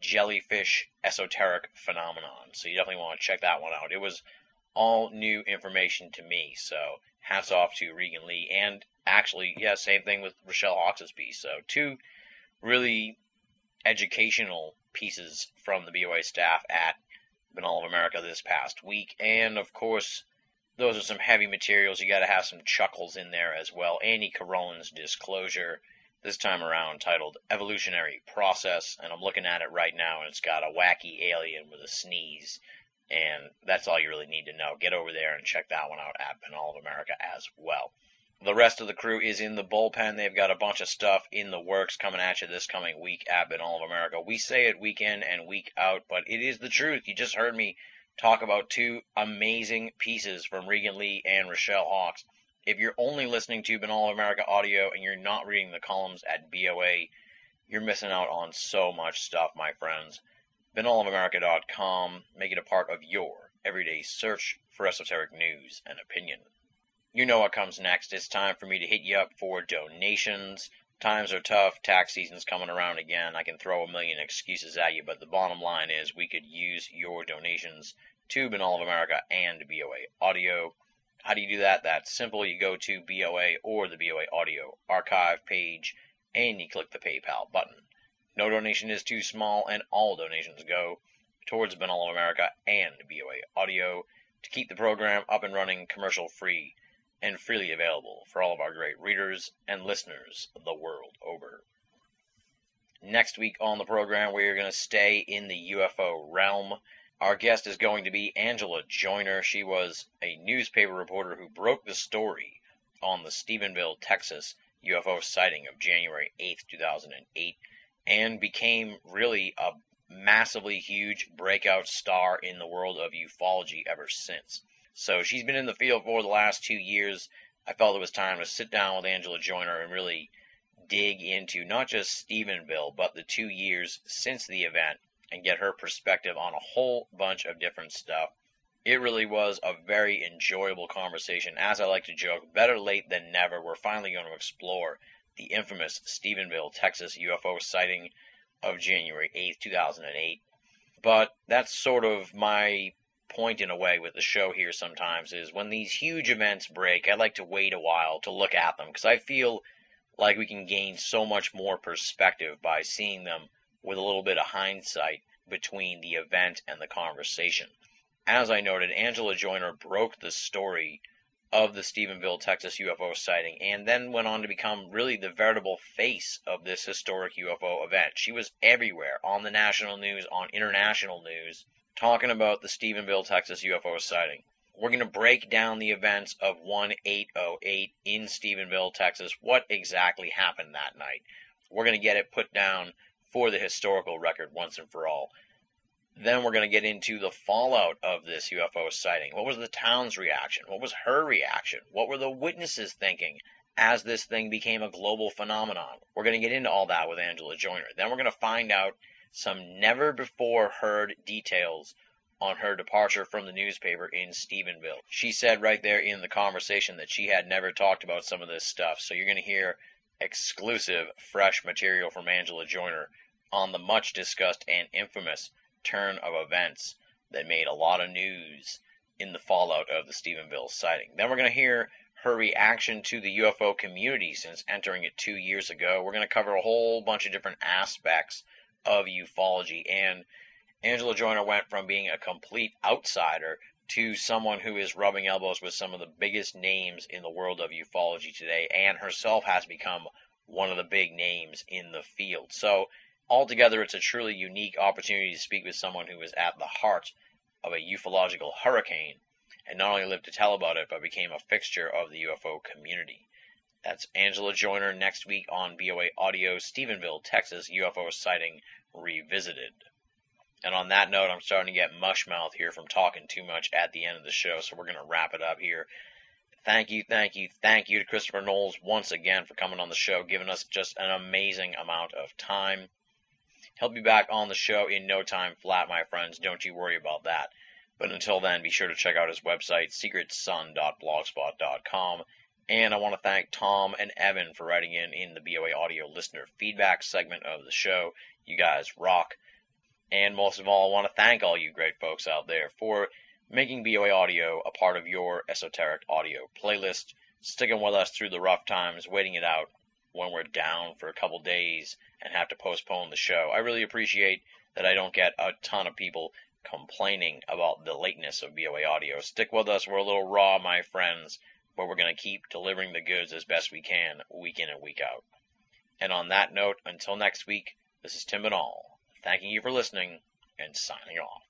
jellyfish esoteric phenomenon. So you definitely want to check that one out. It was all new information to me. So hats off to Regan Lee. And actually, yeah, same thing with Rochelle Hawks' piece. So two really educational pieces from the BOA staff at Binnall of America this past week. And of course, those are some heavy materials. You got to have some chuckles in there as well. Andy Carolin's disclosure, this time around titled Evolutionary Process. And I'm looking at it right now, and it's got a wacky alien with a sneeze and that's all you really need to know. Get over there and check that one out at Binnall of America as well. The rest of the crew is in the bullpen. They've got a bunch of stuff in the works coming at you this coming week at Binnall of America. We say it week in and week out, but it is the truth. You just heard me talk about two amazing pieces from Regan Lee and Rochelle Hawks. If you're only listening to Binnall of America audio and you're not reading the columns at BOA, you're missing out on so much stuff, my friends binnallofamerica.com. Make it a part of your everyday search for esoteric news and opinion. You know what comes next. It's time for me to hit you up for donations. Times are tough. Tax season's coming around again. I can throw a million excuses at you, but the bottom line is we could use your donations to Binnall of America and BOA Audio. How do you do that? That's simple. You go to BOA or the BOA Audio archive page and you click the PayPal button. No donation is too small, and all donations go towards Binnall of America and BOA Audio to keep the program up and running commercial free and freely available for all of our great readers and listeners the world over. Next week on the program, we are going to stay in the UFO realm. Our guest is going to be Angela Joyner. She was a newspaper reporter who broke the story on the Stephenville, Texas UFO sighting of January 8, 2008 and became really a massively huge breakout star in the world of ufology ever since. So she's been in the field for the last two years. I felt it was time to sit down with Angela Joyner and really dig into not just Stephenville, but the two years since the event and get her perspective on a whole bunch of different stuff. It really was a very enjoyable conversation. As I like to joke, better late than never. We're finally going to explore the infamous Stephenville, Texas UFO sighting of January 8th, 2008. But that's sort of my point in a way with the show here sometimes is when these huge events break, I like to wait a while to look at them because I feel like we can gain so much more perspective by seeing them with a little bit of hindsight between the event and the conversation. As I noted, Angela Joyner broke the story of the Stephenville, Texas UFO sighting and then went on to become really the veritable face of this historic UFO event. She was everywhere on the national news, on international news, talking about the Stephenville, Texas UFO sighting. We're going to break down the events of 1808 in Stephenville, Texas. What exactly happened that night? We're going to get it put down for the historical record once and for all. Then we're going to get into the fallout of this UFO sighting. What was the town's reaction? What was her reaction? What were the witnesses thinking as this thing became a global phenomenon? We're going to get into all that with Angela Joyner. Then we're going to find out some never before heard details on her departure from the newspaper in Stephenville. She said right there in the conversation that she had never talked about some of this stuff. So you're going to hear exclusive, fresh material from Angela Joyner on the much discussed and infamous turn of events that made a lot of news in the fallout of the Stephenville sighting. Then we're going to hear her reaction to the UFO community since entering it two years ago. We're going to cover a whole bunch of different aspects of ufology and Angela Joyner went from being a complete outsider to someone who is rubbing elbows with some of the biggest names in the world of ufology today, and herself has become one of the big names in the field. So, altogether, it's a truly unique opportunity to speak with someone who is at the heart of a ufological hurricane and not only lived to tell about it, but became a fixture of the UFO community. That's Angela Joyner next week on BOA Audio, Stephenville, Texas UFO sighting revisited. And on that note, I'm starting to get mush mouth here from talking too much at the end of the show, so we're going to wrap it up here. Thank you, thank you, thank you to Christopher Knowles once again for coming on the show, giving us just an amazing amount of time. He'll be back on the show in no time flat, my friends. Don't you worry about that. But until then, be sure to check out his website, secretsun.blogspot.com. And I want to thank Tom and Evan for writing in in the BOA Audio listener feedback segment of the show. You guys rock. And most of all, I want to thank all you great folks out there for making BOA Audio a part of your esoteric audio playlist, sticking with us through the rough times, waiting it out when we're down for a couple days and have to postpone the show. I really appreciate that I don't get a ton of people complaining about the lateness of BOA Audio. Stick with us. We're a little raw, my friends, but we're going to keep delivering the goods as best we can, week in and week out. And on that note, until next week, this is Tim Binnall thanking you for listening and signing off.